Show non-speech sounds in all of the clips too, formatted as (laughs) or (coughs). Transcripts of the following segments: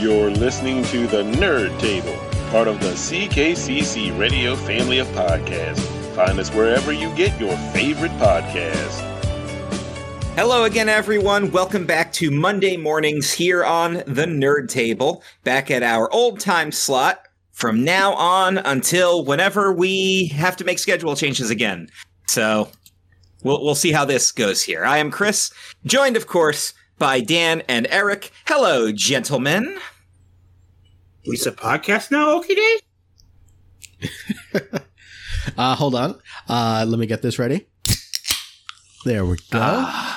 You're listening to the Nerd Table, part of the CKCC Radio family of podcasts. Find us wherever you get your favorite podcasts. Hello again, everyone. Welcome back to Monday mornings here on the Nerd Table, back at our old time slot from now on until whenever we have to make schedule changes again. So we'll we'll see how this goes here. I am Chris, joined, of course, by Dan and Eric. Hello, gentlemen. We a podcast now, okay, Dave? (laughs) uh, hold on. Uh, let me get this ready. There we go. Uh,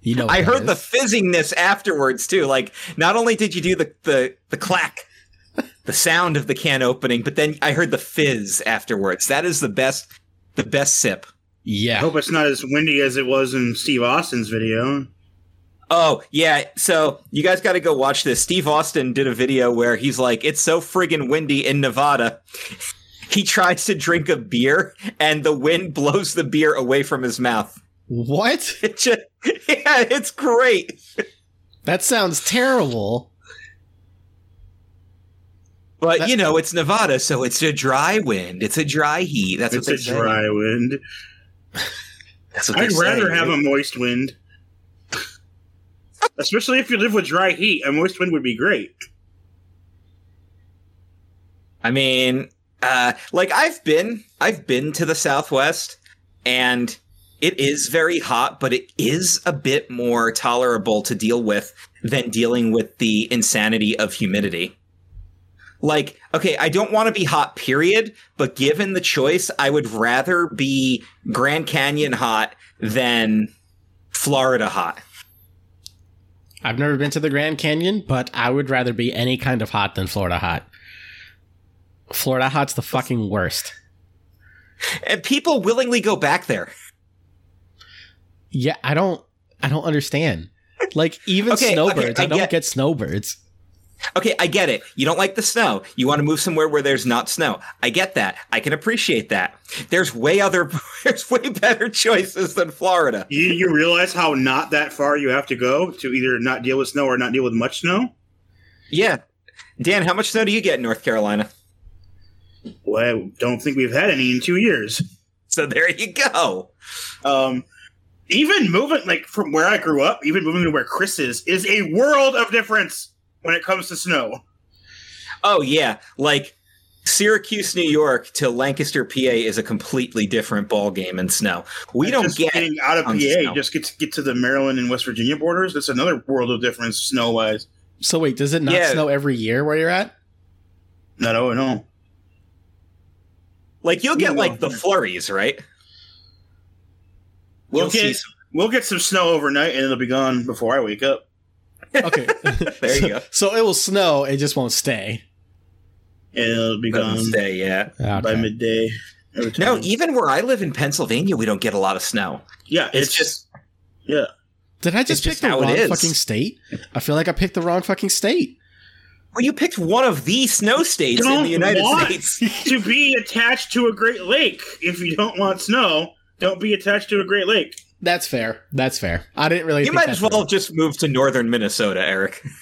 you know, I heard is. the fizzingness afterwards too. Like, not only did you do the the the clack, (laughs) the sound of the can opening, but then I heard the fizz afterwards. That is the best, the best sip. Yeah. I hope it's not as windy as it was in Steve Austin's video. Oh, yeah. So you guys got to go watch this. Steve Austin did a video where he's like, it's so friggin' windy in Nevada. (laughs) he tries to drink a beer and the wind (laughs) blows the beer away from his mouth. What? (laughs) It just, yeah, it's great. That sounds terrible. But that, you know, it's Nevada, so it's a dry wind. It's a dry heat. That's it's what a dry wind. That's what I'd rather have a moist wind. Especially if you live with dry heat, a moist wind would be great. I mean, uh, like I've been, I've been to the Southwest, and it is very hot, but it is a bit more tolerable to deal with than dealing with the insanity of humidity. Like, okay, I don't want to be hot, period, but given the choice, I would rather be Grand Canyon hot than Florida hot. I've never been to the Grand Canyon, but I would rather be any kind of hot than Florida hot. Florida hot's the fucking worst. And people willingly go back there. Yeah, I don't I don't understand. Like even okay, snowbirds, okay, I, I, don't get, get snowbirds. Okay, I get it. You don't like the snow. You want to move somewhere where there's not snow. I get that. I can appreciate that. There's way other (laughs) there's way better choices than Florida. You, you realize how not that far you have to go to either not deal with snow or not deal with much snow? Yeah. Dan, how much snow do you get in North Carolina? Well, I don't think we've had any in 2 years. So there you go. Um even moving like from where I grew up, even moving to where Chris is, is a world of difference when it comes to snow. Oh yeah, like Syracuse, New York to Lancaster, PA is a completely different ball game in snow. We don't get getting out of PA. Snow. Just get to get to the Maryland and West Virginia borders. That's another world of difference snow wise. So wait, does it not yeah. snow every year where you're at? No, no, no. Like you'll get like the flurries, right? We'll you'll get we'll get some snow overnight, and it'll be gone before I wake up. Okay. (laughs) there you so, go. So it will snow, it just won't stay. It'll be gone. Stay, yeah. Okay. By midday. No, even where I live in Pennsylvania, we don't get a lot of snow. Yeah, it's, it's just yeah. Did I just pick the wrong fucking state? I feel like I picked the wrong fucking state. Well, you picked one of the snow states don't in the United States. to be attached to a Great Lake. If you don't want snow, don't be attached to a Great Lake. That's fair. That's fair. I didn't really. You might as well just move to northern Minnesota, Eric. (laughs)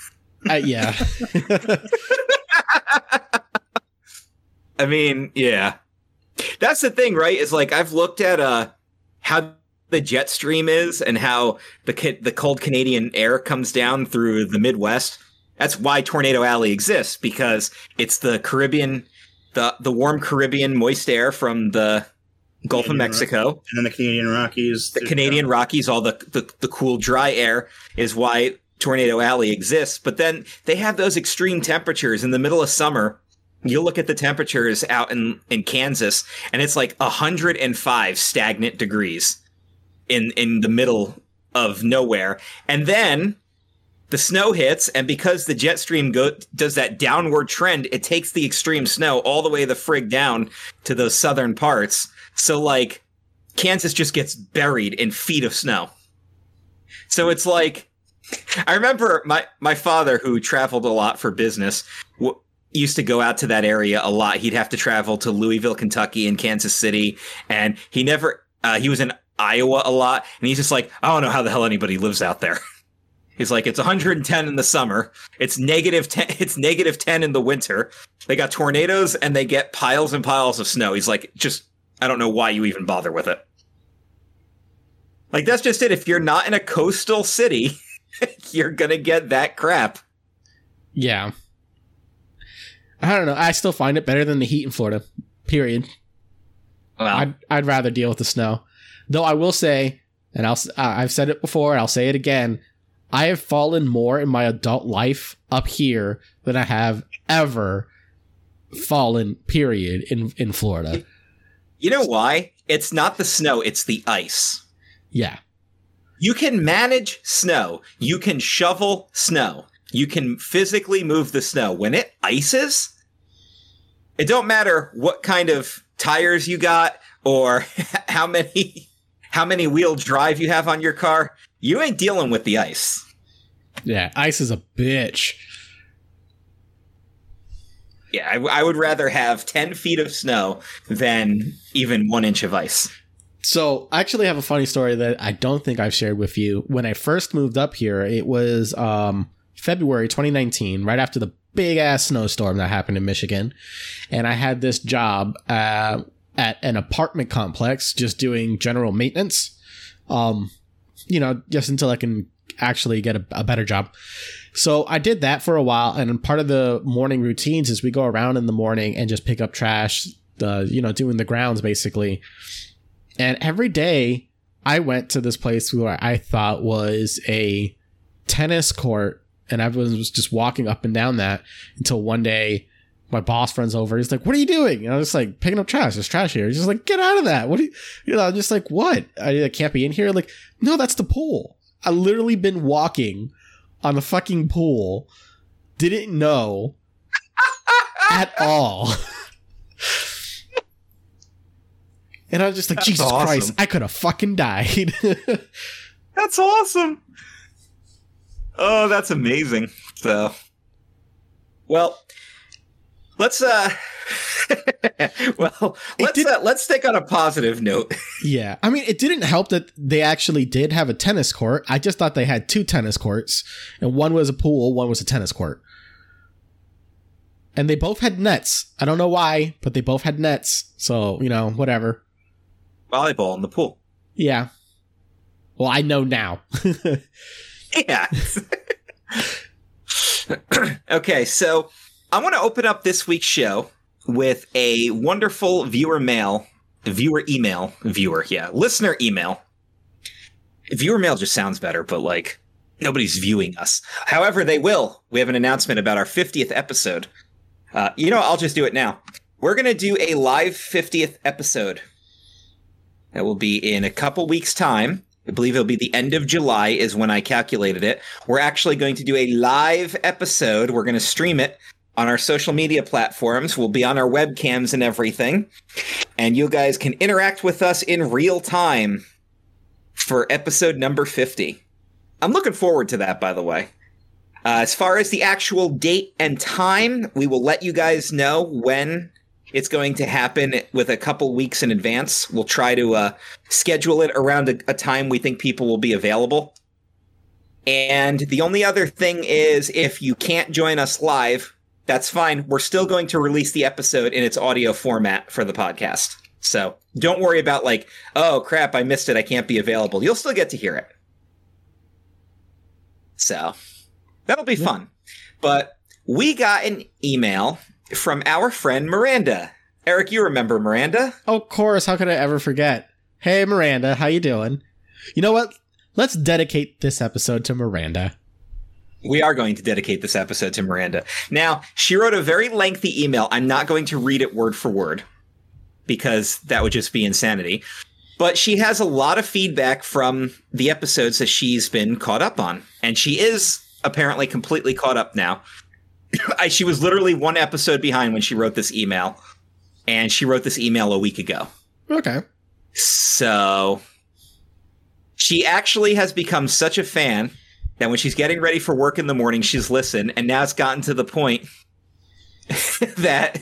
Uh, yeah. (laughs) I mean, yeah. That's the thing, right? Is like I've looked at uh how the jet stream is and how the the cold Canadian air comes down through the Midwest. That's why Tornado Alley exists because it's the Caribbean, the the warm Caribbean moist air from the Gulf of Mexico, and then the Canadian Rockies. The Canadian Rockies, all the, the the cool dry air is why Tornado Alley exists. But then they have those extreme temperatures in the middle of summer. You look at the temperatures out in in Kansas, and it's like 105 stagnant degrees in in the middle of nowhere, and then the snow hits, and because the jet stream go, does that downward trend, it takes the extreme snow all the way the frig down to those southern parts so like Kansas just gets buried in feet of snow. So it's like I remember my my father who traveled a lot for business w- used to go out to that area a lot. He'd have to travel to Louisville, Kentucky and Kansas City and he never uh, he was in Iowa a lot and he's just like I don't know how the hell anybody lives out there. (laughs) He's like, it's 110 in the summer. It's negative 10. (laughs) It's negative 10 in the winter. They got tornadoes and they get piles and piles of snow. He's like, just, I don't know why you even bother with it. Like, that's just it. If you're not in a coastal city, (laughs) you're going to get that crap. Yeah. I don't know. I still find it better than the heat in Florida. Period. Well, I'd I'd rather deal with the snow. Though I will say, and I'll I've said it before, and I'll say it again. I have fallen more in my adult life up here than I have ever fallen. Period in in Florida. You know why? It's not the snow, it's the ice. Yeah, You can manage snow. You can shovel snow. You can physically move the snow. When it ices, it don't matter what kind of tires you got or (laughs) how many (laughs) how many wheel drive you have on your car. You ain't dealing with the ice. yeah. Ice is a bitch. Yeah, I, I would rather have 10 feet of snow than even one inch of ice. So I actually have a funny story that I don't think I've shared with you. When I first moved up here, it was um, February 2019, right after the big ass snowstorm that happened in Michigan, and I had this job uh, at an apartment complex, just doing general maintenance. Um, you know, just until I can actually get a, a better job. So I did that for a while, and part of the morning routines is we go around in the morning and just pick up trash. The you know doing the grounds basically. And every day I went to this place where I thought was a tennis court and everyone was just walking up and down that until one day my boss runs over. He's like, what are you doing? And I was just like, picking up trash. There's trash here. He's just like, get out of that. What do you, you know, I'm just like, what? I, I can't be in here. Like, no, that's the pool. I literally been walking on a fucking pool. Didn't know (laughs) at all. And I was just like, That's Jesus awesome. Christ, I could have fucking died. (laughs) That's awesome. Oh, that's amazing. So, well, let's uh (laughs) well, let's uh, let's stick on a positive note. (laughs) yeah. I mean, it didn't help that they actually did have a tennis court. I just thought they had two tennis courts, and one was a pool, one was a tennis court. And they both had nets. I don't know why, but they both had nets. So, you know, whatever. Volleyball in the pool. Yeah. Well, I know now. (laughs) Yeah. okay, so I want to open up this week's show with a wonderful viewer mail, viewer email, viewer, yeah, listener email. Viewer mail just sounds better, but like nobody's viewing us. However, they will. We have an announcement about our 50th episode. Uh, you know, I'll just do it now. We're going to do a live 50th episode. That will be in a couple weeks' time. I believe it'll be the end of July is when I calculated it. We're actually going to do a live episode. We're going to stream it on our social media platforms. We'll be on our webcams and everything. And you guys can interact with us in real time for episode number 50. I'm looking forward to that, by the way. Uh, as far as the actual date and time, we will let you guys know when it's going to happen with a couple weeks in advance. We'll try to uh, schedule it around a, a time we think people will be available. And the only other thing is if you can't join us live, that's fine. We're still going to release the episode in its audio format for the podcast. So don't worry about like, oh crap, I missed it. I can't be available. You'll still get to hear it. So that'll be fun. But we got an email from our friend Miranda. Eric, you remember Miranda? of course, how could I ever forget? Hey, Miranda, how you doing? You know what? Let's dedicate this episode to Miranda. We are going to dedicate this episode to Miranda. Now, she wrote a very lengthy email. I'm not going to read it word for word because that would just be insanity. But she has a lot of feedback from the episodes that she's been caught up on. And she is apparently completely caught up now. (coughs) I, she was literally one episode behind when she wrote this email. And she wrote this email a week ago. Okay. So she actually has become such a fan that when she's getting ready for work in the morning, she's listened, and now it's gotten to the point (laughs) that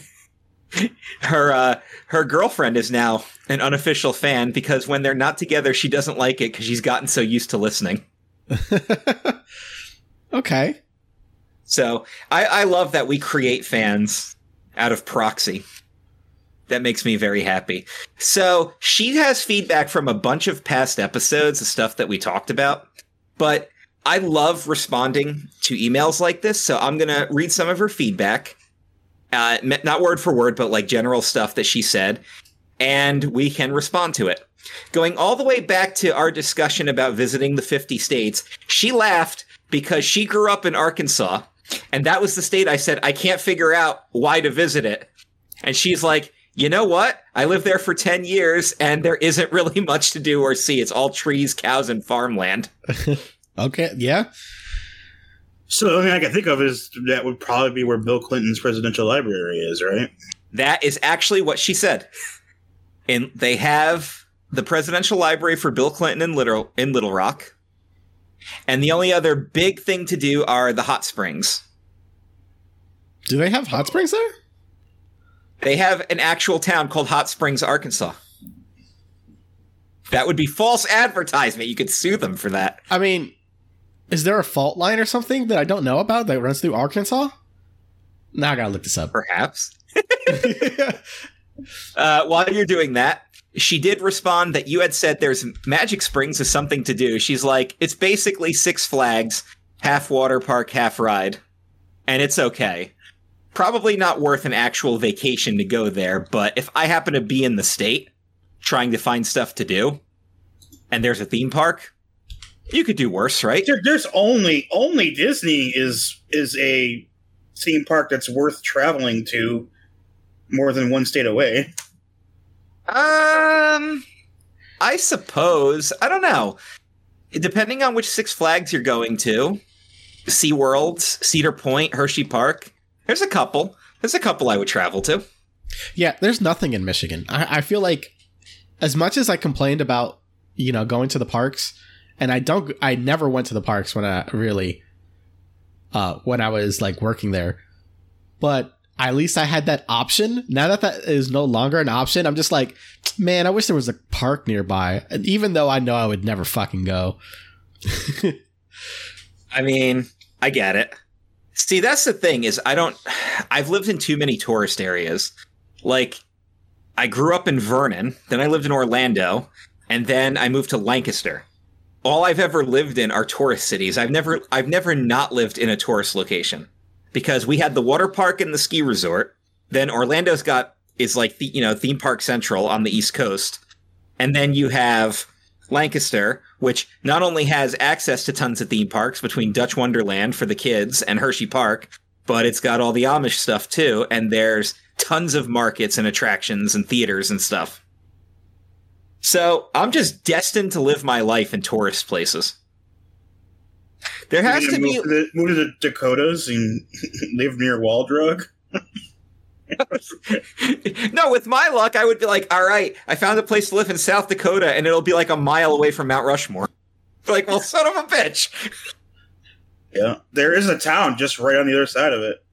her uh, her girlfriend is now an unofficial fan because when they're not together, she doesn't like it because she's gotten so used to listening. (laughs) Okay. So I, I love that we create fans out of proxy. That makes me very happy. So she has feedback from a bunch of past episodes, the stuff that we talked about. But I love responding to emails like this. So I'm to read some of her feedback. Uh, not word for word, but like general stuff that she said. And we can respond to it. Going all the way back to our discussion about visiting the 50 states, she laughed because she grew up in Arkansas. And that was the state I said, I can't figure out why to visit it. And she's like, you know what? I lived there for 10 years and there isn't really (laughs) much to do or see. It's all trees, cows, and farmland. (laughs) Okay. Yeah. So the only thing I can think of is that would probably be where Bill Clinton's presidential library is, right? That is actually what she said. And they have the presidential library for Bill Clinton in Little in Little Rock. And the only other big thing to do are the hot springs. Do they have hot springs there? They have an actual town called Hot Springs, Arkansas. That would be false advertisement. You could sue them for that. I mean, is there a fault line or something that I don't know about that runs through Arkansas? Now I gotta look this up. Perhaps. (laughs) Uh, while you're doing that, she did respond that you had said there's Magic Springs is something to do. She's like, it's basically Six Flags, half water park, half ride. And it's okay. Probably not worth an actual vacation to go there, but if I happen to be in the state trying to find stuff to do, and there's a theme park, you could do worse, right? There, there's only only Disney is is a theme park that's worth traveling to more than one state away. Um, I suppose. I don't know. Depending on which Six Flags you're going to, SeaWorld, Cedar Point, Hershey Park, there's a couple. There's a couple I would travel to. Yeah, there's nothing in Michigan. I, I feel like as much as I complained about, you know, going to the parks, and I don't, I never went to the parks when I really, uh, when I was like working there, but at least I had that option. Now that that is no longer an option, I'm just like, man, I wish there was a park nearby. And even though I know I would never fucking go. (laughs) I mean, I get it. See, that's the thing is I don't I've lived in too many tourist areas. Like I grew up in Vernon, then I lived in Orlando, and then I moved to Lancaster. All I've ever lived in are tourist cities. I've never I've never not lived in a tourist location because we had the water park and the ski resort. Then Orlando's got is like the you know theme park central on the East Coast, and then you have Lancaster, which not only has access to tons of theme parks between Dutch Wonderland for the kids and Hershey Park, but it's got all the Amish stuff too, and there's tons of markets and attractions and theaters and stuff. So I'm just destined to live my life in tourist places. There has to be to, the, move to the Dakotas and (laughs) live near Wall Drug. (laughs) no, with my luck, I would be like, all right, I found a place to live in South Dakota, and it'll be like a mile away from Mount Rushmore. (laughs) Like, well, son of a bitch. Yeah, there is a town just right on the other side of it.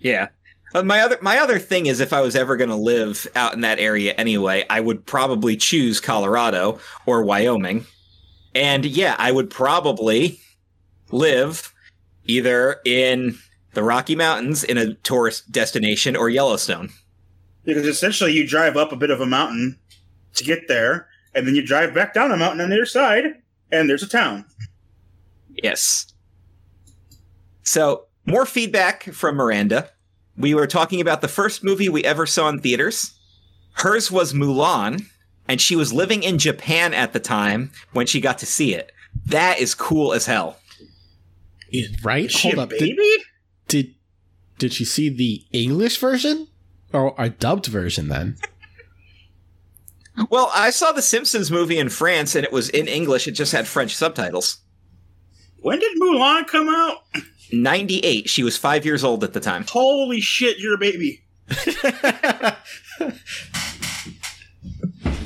Yeah. Uh, my other my other thing is, if I was ever going to live out in that area anyway, I would probably choose Colorado or Wyoming, and yeah, I would probably live either in the Rocky Mountains in a tourist destination or Yellowstone. Because essentially, you drive up a bit of a mountain to get there, and then you drive back down a mountain on the other side, and there's a town. Yes. So, more feedback from Miranda. We were talking about the first movie we ever saw in theaters. Hers was Mulan, and she was living in Japan at the time when she got to see it. That is cool as hell. Right? Is she Hold a up. Did, baby? did did she see the English version or a dubbed version then? Well, I saw the Simpsons movie in France and it was in English, it just had French subtitles. When did Mulan come out? 98. She was five years old at the time. Holy shit, you're a baby. (laughs)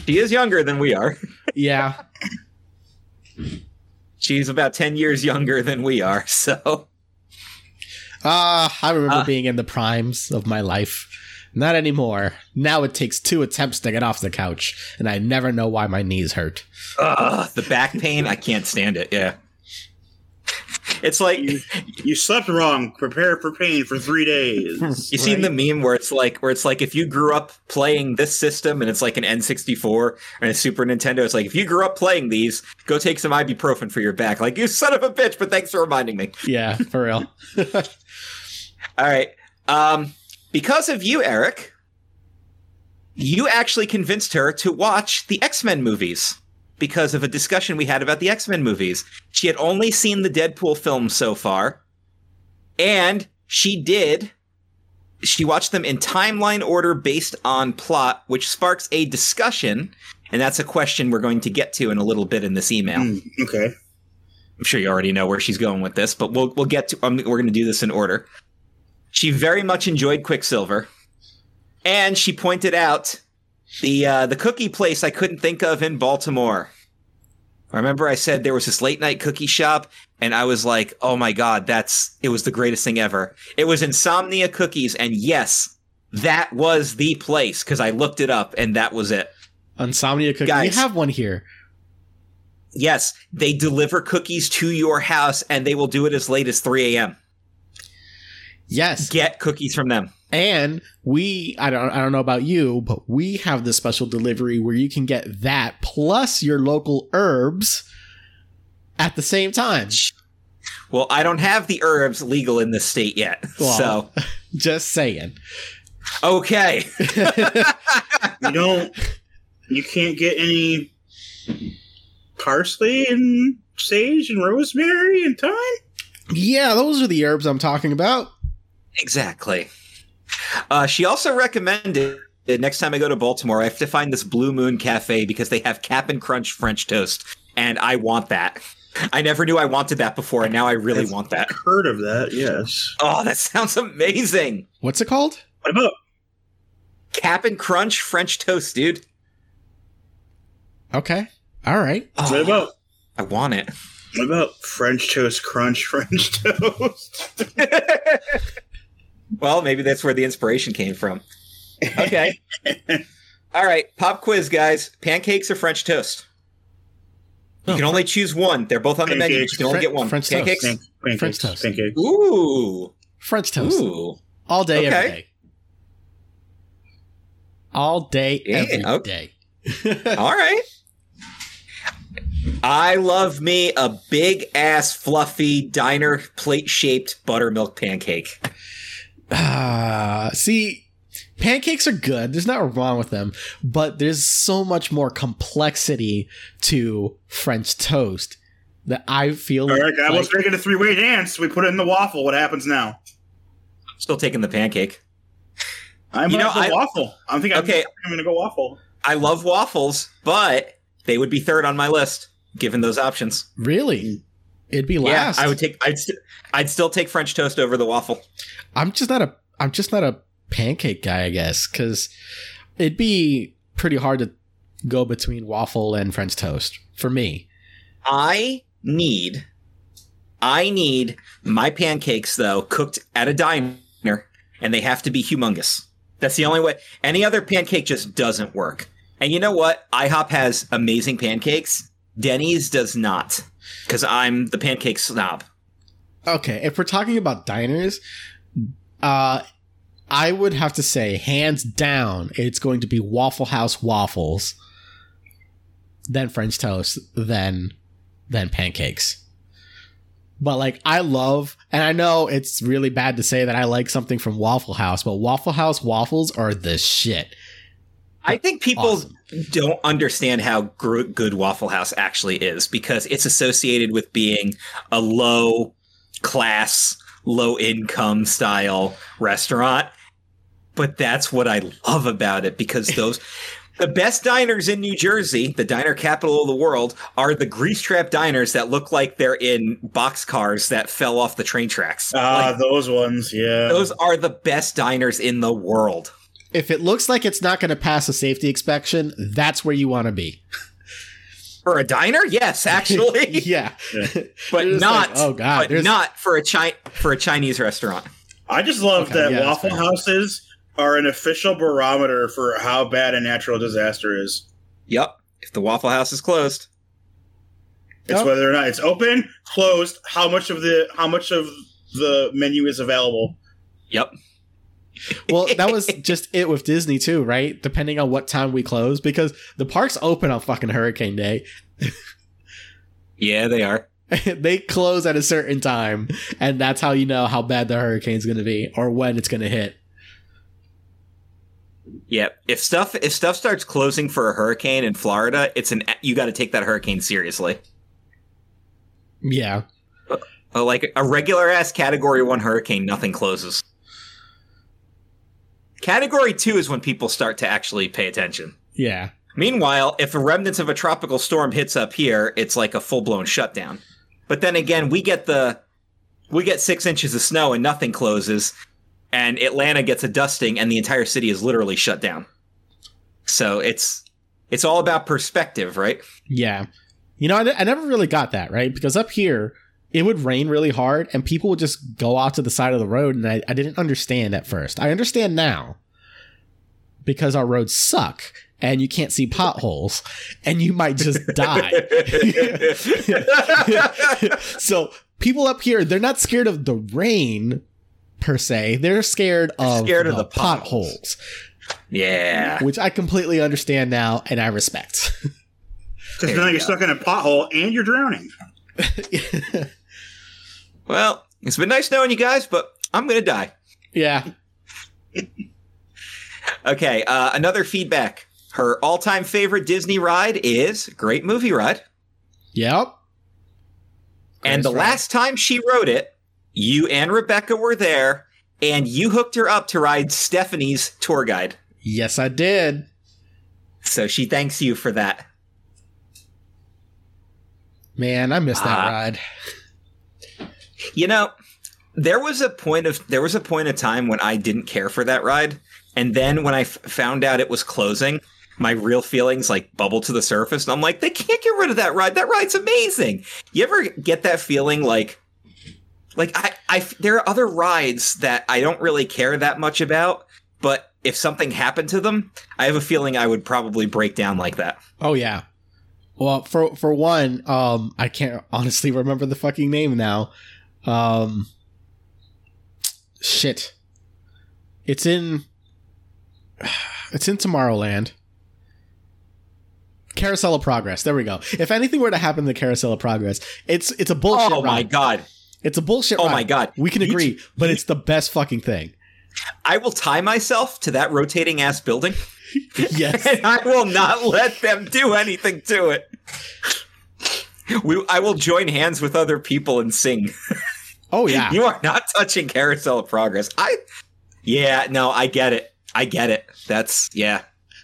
She is younger than we are. yeah. (laughs) She's about 10 years younger than we are, so. Ah, I remember Ah. being in the primes of my life. Not anymore. Now it takes two attempts to get off the couch, and I never know why my knees hurt. Ugh, the back pain, I can't stand it. Yeah. It's like You, you slept wrong. Prepare for pain for three days. (laughs) You seen the meme where it's like where it's like if you grew up playing this system and it's like an N64 and a Super Nintendo, it's like if you grew up playing these, go take some ibuprofen for your back. Like you son of a bitch, but thanks for reminding me. Yeah, for real. (laughs) (laughs) All right. Um because of you, Eric, you actually convinced her to watch the X-Men movies because of a discussion we had about the X-Men movies. She had only seen the Deadpool films so far, and she did she watched them in timeline order based on plot, which sparks a discussion, and that's a question we're going to get to in a little bit in this email. Hmm, okay. I'm sure you already know where she's going with this, but we'll we'll get to. Um, we're going to do this in order. She very much enjoyed Quicksilver, and she pointed out the uh, the cookie place I couldn't think of in Baltimore. I remember I said there was this late night cookie shop, and I was like, "Oh my god, that's it was the greatest thing ever." It was Insomnia Cookies, and yes, that was the place because I looked it up, and that was it. Insomnia Cookies. Guys. We have one here. Yes, they deliver cookies to your house, and they will do it as late as 3 a.m. Yes. Get cookies from them. And we I don't I don't know about you, but we have this special delivery where you can get that plus your local herbs at the same time. Well, I don't have the herbs legal in this state yet. (laughs) Well. So, (laughs) Just saying. okay. (laughs) You don't. You can't get any parsley and sage and rosemary and thyme. Yeah, those are the herbs I'm talking about. exactly. Uh, she also recommended that next time I go to Baltimore, I have to find this Blue Moon Cafe because they have Cap'n Crunch French toast, and I want that. I never knew I wanted that before, and now I really That's- want that. Heard of that? Yes. Oh, that sounds amazing. What's it called? What about? Cap'n Crunch French toast, dude. Okay. All right. Oh, What about? I want it. What about French toast crunch French (laughs) toast? (laughs) Well, maybe that's where the inspiration came from. Okay. (laughs) All right. Pop quiz, guys. Pancakes or French toast? You Oh, can only choose one. They're both on the menu. but You can only get one. French toast. Pancakes? Pan- pancakes. French toast. Pancakes. Ooh. French toast. Ooh. All day, every Okay. day. All day, Yeah, every okay. day. All right. I love me a big ass fluffy diner plate shaped buttermilk pancake. Ah, see, pancakes are good. There's nothing wrong with them, but there's so much more complexity to French toast that I feel All right, guys. like- Let's make it a three-way dance. We put it in the waffle. What happens now? Still taking the pancake. I'm You gonna know, go I- waffle. I'm thinking. Okay. I'm gonna go waffle. I love waffles, but they would be third on my list given those options. really. It'd be last. Yeah, I would take. I'd st- I'd still take French toast over the waffle. I'm just not a. I'm just not a pancake guy, I guess, because it'd be pretty hard to go between waffle and French toast for me. I need. I need my pancakes though cooked at a diner, and they have to be humongous. That's the only way. Any other pancake just doesn't work. And you know what? IHOP has amazing pancakes. Denny's does not, because I'm the pancake snob. Okay, if we're talking about diners, uh, I would have to say, hands down, it's going to be Waffle House waffles, then French toast, then then pancakes. But like, I love, and I know it's really bad to say that I like something from Waffle House, but Waffle House waffles are the shit. I think people Awesome. Don't understand how gr- good Waffle House actually is because it's associated with being a low class, low income style restaurant. But that's what I love about it because (laughs) those the best diners in New Jersey, the diner capital of the world, are the grease trap diners that look like they're in boxcars that fell off the train tracks. Ah, Like, those ones. Yeah. those are the best diners in the world. If it looks like it's not going to pass a safety inspection, that's where you want to be. For a diner, yes, (laughs) actually. (laughs) yeah, (laughs) but not like, oh god, but not for a chi- for a Chinese restaurant. I just love Okay, that yeah, waffle houses are an official barometer for how bad a natural disaster is. Yep. If the Waffle House is closed, It's Yep. whether or not it's open, closed, how much of the how much of the menu is available. Yep. Well, that was just it with Disney too, right? Depending on what time we close, because the parks open on fucking Hurricane Day. Yeah, they are. (laughs) they close at a certain time, and that's how you know how bad the hurricane's going to be or when it's going to hit. Yep. If stuff if stuff starts closing for a hurricane in Florida, it's an you got to take that hurricane seriously. Yeah. Like a regular ass category 1 hurricane, nothing closes. Category 2 is when people start to actually pay attention. Yeah. Meanwhile, if the remnants of a tropical storm hits up here, it's like a full-blown shutdown. But then again, we get the we get 6 inches of snow and nothing closes and Atlanta gets a dusting and the entire city is literally shut down. So it's it's all about perspective, right? Yeah. You know, I, I never really got that, right? Because up here, it would rain really hard and people would just go out to the side of the road, and I, I didn't understand at first. I understand now because our roads suck and you can't see potholes and you might just (laughs) die. (laughs) so people up here, they're not scared of the rain per se. They're scared of scared of the the potholes. potholes, yeah. which I completely understand now and I respect. (laughs) Because now you you're go. stuck in a pothole and you're drowning. Well, it's been nice knowing you guys, but I'm going to die. yeah. Okay, uh, another feedback. Her all-time favorite Disney ride is Great Movie Ride. Yep. And the ride. last time she wrote it, you and Rebecca were there, and you hooked her up to ride Stephanie's tour guide. Yes, I did. So she thanks you for that. Man, I missed that Ah. ride. You know, there was a point of there was a point of time when I didn't care for that ride, and then when I f- found out it was closing, my real feelings like bubbled to the surface, and I'm like, they can't get rid of that ride. That ride's amazing. You ever get that feeling like, like I, I, there are other rides that I don't really care that much about, but if something happened to them, I have a feeling I would probably break down like that. Oh yeah. Well, for for one, um, I can't honestly (laughs) remember the fucking name now. Um, shit. It's in. (sighs) It's in Tomorrowland. Carousel of Progress. There we go. If anything were to happen to Carousel of Progress, it's it's a bullshit oh my ride. god! It's a bullshit Oh ride. my god! We can agree, t- but you it's the best fucking thing. I will tie myself to that rotating ass building. (laughs) Yes. (laughs) and I will not let them do anything to it. We, I will join hands with other people and sing. (laughs) Oh (laughs) yeah. You are not touching Carousel of Progress. I, yeah, no, I get it. I get it. That's yeah.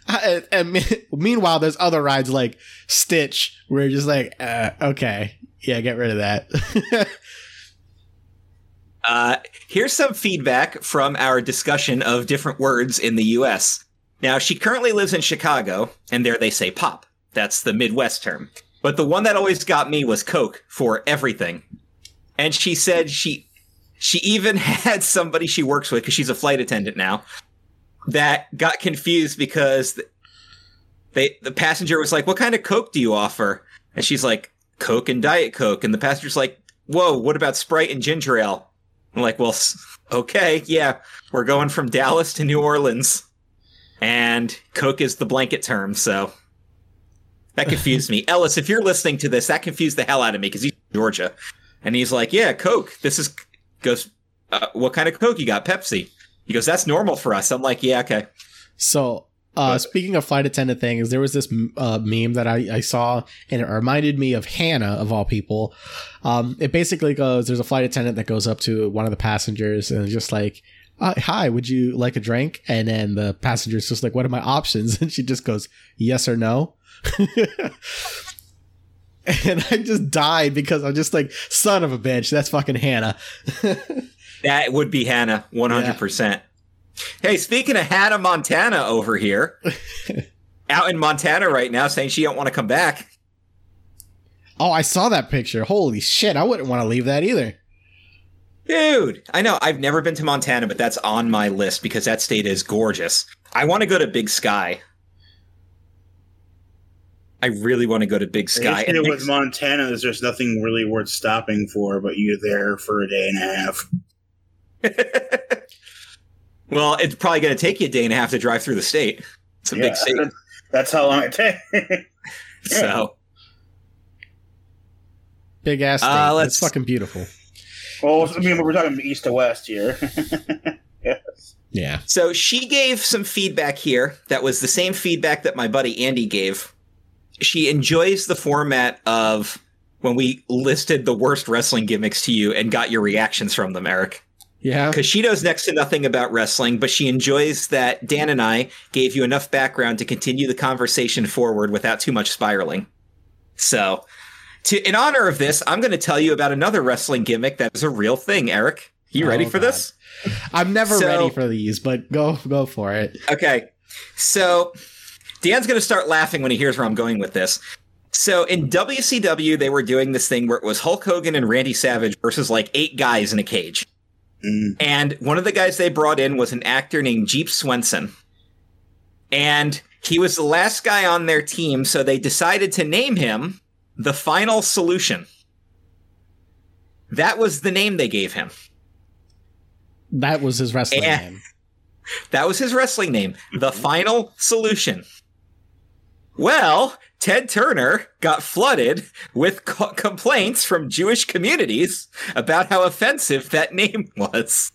Uh, and (laughs) meanwhile, there's other rides like Stitch where you're just like, uh, okay, yeah, get rid of that. (laughs) Uh, here's some feedback from our discussion of different words in the U.S. Now, she currently lives in Chicago, and there they say pop. That's the Midwest term. But the one that always got me was Coke for everything. And she said she she even (laughs) had somebody she works with because she's a flight attendant now that got confused because they the passenger was like, "What kind of Coke do you offer?" And she's like, "Coke and Diet Coke." And the passenger's like, "Whoa, what about Sprite and ginger ale?" I'm like, well, okay, yeah, we're going from Dallas to New Orleans, and Coke is the blanket term, so that (laughs) confused me. Ellis, if you're listening to this, that confused the hell out of me because he's Georgia, and he's like, yeah, Coke. This is goes. Uh, what kind of Coke you got? Pepsi. He goes, that's normal for us. I'm like, yeah, okay. so, uh, speaking of flight attendant things, there was this uh, meme that I, I saw, and it reminded me of Hannah of all people. Um, it basically goes: there's a flight attendant that goes up to one of the passengers and just like. Uh, hi, would you like a drink? And then the passenger's just like, "What are my options?" (laughs) And she just goes, "Yes or no." (laughs) (laughs) and I just died because I'm just like, "Son of a bitch, that's fucking Hannah." (laughs) That would be Hannah, 100%. Hey, speaking of Hannah Montana over here, (laughs) out in Montana right now saying she don't want to come back. oh, I saw that picture. Holy shit, I wouldn't want to leave that either. Dude, I know I've never been to Montana, but that's on my list because that state is gorgeous. I want to go to Big Sky. I really want to go to Big Sky. The issue with Montana is there's nothing really worth stopping for, but you're there for a day and a half. (laughs) well, it's probably going to take you a day and a half to drive through the state. It's a Yeah, big state. (laughs) That's how long it takes. (laughs) So, Big ass state. Uh, it's let's- fucking beautiful. well, I mean, we're talking east to west here. yes. Yeah. so she gave some feedback here that was the same feedback that my buddy Andy gave. She enjoys the format of when we listed the worst wrestling gimmicks to you and got your reactions from them, Eric. Yeah. because she knows next to nothing about wrestling, but she enjoys that Dan and I gave you enough background to continue the conversation forward without too much spiraling. So, to in honor of this, I'm going to tell you about another wrestling gimmick that is a real thing. Eric, you ready Oh, for God. this? I'm never So- ready for these, but go go for it. Okay, so Dan's going to start laughing when he hears where I'm going with this. So in WCW, they were doing this thing where it was Hulk Hogan and Randy Savage versus like eight guys in a cage. Mm. And one of the guys they brought in was an actor named Jeep Swenson. And he was the last guy on their team, so they decided to name him the Final Solution. That was the name they gave him. That was his wrestling Yeah. name. (laughs) That was his wrestling name, the Final Solution. Well, Ted Turner got flooded with co- complaints from Jewish communities about how offensive that name was.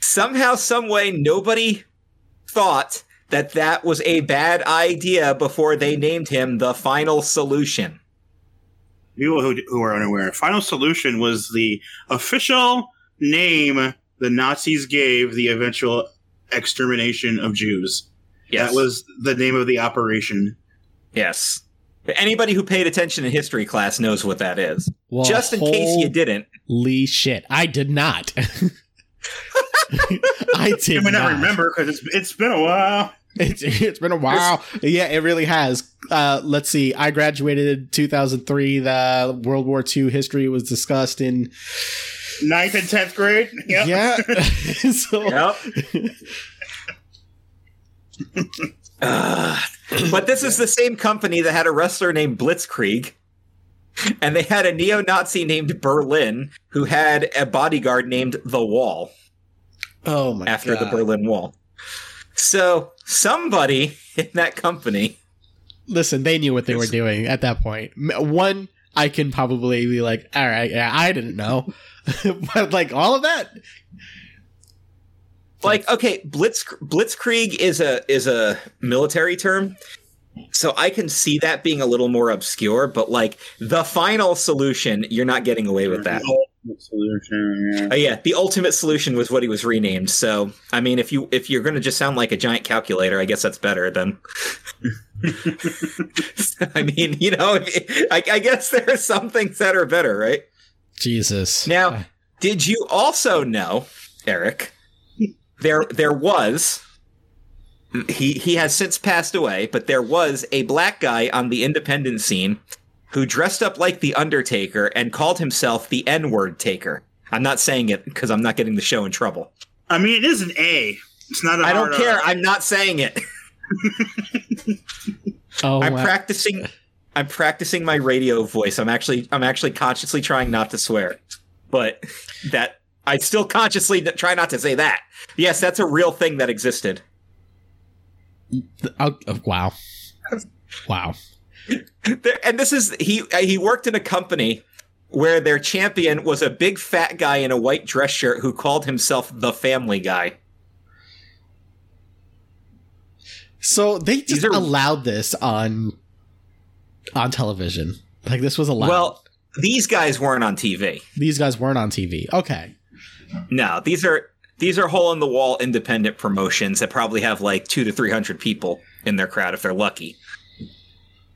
Somehow, someway, nobody thought that that was a bad idea before they named him the Final Solution. People who, who are unaware, Final Solution was the official name the Nazis gave the eventual extermination of Jews. That was the name of the operation. yes. Anybody who paid attention in history class knows what that is. Well, Just in case you didn't. Holy shit! I did not. (laughs) I (laughs) did You may not not remember because it's, it's been a while. It's, it's been a while. Yeah, it really has. Uh, let's see. I graduated in 2003. The World War II history was discussed in. Ninth and tenth grade. Yep. Yeah. (laughs) so, Yep. Ugh. but this is the same company that had a wrestler named Blitzkrieg, and they had a neo-Nazi named Berlin who had a bodyguard named the Wall Oh my after the Berlin Wall. So somebody in that company, Listen, they knew what they were doing at that point. One, I can probably be like, all right, yeah, I didn't know. (laughs) but like all of that, like okay, Blitz Blitzkrieg is a is a military term. So I can see that being a little more obscure, but like the final solution, you're not getting away with that. Solution, yeah. Oh yeah, the ultimate solution was what he was renamed. So I mean, if you if you're going to just sound like a giant calculator, I guess that's better than. (laughs) I mean, you know, I, I guess there are some things that are better, right? Jesus. Now, did you also know, Eric? There there was. He he has since passed away, but there was a black guy on the independent scene who dressed up like the Undertaker and called himself the N-word taker. I'm not saying it because I'm not getting the show in trouble. I mean, it is an A. It's not. I I don't care. I'm not saying it. (laughs) oh, I'm wow. practicing. I'm practicing my radio voice. I'm actually I'm actually consciously trying not to swear, but that I still consciously try not to say that. Yes, that's a real thing that existed. Oh, oh, wow. Wow. And this is he uh, he worked in a company where their champion was a big fat guy in a white dress shirt who called himself the Family Guy. So they just are- allowed this on on television. Like this was allowed. Well, these guys weren't on TV. these guys weren't on TV. Okay. No, these are these are hole in the wall independent promotions that probably have like two to three hundred people in their crowd if they're lucky.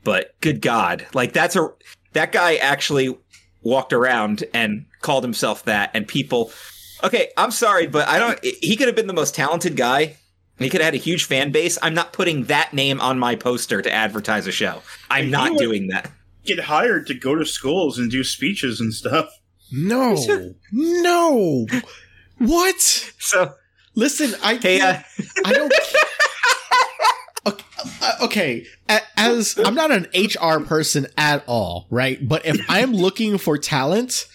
But good God, like that's a that guy actually walked around and called himself that, and people. Okay, I'm sorry, but I don't. He could have been the most talented guy. He could have had a huge fan base. I'm not putting that name on my poster to advertise a show. I'm not doing that. Get hired to go to schools and do speeches and stuff. No. no. What? So, Listen, I hey, uh, I don't. (laughs) Okay, uh, okay, as I'm not an HR person at all, right? But if I'm looking for talent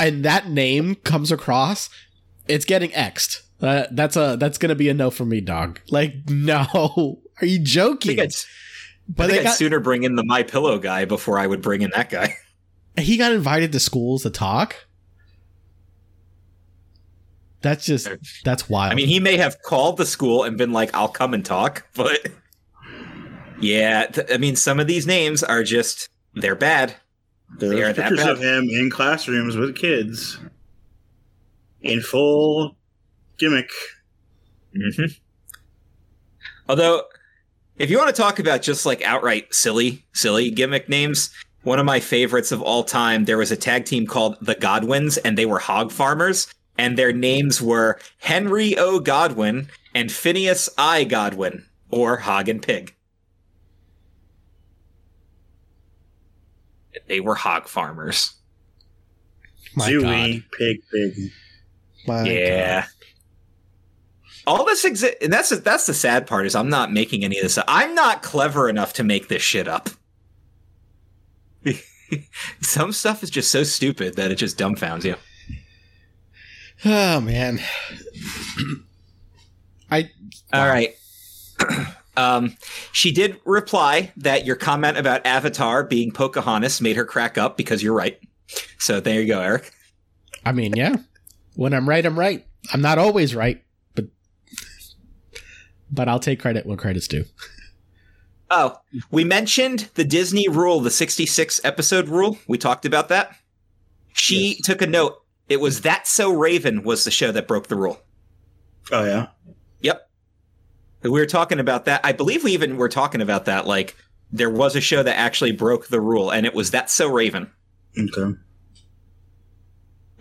and that name comes across, it's getting xed. Uh, that's a that's gonna be a no for me, dog. Like, no, are you joking? I but I would got, sooner bring in the My Pillow guy before I would bring in that guy. He got invited to schools to talk. That's just that's wild. I mean, he may have called the school and been like, "I'll come and talk," (laughs) but yeah, th- I mean, some of these names are just they're bad. There's they pictures bad. of him in classrooms with kids in full gimmick. Mm-hmm. Although, if you want to talk about just like outright silly, silly gimmick names, one of my favorites of all time, there was a tag team called the Godwinns, and they were hog farmers and their names were Henry O. Godwinn and Phineas I. Godwinn, or Hog and Pig. They were hog farmers. My pig, pig. My yeah. God. All this exist, and that's that's the sad part is I'm not making any of this. Up. I'm not clever enough to make this shit up. (laughs) Some stuff is just so stupid that it just dumbfounds you. Oh man. I All right. (clears throat) um she did reply that your comment about Avatar being Pocahontas made her crack up because you're right. So there you go, Eric. I mean, yeah. When I'm right, I'm right. I'm not always right, but but I'll take credit when credit's due. Oh, we mentioned the Disney rule, the 66 episode rule. We talked about that. She yes. took a note it was That's So Raven was the show that broke the rule. Oh yeah. Yep. We were talking about that. I believe we even were talking about that. Like there was a show that actually broke the rule, and it was That's So Raven. Okay.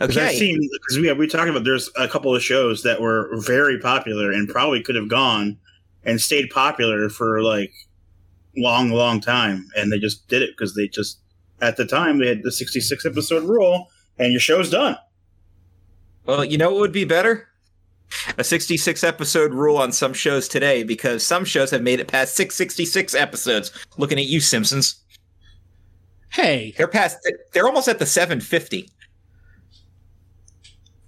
Okay. Because we we talking about there's a couple of shows that were very popular and probably could have gone and stayed popular for like long, long time, and they just did it because they just at the time they had the 66 episode rule, and your show's done. Well, you know what would be better? A 66 episode rule on some shows today because some shows have made it past 666 episodes. Looking at you, Simpsons. Hey, they're past. They're almost at the 750.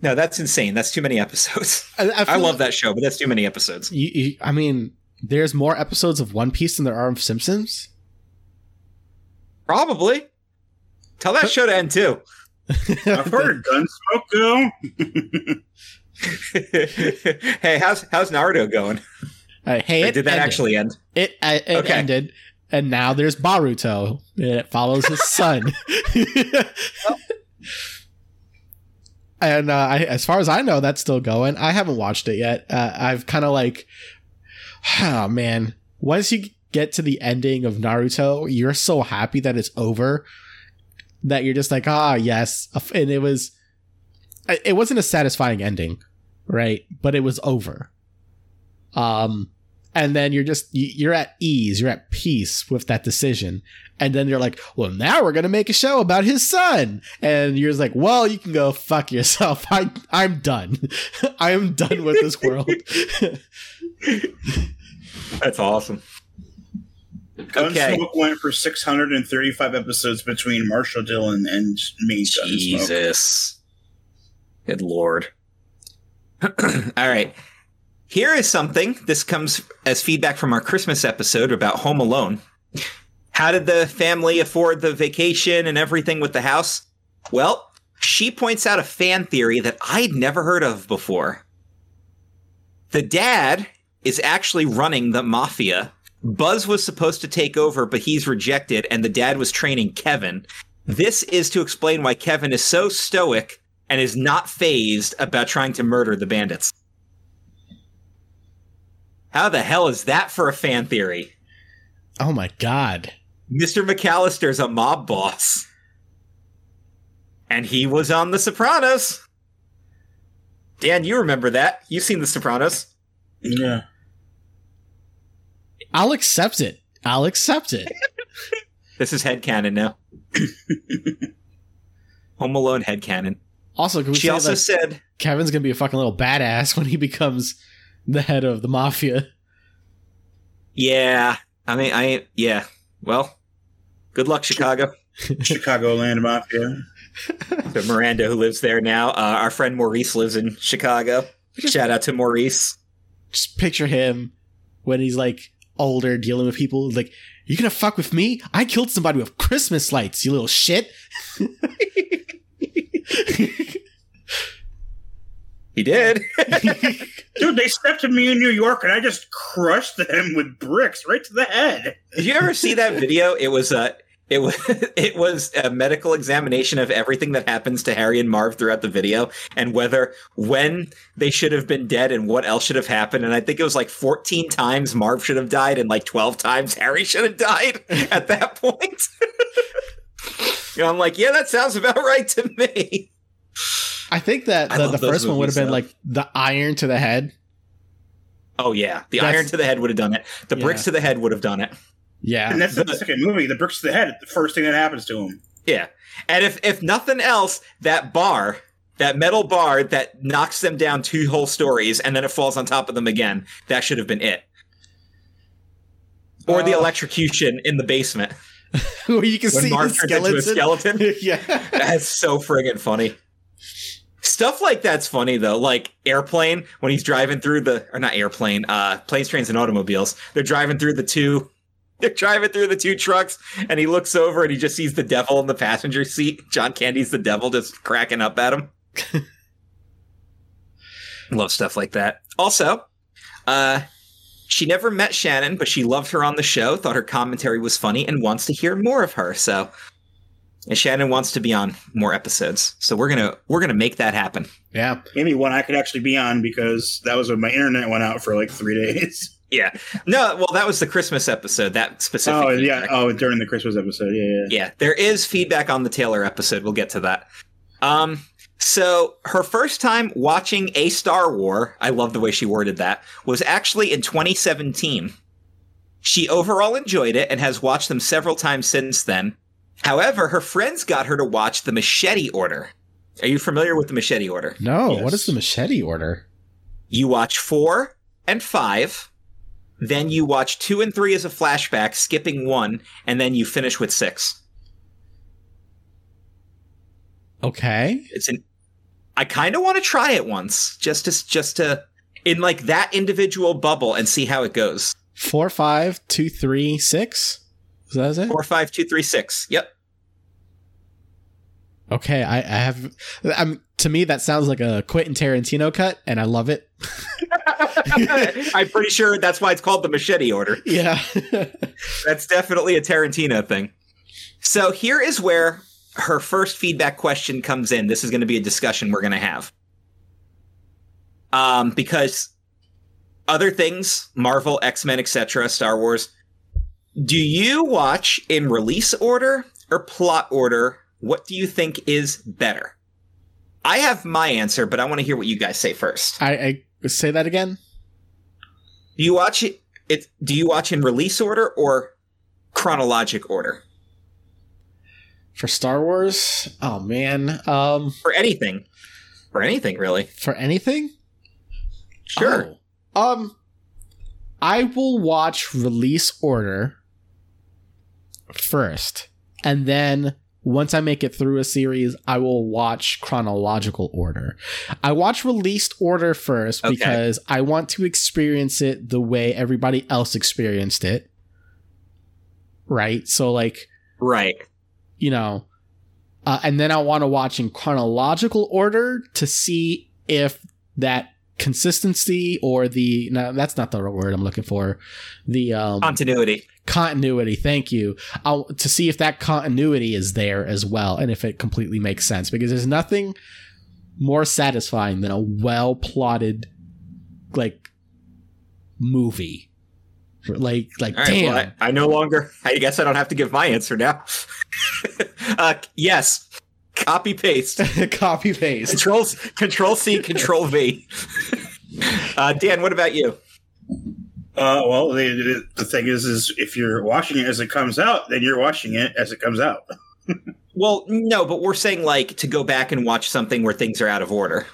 No, that's insane. That's too many episodes. I, I, I love like that show, but that's too many episodes. You, you, I mean, there's more episodes of One Piece than there are of Simpsons. Probably. Tell that show to end too. (laughs) I've heard Gunsmoke go. (laughs) hey, how's how's Naruto going? Uh, hey, did that ended. actually end? It, uh, it okay. ended, and now there's Boruto. and It follows his son. (laughs) and uh, I, as far as I know, that's still going. I haven't watched it yet. Uh, I've kind of like, oh (sighs) man, once you get to the ending of Naruto, you're so happy that it's over that you're just like, ah, yes. And it was, it wasn't a satisfying ending, right? But it was over. Um, and then you're just, you're at ease, you're at peace with that decision. And then you're like, well, now we're to make a show about his son. And you're just like, well, you can go fuck yourself. (laughs) I, I'm done. (laughs) I am done with this world. (laughs) That's awesome. Gunsmoke okay. went for 635 episodes between Marshall Dillon and me. Jesus. Good lord. (clears throat) All right. Here is something. This comes as feedback from our Christmas episode about Home Alone. How did the family afford the vacation and everything with the house? Well, she points out a fan theory that I'd never heard of before. The dad is actually running the mafia Buzz was supposed to take over, but he's rejected, and the dad was training Kevin. This is to explain why Kevin is so stoic and is not fazed about trying to murder the bandits. How the hell is that for a fan theory? Oh my god. Mr. McAllister's a mob boss. And he was on The Sopranos. Dan, you remember that. You've seen The Sopranos. Yeah. I'll accept it. I'll accept it. (laughs) this is headcanon now. (laughs) Home Alone headcanon. Also, she also said Kevin's gonna be a fucking little badass when he becomes the head of the mafia. Yeah, I mean, I yeah. Well, good luck, Chicago. (laughs) Chicago Chicagoland Mafia. to Miranda, who lives there now. Uh, our friend Maurice lives in Chicago. Shout out to Maurice. Just picture him when he's like older, dealing with people. Like, you gonna fuck with me? I killed somebody with Christmas lights, you little shit. he did. (laughs) Dude, they stepped at me in New York and I just crushed them with bricks right to the head. Did you ever see that video? It was uh it was (laughs) it was a medical examination of everything that happens to Harry and Marv throughout the video and whether when they should have been dead and what else should have happened. And I think it was like 14 times Marv should have died and like 12 times Harry should have died (laughs) at that point. you (laughs) know, I'm like, yeah, that sounds about right to me. I think that the, the first one would have been like the iron to the head. Oh yeah, the that's, iron to the head would have done it. The yeah. bricks to the head would have done it. Yeah, and that's the, the second movie. The bricks to the head. The first thing that happens to him. Yeah, and if if nothing else, that bar, that metal bar that knocks them down two whole stories, and then it falls on top of them again. That should have been it. Or uh, the electrocution in the basement. (laughs) Where you can when see Mark the skeleton. skeleton. (laughs) yeah, that's so friggin' funny. Stuff like that's funny though. Like airplane when he's driving through the or not airplane, uh planes, trains, and automobiles. They're driving through the two they're (laughs) driving through the two trucks and he looks over and he just sees the devil in the passenger seat. John Candy's the devil just cracking up at him. (laughs) Love stuff like that. Also, uh she never met Shannon, but she loved her on the show, thought her commentary was funny, and wants to hear more of her. So and Shannon wants to be on more episodes, so we're gonna we're gonna make that happen. Yeah, maybe one I could actually be on because that was when my internet went out for like three days. (laughs) Yeah, no, well, that was the Christmas episode. That specific. Oh feedback. yeah, oh during the Christmas episode, yeah, yeah. Yeah, there is feedback on the Taylor episode. We'll get to that. Um, so her first time watching a Star War, I love the way she worded that, was actually in 2017. She overall enjoyed it and has watched them several times since then. However, her friends got her to watch the Machete Order. Are you familiar with the Machete Order? No. Yes. What is the Machete Order? You watch four and five, then you watch two and three as a flashback, skipping one, and then you finish with six. Okay. It's an. I kind of want to try it once, just to just to in like that individual bubble and see how it goes. Four, five, two, three, six. Is that it? Four, five, two, three, six. Yep. Okay, I, I have. I'm to me that sounds like a Quentin Tarantino cut, and I love it. (laughs) I'm pretty sure that's why it's called the Machete Order. Yeah, (laughs) that's definitely a Tarantino thing. So here is where her first feedback question comes in. This is going to be a discussion we're going to have. Um, because other things, Marvel, X Men, etc., Star Wars, do you watch in release order or plot order? What do you think is better? I have my answer, but I want to hear what you guys say first. I, I say that again. Do you watch it, it? Do you watch in release order or chronologic order? For Star Wars, oh man, um, for anything, for anything really, for anything. Sure. Oh. Um, I will watch release order first. And then once I make it through a series, I will watch chronological order. I watch released order first okay. because I want to experience it the way everybody else experienced it. Right? So, like, right. You know, uh, and then I want to watch in chronological order to see if that consistency or the no, that's not the word I'm looking for. The um, continuity. Continuity. Thank you. I'll, to see if that continuity is there as well, and if it completely makes sense. Because there's nothing more satisfying than a well plotted, like movie. Like, like, right, damn. Well, I, I, no longer. I guess I don't have to give my answer now. (laughs) uh, yes, Copy paste. (laughs) Copy paste. Control Control C. Control V. (laughs) Uh, Dan, what about you? Uh, well, the, the thing is, is if you're watching it as it comes out, then you're watching it as it comes out. (laughs) well, no, but we're saying like to go back and watch something where things are out of order.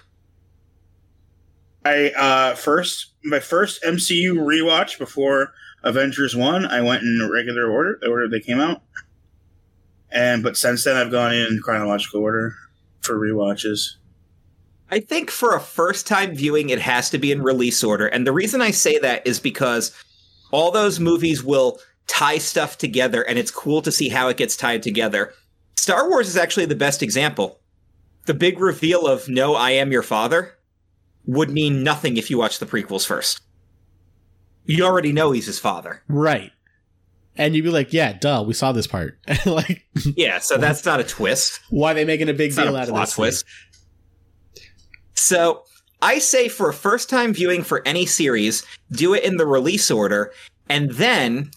I uh first my first MCU rewatch before Avengers one. I went in regular order, the order they came out, and but since then I've gone in chronological order for rewatches. I think for a first time viewing, it has to be in release order. And the reason I say that is because all those movies will tie stuff together, and it's cool to see how it gets tied together. Star Wars is actually the best example. The big reveal of no, I am your father would mean nothing if you watch the prequels first. You already know he's his father. Right. And you'd be like, yeah, duh, we saw this part. (laughs) like, yeah, so that's not a twist. Why are they making a big deal a out of this? twist. So I say for a first time viewing for any series, do it in the release order, and then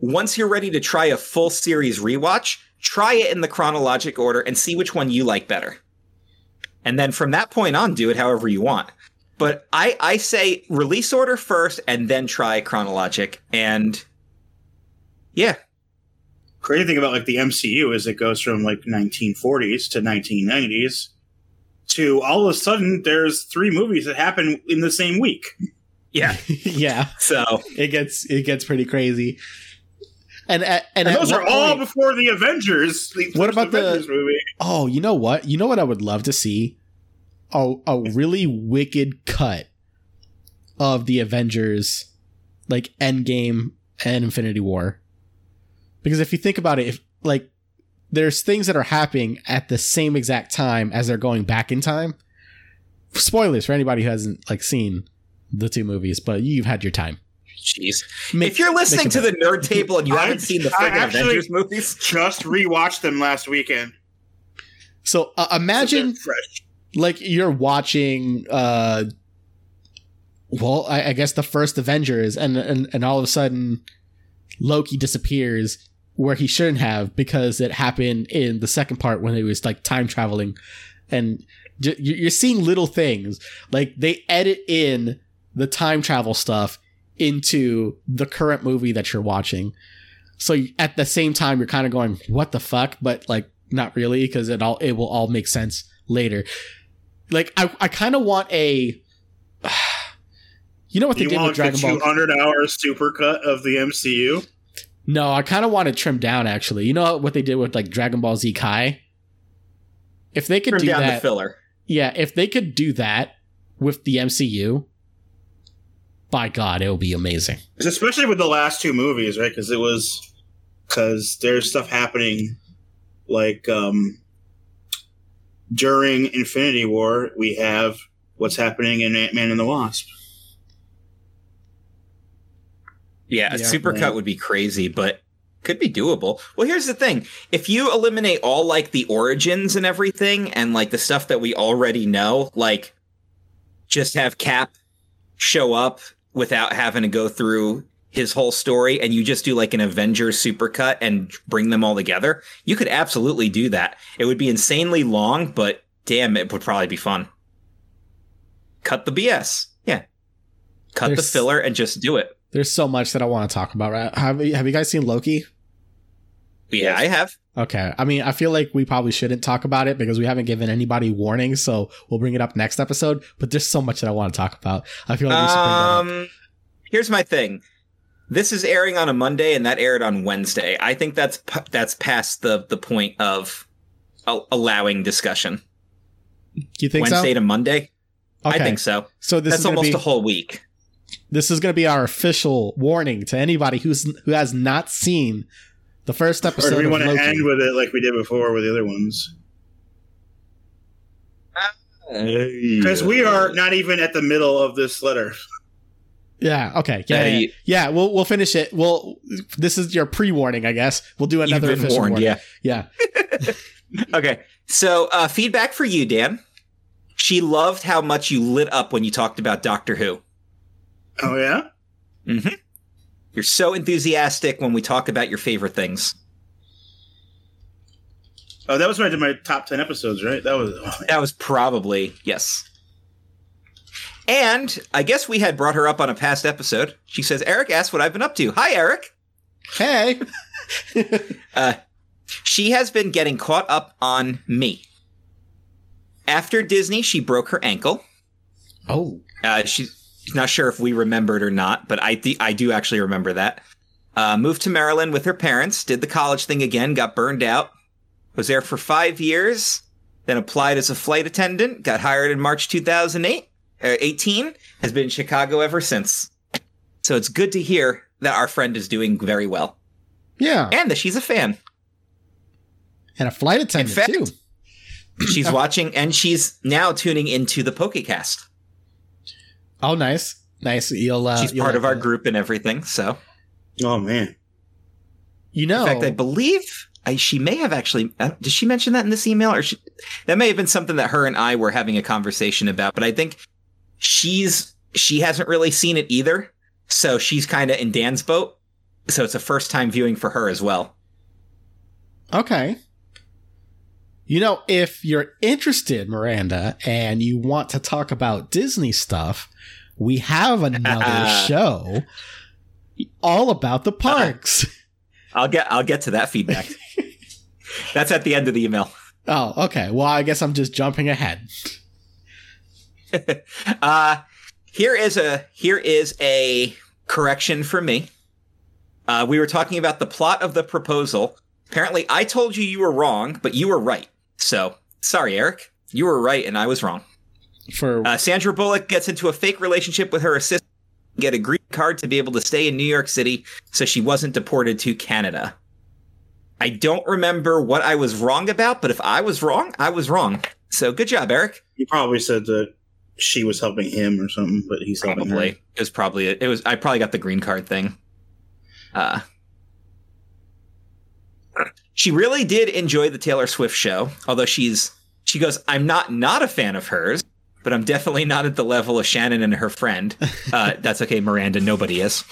once you're ready to try a full series rewatch, try it in the chronologic order and see which one you like better. And then from that point on, do it however you want. But I, I say release order first and then try chronologic. And yeah, Crazy thing about like the MCU is it goes from like 1940s to 1990s to all of a sudden there's three movies that happen in the same week. yeah. (laughs) yeah, So it gets it gets pretty crazy. And at, and, And at those what are all point- before the Avengers. The What first about the- movie? Oh, you know what? You know what I would love to see? A a really wicked cut of the Avengers like Endgame and Infinity War. Because if you think about it, if like there's things that are happening at the same exact time as they're going back in time. Spoilers for anybody who hasn't like seen the two movies, but you've had your time. jeez. Make- if you're listening to the nerd table and you I- haven't seen the I actually- Avengers movies, Just rewatched them last weekend. so uh, imagine So fresh. like you're watching uh well I, I guess the first avengers and, and and all of a sudden loki disappears where he shouldn't have because it happened in the second part when it was like time traveling. And you- you're seeing little things. Like they edit in the time travel stuff into the current movie that you're watching. So at the same time you're kind of going what the fuck? But like not really because it all it will all make sense later. Like I, I kind of want a (sighs) you know what they You did with want the Dragon Ball 200 hour supercut of the MCU? No, I kind of want to trim down actually. You know what they did with like Dragon Ball Z Kai? If they could trim do down the that, filler. yeah, if they could do that with the MCU, by God, it would be amazing. Especially with the last two movies, right? Because it was because there's stuff happening like um during Infinity War. We have what's happening in Ant Man and the Wasp. Yeah, a Yeah, supercut right. would be crazy, but could be doable. Well, here's the thing. If you eliminate all like the origins and everything and like the stuff that we already know, like just have Cap show up without having to go through his whole story and you just do like an Avengers supercut and bring them all together, you could absolutely do that. It would be insanely long, but damn, it would probably be fun. Cut the BS. Yeah. Cut the filler and just do it. There's so much that I want to talk about. Right? Have you, have you guys seen Loki? Yeah, I have. Okay, I mean, I feel like we probably shouldn't talk about it because we haven't given anybody warning, so we'll bring it up next episode. But there's so much that I want to talk about. I feel like we should bring that up. Um, here's my thing. This is airing on a Monday, and that aired on Wednesday. I think that's p- that's past the the point of a- allowing discussion. Do you think Wednesday so? to Monday. Okay, I think so. so. This that's is almost be a whole week. This is going to be our official warning to anybody who's who has not seen the first episode. Or episode do we want to end with it like we did before with the other ones? Because we are not even at the middle of this letter. yeah. Okay. Yeah. Yeah, yeah. We'll we'll finish it. We'll. This is your pre-warning, I guess. We'll do another been official warned. warning. Yeah. Yeah. (laughs) Okay. So uh, feedback for you, Dan. She loved how much you lit up when you talked about Doctor Who. Oh yeah. Mm-hmm. You're so enthusiastic when we talk about your favorite things. Oh, that was when I did my top ten episodes, right? That was. Oh. That was probably yes. And I guess we had brought her up on a past episode. She says, Eric asked what I've been up to. Hi, Eric. Hey. (laughs) Uh, she has been getting caught up on me. After Disney, she broke her ankle. Oh, uh, she's not sure if we remembered or not, but I th- I do actually remember that. Uh, moved to Maryland with her parents, did the college thing again, got burned out, was there for five years, then applied as a flight attendant, got hired in March 2008, uh, 18, has been in Chicago ever since. So it's good to hear that our friend is doing very well. Yeah. And that she's a fan. And a flight attendant, fact, too. She's watching and she's now tuning into the Pokecast. Oh, nice. Nice. You'll, uh, she's you'll part like of our that. group and everything. So, Oh man. You know, in fact, I believe I, she may have actually. Uh, did she mention that in this email, or she, that may have been something that her and I were having a conversation about? But I think she's she hasn't really seen it either, so she's kind of in Dan's boat. So it's a first time viewing for her as well. Okay. You know, if you're interested, Miranda, and you want to talk about Disney stuff, we have another (laughs) show all about the parks. (laughs) I'll get I'll get to that feedback. (laughs) That's at the end of the email. Oh, okay. Well, I guess I'm just jumping ahead. uh here is a here is a correction for me. Uh, we were talking about the plot of the proposal. Apparently, I told you you were wrong, but you were right. So sorry, Eric. You were right, and I was wrong. For Uh, Sandra Bullock gets into a fake relationship with her assistant, get a green card to be able to stay in New York City, so she wasn't deported to Canada. I don't remember what I was wrong about, but if I was wrong, I was wrong. So good job, Eric. You probably said that she was helping him or something, but he's helping her. Probably it was probably it was. I probably got the green card thing. Uh, she really did enjoy the Taylor Swift show, although she's she goes, I'm not not a fan of hers, but I'm definitely not at the level of Shannon and her friend. (laughs) Uh, that's okay, Miranda. Nobody is.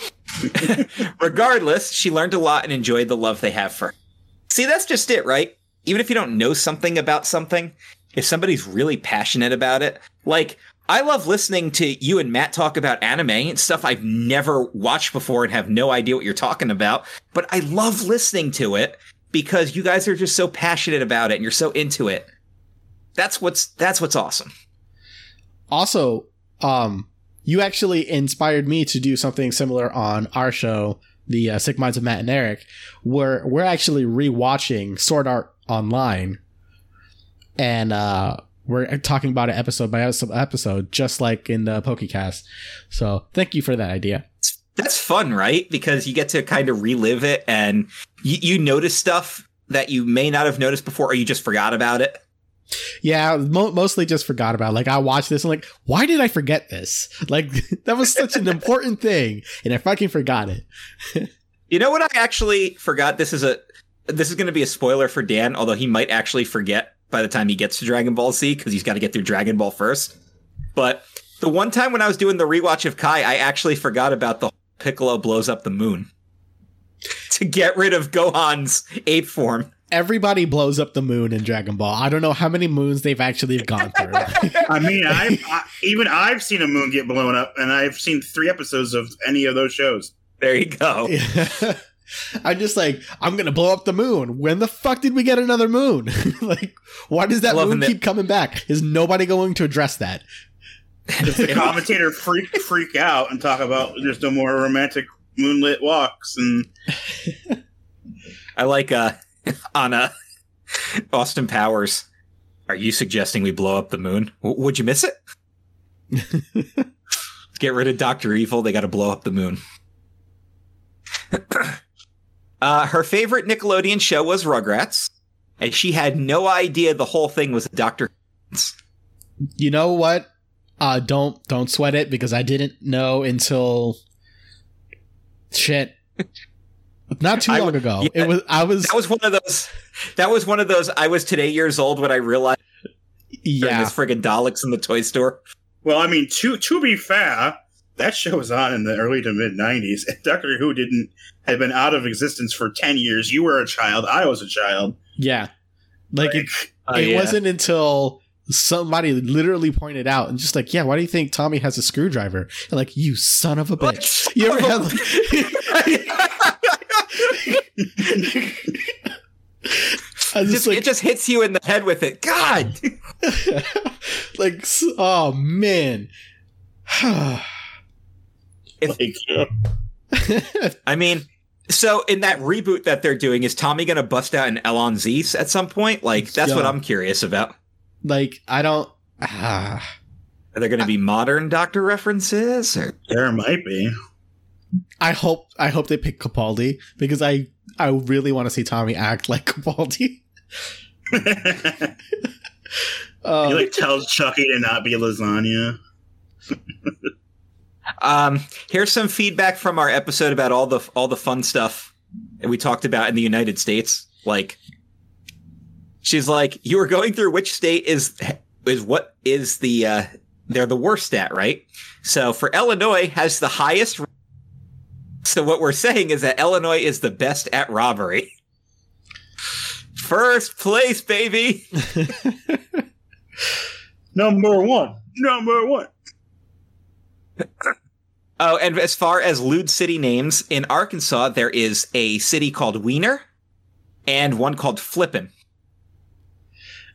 (laughs) Regardless, she learned a lot and enjoyed the love they have for. Her. See, that's just it, right? Even if you don't know something about something, if somebody's really passionate about it, like I love listening to you and Matt talk about anime and stuff I've never watched before and have no idea what you're talking about, but I love listening to it because you guys are just so passionate about it and you're so into it. That's what's that's what's awesome. also, um, you actually inspired me to do something similar on our show, the uh, Sick Minds of Matt and Eric, where we're actually rewatching Sword Art Online, and uh, we're talking about it episode by episode, just like in the Pokecast. So, thank you for that idea. That's fun, right? Because you get to kind of relive it and you, you notice stuff that you may not have noticed before or you just forgot about it. Yeah, mo- mostly just forgot about. It. Like I watched this and like, why did I forget this? (laughs) Like that was such an important thing, and I fucking forgot it. (laughs) You know what I actually forgot? This is a this is going to be a spoiler for Dan, although he might actually forget by the time he gets to Dragon Ball Z because he's got to get through Dragon Ball first. But the one time when I was doing the rewatch of Kai, I actually forgot about the Piccolo blows up the moon to get rid of Gohan's ape form. Everybody blows up the moon in Dragon Ball. I don't know how many moons they've actually gone through. (laughs) I mean, I've, I, even I've seen a moon get blown up, and I've seen three episodes of any of those shows. There you go. (laughs) I'm just like, I'm gonna blow up the moon. When the fuck did we get another moon? (laughs) like, why does that Loving moon that- keep coming back? Is nobody going to address that? The (laughs) commentator freak freak out and talk about there's no more romantic moonlit walks, and I like uh (laughs) on uh Austin Powers. Are you suggesting we blow up the moon? W- would you miss it? (laughs) Get rid of Doctor Evil. They got to blow up the moon. (clears throat) uh, her favorite Nickelodeon show was Rugrats, and she had no idea the whole thing was Doctor. You know what? Uh, don't don't sweat it because I didn't know until shit. (laughs) Not too I- long ago. yeah, it was I was That was one of those. That was one of those. I was today years old when I realized yeah. yeah. this friggin' Daleks in the toy store. well, I mean, to to be fair, that show was on in the early to mid '90s, and Doctor Who didn't had been out of existence for ten years. You were a child, I was a child. Yeah. Like it, Oh, it yeah. wasn't until somebody literally pointed out and just like, yeah, why do you think Tommy has a screwdriver? And like, you son of a bitch. You ever have (laughs) I was Just, like, it just hits you in the head with it. God. (laughs) like, oh man. (sighs) If- Like, I mean, so in that reboot that they're doing, is Tommy going to bust out an Allons-y at some point? Like, that's what I'm curious about. Like I don't. Ah. Are there going to be modern Doctor references? Or there might be. I hope I hope they pick Capaldi because I I really want to see Tommy act like (laughs) Capaldi. (laughs) he Uh, like tells Chuckie to not be lasagna. (laughs) Um, here's some feedback from our episode about all the all the fun stuff that we talked about in the United States. Like, she's like, you were going through which state is is what is the uh, they're the worst at, right? So for Illinois has the highest. So what we're saying is that Illinois is the best at robbery. First place, baby. (laughs) Number one. Number one. (laughs) Oh, and as far as lewd city names in Arkansas, there is a city called Wiener and one called Flippin.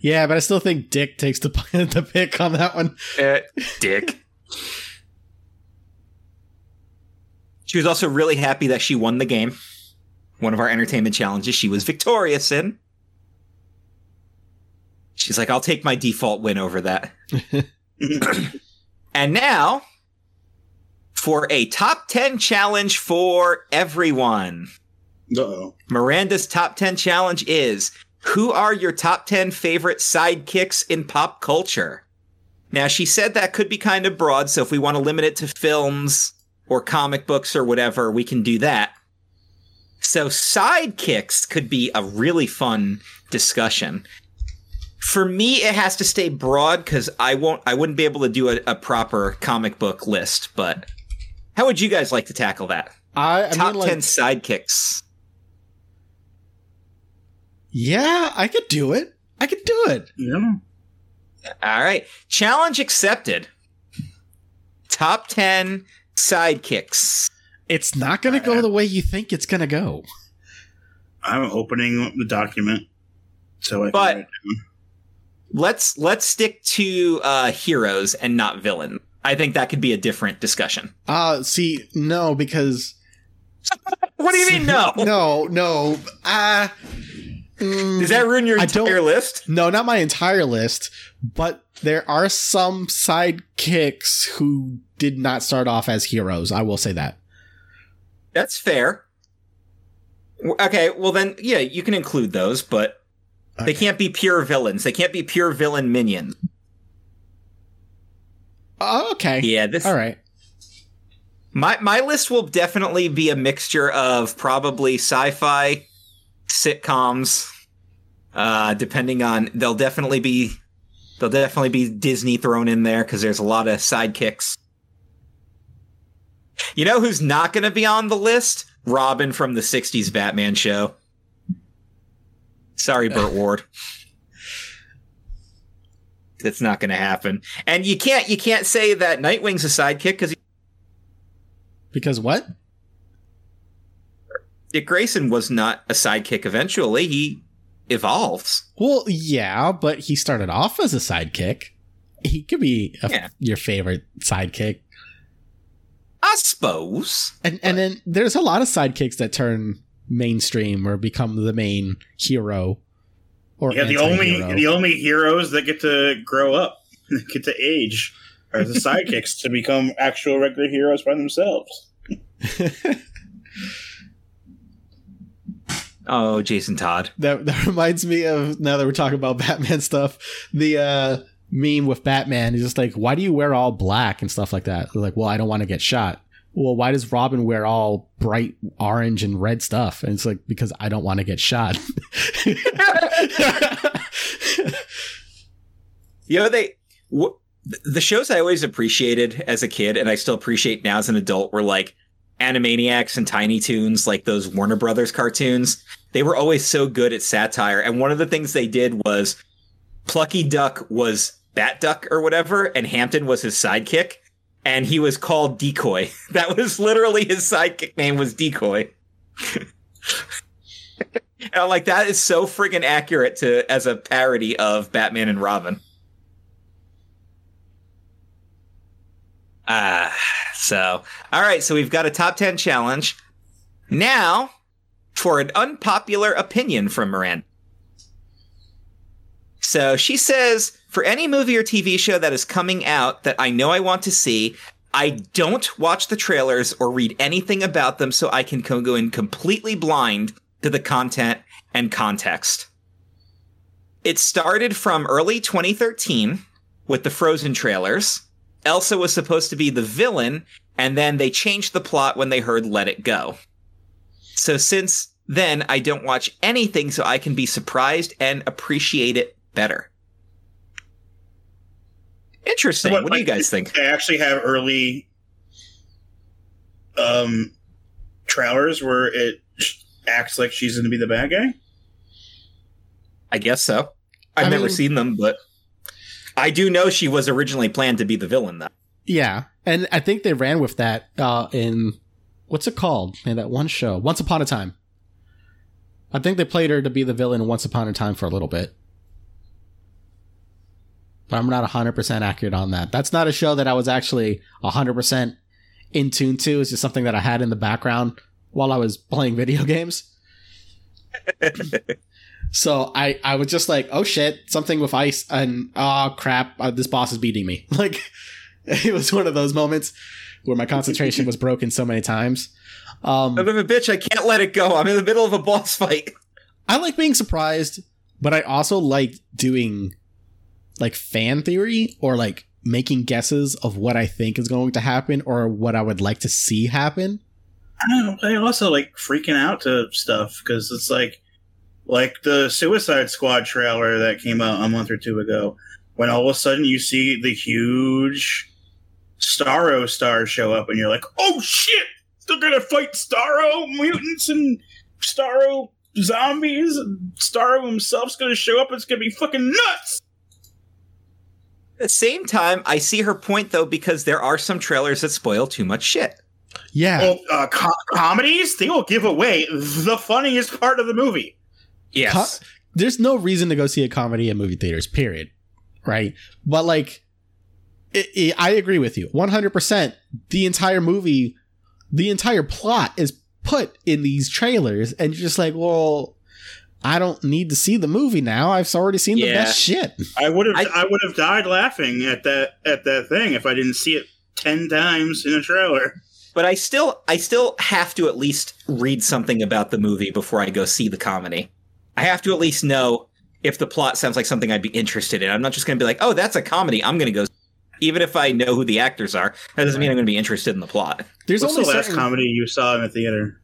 Yeah, but I still think Dick takes the (laughs) the pick on that one. Uh, dick. She was also really happy that she won the game. One of our entertainment challenges she was victorious in. She's like, I'll take my default win over that. (laughs) And now, for a top 10 challenge for everyone. Uh-oh. Miranda's top 10 challenge is Who are your top 10 favorite sidekicks in pop culture? Now, she said that could be kind of broad, so if we want to limit it to films or comic books or whatever, we can do that. So, sidekicks could be a really fun discussion. For me, it has to stay broad because I won't, I wouldn't be able to do a, a proper comic book list. But how would you guys like to tackle that? I, I top mean, like, ten sidekicks. Yeah, I could do it. I could do it. Yeah. All right. Challenge accepted. Top 10 sidekicks. It's not going to go the way you think it's going to go. I'm opening the document. So I can But- write. Let's let's stick to uh heroes and not villain. I think that could be a different discussion. Uh, see, no, because (laughs) What do you mean no? (laughs) no, no. Uh, mm, Does that ruin your I entire list? No, not my entire list, but there are some sidekicks who did not start off as heroes. I will say that. That's fair. Okay, well then yeah, you can include those, but they can't be pure villains. They can't be pure villain minions. Oh, okay. Yeah, this All right. My my list will definitely be a mixture of probably sci-fi, sitcoms, uh, depending on they'll definitely be they'll definitely be Disney thrown in there because there's a lot of sidekicks. You know who's not going to be on the list? Robin from the '60s Batman show. Sorry, Burt (laughs) Ward. That's not going to happen. And you can't you can't say that Nightwing's a sidekick because Because what? Dick Grayson was not a sidekick eventually. He evolves. Well, yeah, but he started off as a sidekick. He could be a, Yeah. your favorite sidekick. I suppose. And and then there's a lot of sidekicks that turn mainstream or become the main hero. Or Yeah, the only anti-hero. the only heroes that get to grow up, (laughs) get to age, are the (laughs) sidekicks to become actual regular heroes by themselves. (laughs) Oh, Jason Todd. that that (laughs) reminds me of now that we're talking about Batman stuff. The uh meme with Batman is just like, why do you wear all black and stuff like that? They're like, well, I don't want to get shot. Well, why does Robin wear all bright orange and red stuff? And it's like because I don't want to get shot. (laughs) You know they wh- the shows I always appreciated as a kid, and I still appreciate now as an adult, were like Animaniacs and Tiny Toons, like those Warner Brothers cartoons. They were always so good at satire, and one of the things they did was Plucky Duck was Bat Duck or whatever, and Hamton was his sidekick, and he was called Decoy. (laughs) That was literally his sidekick name was Decoy. (laughs) like, that is so friggin' accurate to as a parody of Batman and Robin. Ah, so all right. So we've got a top ten challenge now for an unpopular opinion from Miranda. So she says, for any movie or TV show that is coming out that I know I want to see, I don't watch the trailers or read anything about them so I can go in completely blind to the content and context. It started from early 2013 with the Frozen trailers. Elsa was supposed to be the villain, and then they changed the plot when they heard Let It Go. So since then, I don't watch anything so I can be surprised and appreciate it better. Interesting. What, what do you guys think? They actually have early um trailers where it acts like she's going to be the bad guy. I guess so. I've I never mean, seen them, but I do know she was originally planned to be the villain, though. Yeah, and I think they ran with that uh, in what's it called? Man, that one show, Once Upon a Time. I think they played her to be the villain Once Upon a Time for a little bit but I'm not 100% accurate on that. That's not a show that I was actually 100% in tune to. It's just something that I had in the background while I was playing video (laughs) games. (laughs) so I, I was just like, oh shit, something with ice, and oh crap, uh, this boss is beating me. (laughs) Like, it was one of those moments where my concentration was broken so many times. Um, I'm a bitch. I can't let it go. I'm in the middle of a boss fight. (laughs) I like being surprised, but I also like doing like fan theory or like making guesses of what I think is going to happen or what I would like to see happen. I, I also like freaking out to stuff because it's like like the Suicide Squad trailer that came out a month or two ago. When all of a sudden you see the huge Starro star show up, and you're like, "Oh shit! They're gonna fight Starro mutants and Starro zombies, and Starro himself's gonna show up. It's gonna be fucking nuts." At the same time, I see her point though because there are some trailers that spoil too much shit. Yeah, well, uh, co- comedies they will give away the funniest part of the movie. Yes, Co- there's no reason to go see a comedy in movie theaters. Period. Right, but like, it, it, I agree with you 100. percent The entire movie, the entire plot is put in these trailers, and you're just like, well, I don't need to see the movie now. I've already seen yeah. the best shit. I would have I, I would have died laughing at that at that thing if I didn't see it 10 times in a trailer. But I still I still have to at least read something about the movie before I go see the comedy. I have to at least know if the plot sounds like something I'd be interested in. I'm not just going to be like, "Oh, that's a comedy. I'm going to go even if I know who the actors are, that doesn't mean I'm going to be interested in the plot. There's What's only the last certain... comedy you saw in the theater?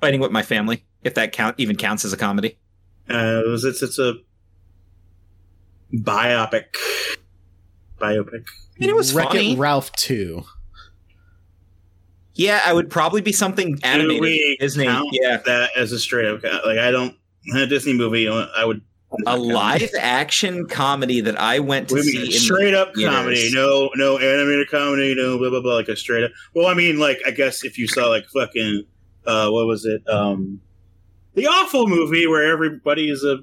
Fighting with my family if that count even counts as a comedy. Uh, it was, it's it's a biopic. Biopic. I mean, it was Wreck funny. Ralph two. Yeah, I would probably be something animated. Disney, yeah, that as a straight up like I don't (laughs) a Disney movie. I would a live action comedy that I went to see. straight up comedy, no no animated comedy, no blah blah blah. Like a straight up. Well, I mean, like I guess if you saw like fucking uh, what was it? Um, the awful movie where everybody is a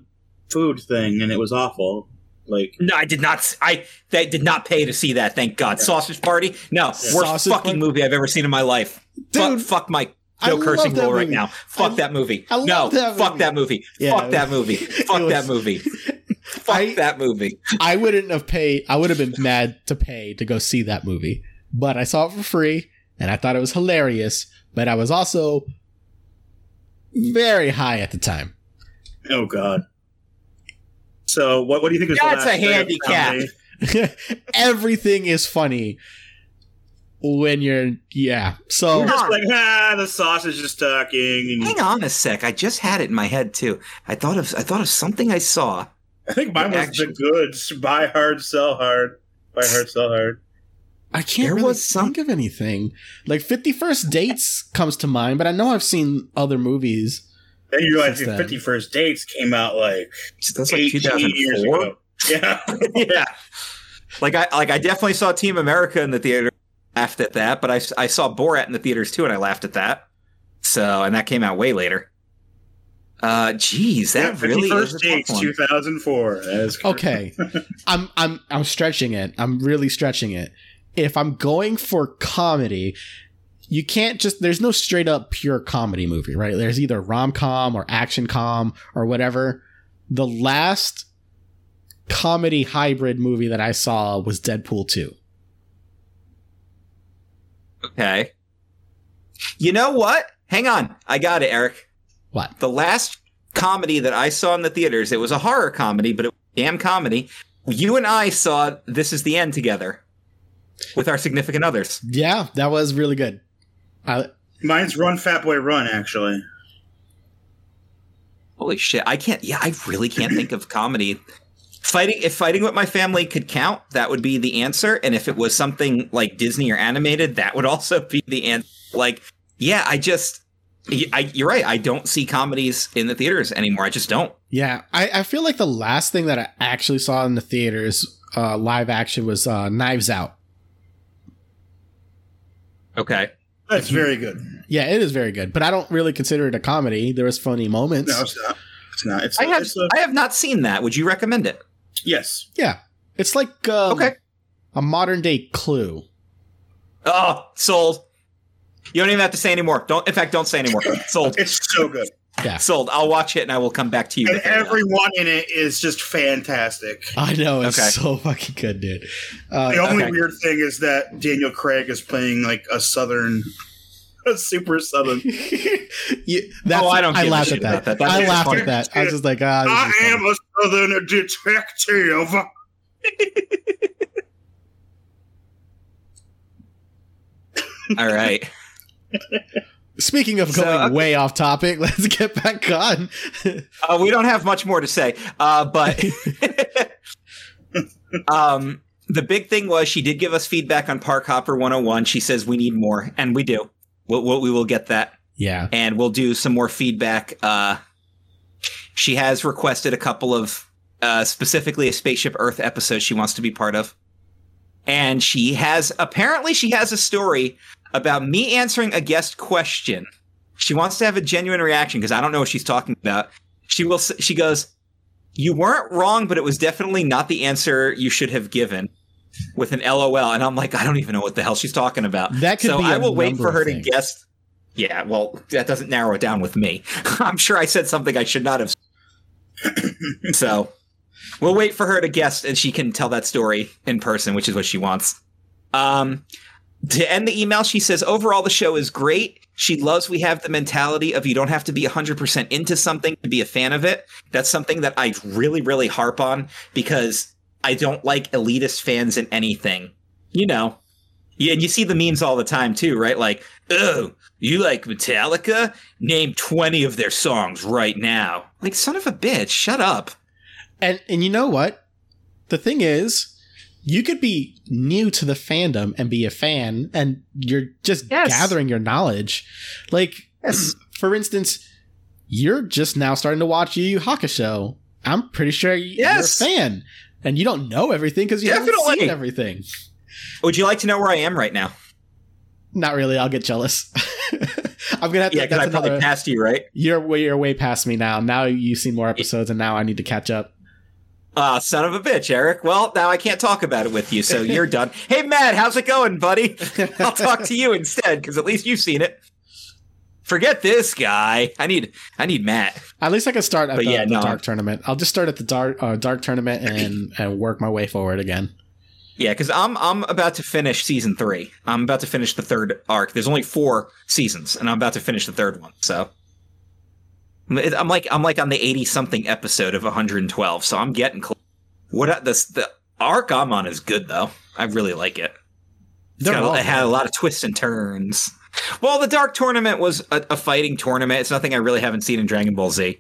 food thing and it was awful. Like no, I did not. I they did not pay to see that. Thank God. Yeah. Sausage Party. No, yeah. worst Sausage fucking Party? movie I've ever seen in my life. Dude, fuck, fuck my no I cursing rule right now. Fuck I, that movie. no, that fuck that movie. Yeah. (laughs) Fuck that movie. fuck was, that movie. fuck I, that movie. I wouldn't have paid. I would have been mad to pay to go see that movie, but I saw it for free and I thought it was hilarious. But I was also very high at the time. Oh God. So what? What do you think? Was That's a handicap. (laughs) Everything is funny when you're yeah. So you're just like ah, the sausage is talking. And- Hang on a sec. I just had it in my head too. I thought of I thought of something I saw. I think mine was actually, the goods. Buy hard, sell hard. Buy hard, sell hard. I can't there really was some... think of anything. Like Fifty First Dates comes to mind, but I know I've seen other movies. Then you realize Fifty First Dates came out like that's like two thousand four. (laughs) Yeah, (laughs) yeah. Like I like I definitely saw Team America in the theater. Laughed at that, but I I saw Borat in the theaters too, and I laughed at that. So and that came out way later. Uh, geez, that yeah, really is dates, 2004. okay, (laughs) I'm I'm I'm stretching it. I'm really stretching it if I'm going for comedy, you can't just there's no straight up pure comedy movie, right? There's either rom com or action com or whatever. The last comedy hybrid movie that I saw was Deadpool 2. Okay. You know what? Hang on. I got it, Eric. What? The last comedy that I saw in the theaters, it was a horror comedy, but it was damn comedy. You and I saw This Is the End together with our significant others. Yeah, that was really good. I, Mine's Run Fat Boy Run, actually. Holy shit. I can't, yeah, I really can't think of comedy. Fighting, if fighting with my family could count, that would be the answer. And if it was something like Disney or animated, that would also be the answer. Like, yeah, I just, I, you're right. I don't see comedies in the theaters anymore. I just don't. Yeah, I, I feel like the last thing that I actually saw in the theaters, uh, live action, was uh, Knives Out. Okay. That's very good. Yeah, it is very good, but I don't really consider it a comedy. There was funny moments. No, it's not. It's not. It's, I have, it's a, I have not seen that. Would you recommend it? Yes. Yeah, it's like um, Okay. a modern day Clue. Oh, sold. You don't even have to say anymore. Don't. In fact, don't say anymore. Sold. It's so good. Yeah, Sold. I'll watch it and I will come back to you. And everyone in it is just fantastic. I know it's Okay. so fucking good, dude. Uh, The only okay. weird thing is that Daniel Craig is playing like a southern, a (laughs) super southern. (laughs) you, that's, Oh, I don't I give a laughed at that. about that. I laughed at that. I was just like, ah, I is funny. am a southern detective. (laughs) All right. Speaking of So, going okay. way off topic, let's get back on. Uh, we don't have much more to say, uh, but um, the big thing was she did give us feedback on Park Hopper 101. She says we need more, and we do. We'll, we'll, we will get that, yeah, and we'll do some more feedback. Uh, she has requested a couple of, uh, specifically a Spaceship Earth episode she wants to be part of. And she has, apparently, she has a story about me answering a guest question. She wants to have a genuine reaction because I don't know what she's talking about. She will. She goes, "You weren't wrong, but it was definitely not the answer you should have given." With an LOL, and I'm like, I don't even know what the hell she's talking about. That could so be I will wait for her to guess. Yeah, well, that doesn't narrow it down with me. (laughs) I'm sure I said something I should not have. so we'll wait for her to guess, and she can tell that story in person, which is what she wants. Um, to end the email, she says, overall, the show is great. She loves we have the mentality of you don't have to be 100% into something to be a fan of it. That's something that I really, really harp on because I don't like elitist fans in anything. You know, yeah, and you see the memes all the time too, right? Like, oh, you like Metallica? Name 20 of their songs right now. Like, son of a bitch, shut up. and and you know what? The thing is, you could be new to the fandom and be a fan, and you're just Yes. gathering your knowledge. Like, Yes. (clears throat) for instance, you're just now starting to watch Yu Yu Hakusho. I'm pretty sure Yes. you're a fan, and you don't know everything because you haven't Definitely. seen everything. Would you like to know where I am right now? Not really. I'll get jealous. (laughs) I'm gonna have to. Yeah, because I probably another. passed you, right? You're way. You're way past me now. Now you've seen more episodes, and now I need to catch up. Ah, son of a bitch, Eric. Well, now I can't talk about it with you, so (laughs) you're done. Hey, Matt, how's it going, buddy? (laughs) I'll talk to you instead, because at least you've seen it. Forget this guy. I need, I need Matt. At least I can start at But the, yeah, the no. dark tournament. I'll just start at the dark uh, dark tournament and and work my way forward again. Yeah, because I'm I'm about to finish season three. I'm about to finish the third arc. There's only four seasons, and I'm about to finish the third one. So I'm like I'm like on the 80 something episode of 112. So I'm getting close. What I- the the arc I'm on is good though. I really like it. It's got all it had a lot of twists and turns. Well, the Dark Tournament was a, a fighting tournament. It's nothing I really haven't seen in Dragon Ball Z,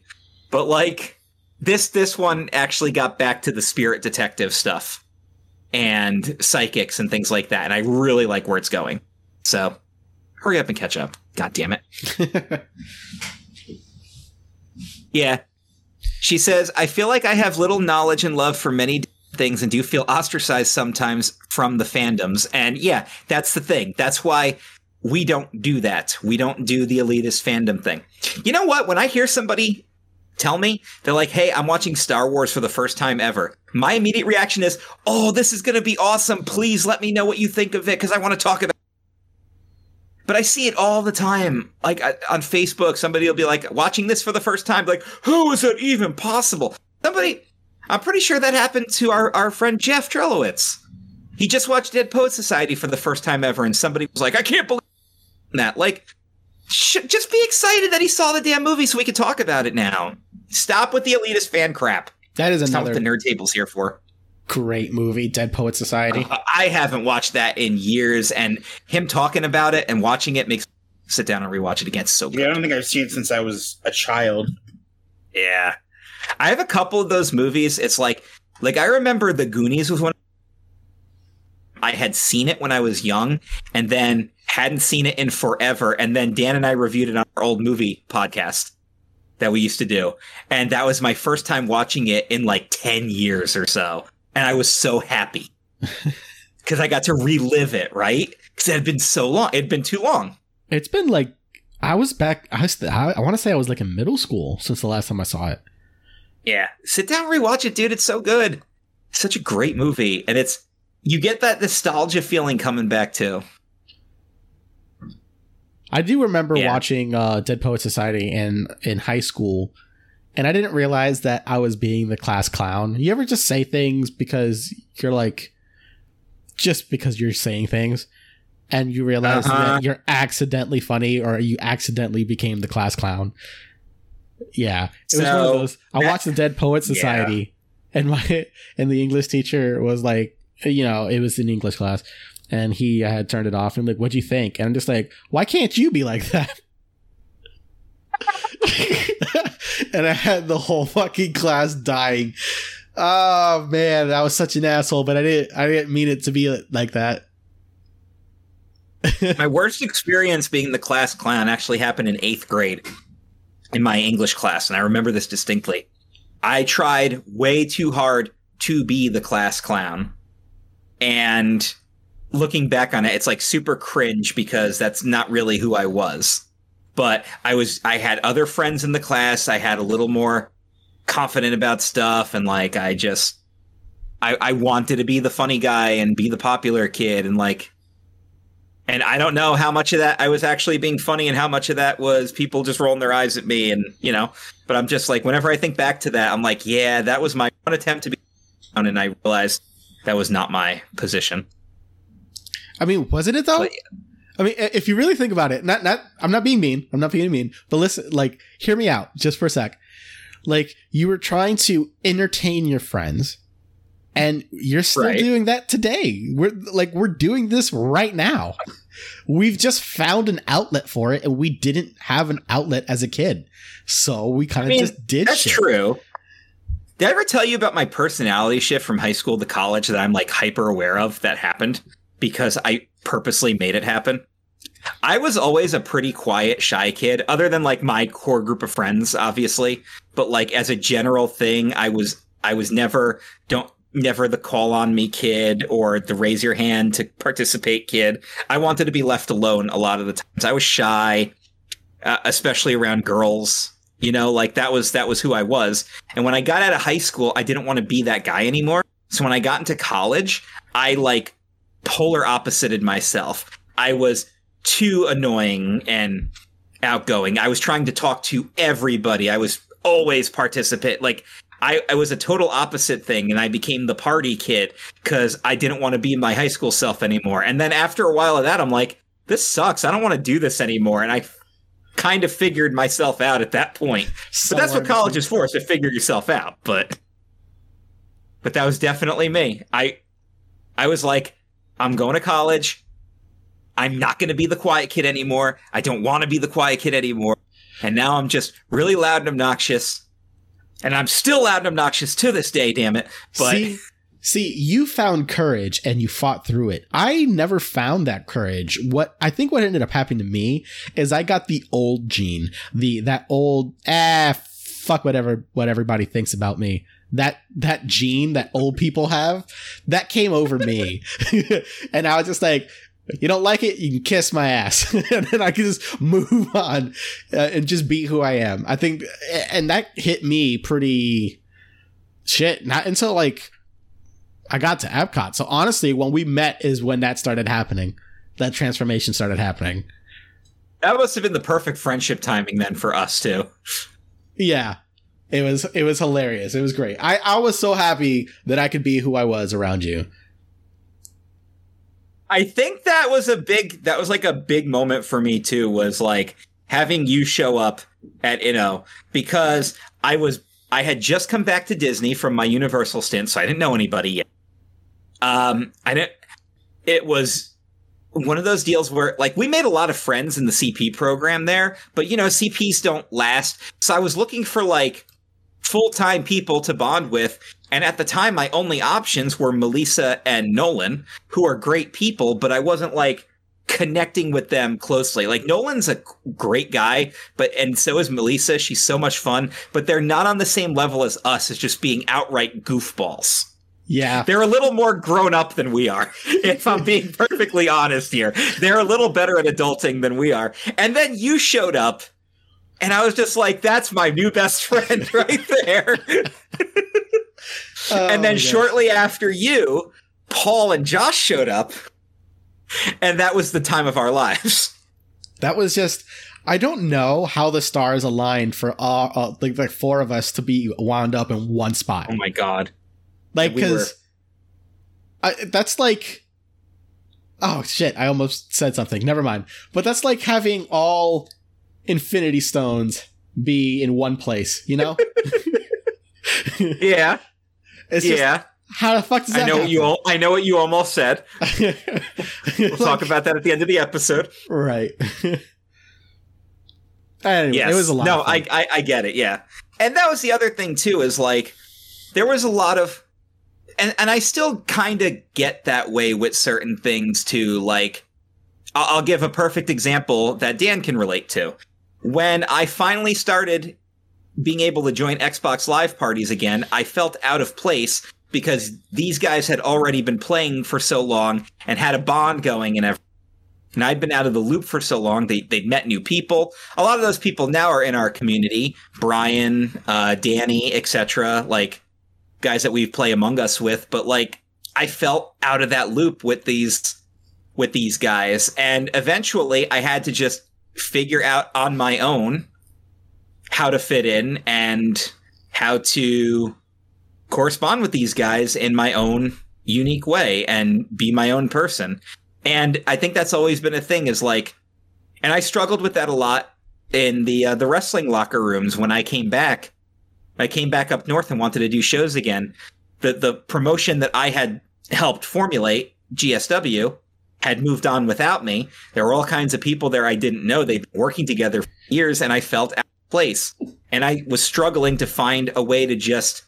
but like this this one actually got back to the spirit detective stuff and psychics and things like that, and I really like where it's going. So hurry up and catch up. God damn it. (laughs) Yeah. She says, I feel like I have little knowledge and love for many things and do feel ostracized sometimes from the fandoms. And yeah, that's the thing. That's why we don't do that. We don't do the elitist fandom thing. You know what? When I hear somebody tell me they're like, "Hey, I'm watching Star Wars for the first time ever." My immediate reaction is, "Oh, this is going to be awesome. Please let me know what you think of it cuz I want to talk about but I see it all the time. Like uh, on Facebook, somebody will be like watching this for the first time, like, "Who is it even possible? Somebody, I'm pretty sure that happened to our, our friend Jeff Trelowitz. He just watched Dead Poet Society for the first time ever, and somebody was like, I can't believe that. Like, sh- just be excited that he saw the damn movie so we can talk about it now. Stop with the elitist fan crap. That is Stop what the nerd table's here for great movie, Dead Poet Society. Uh, I haven't watched that in years, and him talking about it and watching it makes me sit down and rewatch it again. It's so good. Yeah, I don't think I've seen it since I was a child. Yeah, I have a couple of those movies. It's like, like I remember The Goonies was one. I had seen it when I was young, and then hadn't seen it in forever. And then Dan and I reviewed it on our old movie podcast that we used to do, and that was my first time watching it in like ten years or so and I was so happy (laughs) because I got to relive it. Right? Because it had been so long. It had been too long. It's been like I was back. I was, I, I want to say I was like in middle school since the last time I saw it. Yeah, sit down, rewatch it, dude. It's so good. It's such a great movie, and it's you get that nostalgia feeling coming back too. I do remember yeah. watching uh, Dead Poet Society in in high school and I didn't realize that I was being the class clown. You ever just say things because you're like, just because you're saying things, and you realize uh-huh. that you're accidentally funny or you accidentally became the class clown. Yeah, it so, was one of those. I watched the Dead Poet Society, yeah. and my (laughs) and the English teacher was like, you know, it was in English class, and he had turned it off. And like, "What'd you think?" And I'm just like, "Why can't you be like that?" (laughs) (laughs) and I had the whole fucking class dying. Oh man, I was such an asshole, but I didn't I didn't mean it to be like that. (laughs) my worst experience being the class clown actually happened in 8th grade in my English class and I remember this distinctly. I tried way too hard to be the class clown. And looking back on it, it's like super cringe because that's not really who I was but I was I had other friends in the class. I had a little more confident about stuff, and like I just I, I wanted to be the funny guy and be the popular kid, and like. And I don't know how much of that I was actually being funny and how much of that was people just rolling their eyes at me and, you know, but I'm just like, whenever I think back to that, I'm like, yeah, that was my one attempt to be and I realized that was not my position. I mean, wasn't it though? But, I mean, if you really think about it, not not I'm not being mean. I'm not being mean, but listen, like, hear me out just for a sec. Like, you were trying to entertain your friends, and you're still right. doing that today. We're like, we're doing this right now. We've just found an outlet for it, and we didn't have an outlet as a kid, so we kind of I mean, just did. That's shit. true. Did I ever tell you about my personality shift from high school to college that I'm like hyper aware of that happened because I purposely made it happen? I was always a pretty quiet, shy kid, other than like my core group of friends, obviously. But like as a general thing, I was I was never don't never the call on me kid or the raise your hand to participate kid. I wanted to be left alone a lot of the times. I was shy, uh, especially around girls. You know, like that was that was who I was. And when I got out of high school, I didn't want to be that guy anymore. So when I got into college, I like polar opposited myself. I was too annoying and outgoing. I was trying to talk to everybody. I was always participate. Like I, I was a total opposite thing and I became the party kid because I didn't want to be my high school self anymore. And then after a while of that, I'm like, this sucks. I don't want to do this anymore. And I kind of figured myself out at that point. So that's what college is for, is to figure yourself out. But but that was definitely me. I I was like, I'm going to college. I'm not going to be the quiet kid anymore. I don't want to be the quiet kid anymore. And now I'm just really loud and obnoxious. And I'm still loud and obnoxious to this day, damn it. But see, see, you found courage and you fought through it. I never found that courage. What I think what ended up happening to me is I got the old gene, the that old ah fuck whatever what everybody thinks about me that that gene that old people have that came over me (laughs) and i was just like You don't like it, you can kiss my ass, (laughs) and then I can just move (laughs) on uh, and just be who I am. I think, and that hit me pretty shit. Not until like I got to Epcot. So honestly, when we met is when that started happening. That transformation started happening. That must have been the perfect friendship timing then for us too. Yeah. It was it was hilarious. It was great. I, I was so happy that I could be who I was around you. I think that was a big that was like a big moment for me too was like having you show up at Inno because I was I had just come back to Disney from my Universal stint, so I didn't know anybody yet. Um I didn't it was one of those deals where like we made a lot of friends in the CP program there, but you know, CPs don't last. So I was looking for like full-time people to bond with, and at the time my only options were Melissa and Nolan, who are great people, but I wasn't like connecting with them closely. Like Nolan's a great guy, but and so is Melissa. She's so much fun, but they're not on the same level as us as just being outright goofballs. Yeah. They're a little more grown up than we are, (laughs) if I'm being (laughs) perfectly honest here. They're a little better at adulting than we are. And then you showed up, and I was just like, that's my new best (laughs) friend right there. oh, and then shortly after you, Paul and Josh showed up, and that was the time of our lives. That was just. I don't know how the stars aligned for all, uh, like like four of us to be wound up in one spot. Oh my god! Like, because we that's like, oh shit! I almost said something. Never mind. But that's like having all Infinity Stones be in one place. You know? (laughs) (laughs) yeah. It's yeah. how the fuck does that I know happen? what you. I know what you almost said. (laughs) we'll like, talk about that at the end of the episode. Right. anyway, yes. it was a lot. No, I, I I get it. Yeah, and that was the other thing too. Is like there was a lot of and and I still kind of get that way with certain things too. Like, I'll give a perfect example that Dan can relate to. When I finally started being able to join Xbox Live parties again, I felt out of place because these guys had already been playing for so long and had a bond going and everything. And I'd been out of the loop for so long. They they'd met new people. A lot of those people now are in our community. Brian, uh, Danny, etc. Like guys that we play Among Us with, but like I felt out of that loop with these with these guys, and eventually I had to just figure out on my own how to fit in and how to correspond with these guys in my own unique way and be my own person. And I think that's always been a thing is like and I struggled with that a lot in the uh, the wrestling locker rooms when I came back I came back up north and wanted to do shows again. The the promotion that I had helped formulate, GSW, had moved on without me. There were all kinds of people there I didn't know. They'd been working together for years, and I felt out of place. And I was struggling to find a way to just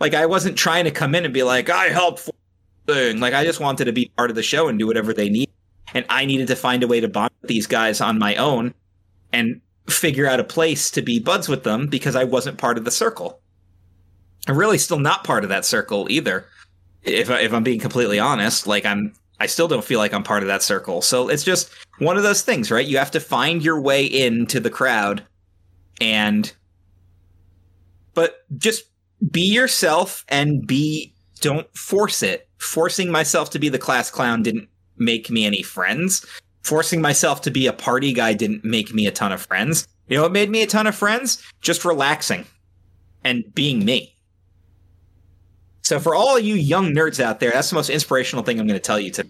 like I wasn't trying to come in and be like, I help thing. Like I just wanted to be part of the show and do whatever they need. And I needed to find a way to bond with these guys on my own. And figure out a place to be buds with them because I wasn't part of the circle. I'm really still not part of that circle either. If if I'm being completely honest, like I'm I still don't feel like I'm part of that circle. So it's just one of those things, right? You have to find your way into the crowd and but just be yourself and be don't force it. Forcing myself to be the class clown didn't make me any friends forcing myself to be a party guy didn't make me a ton of friends. You know what made me a ton of friends? Just relaxing and being me. So for all you young nerds out there, that's the most inspirational thing I'm going to tell you to.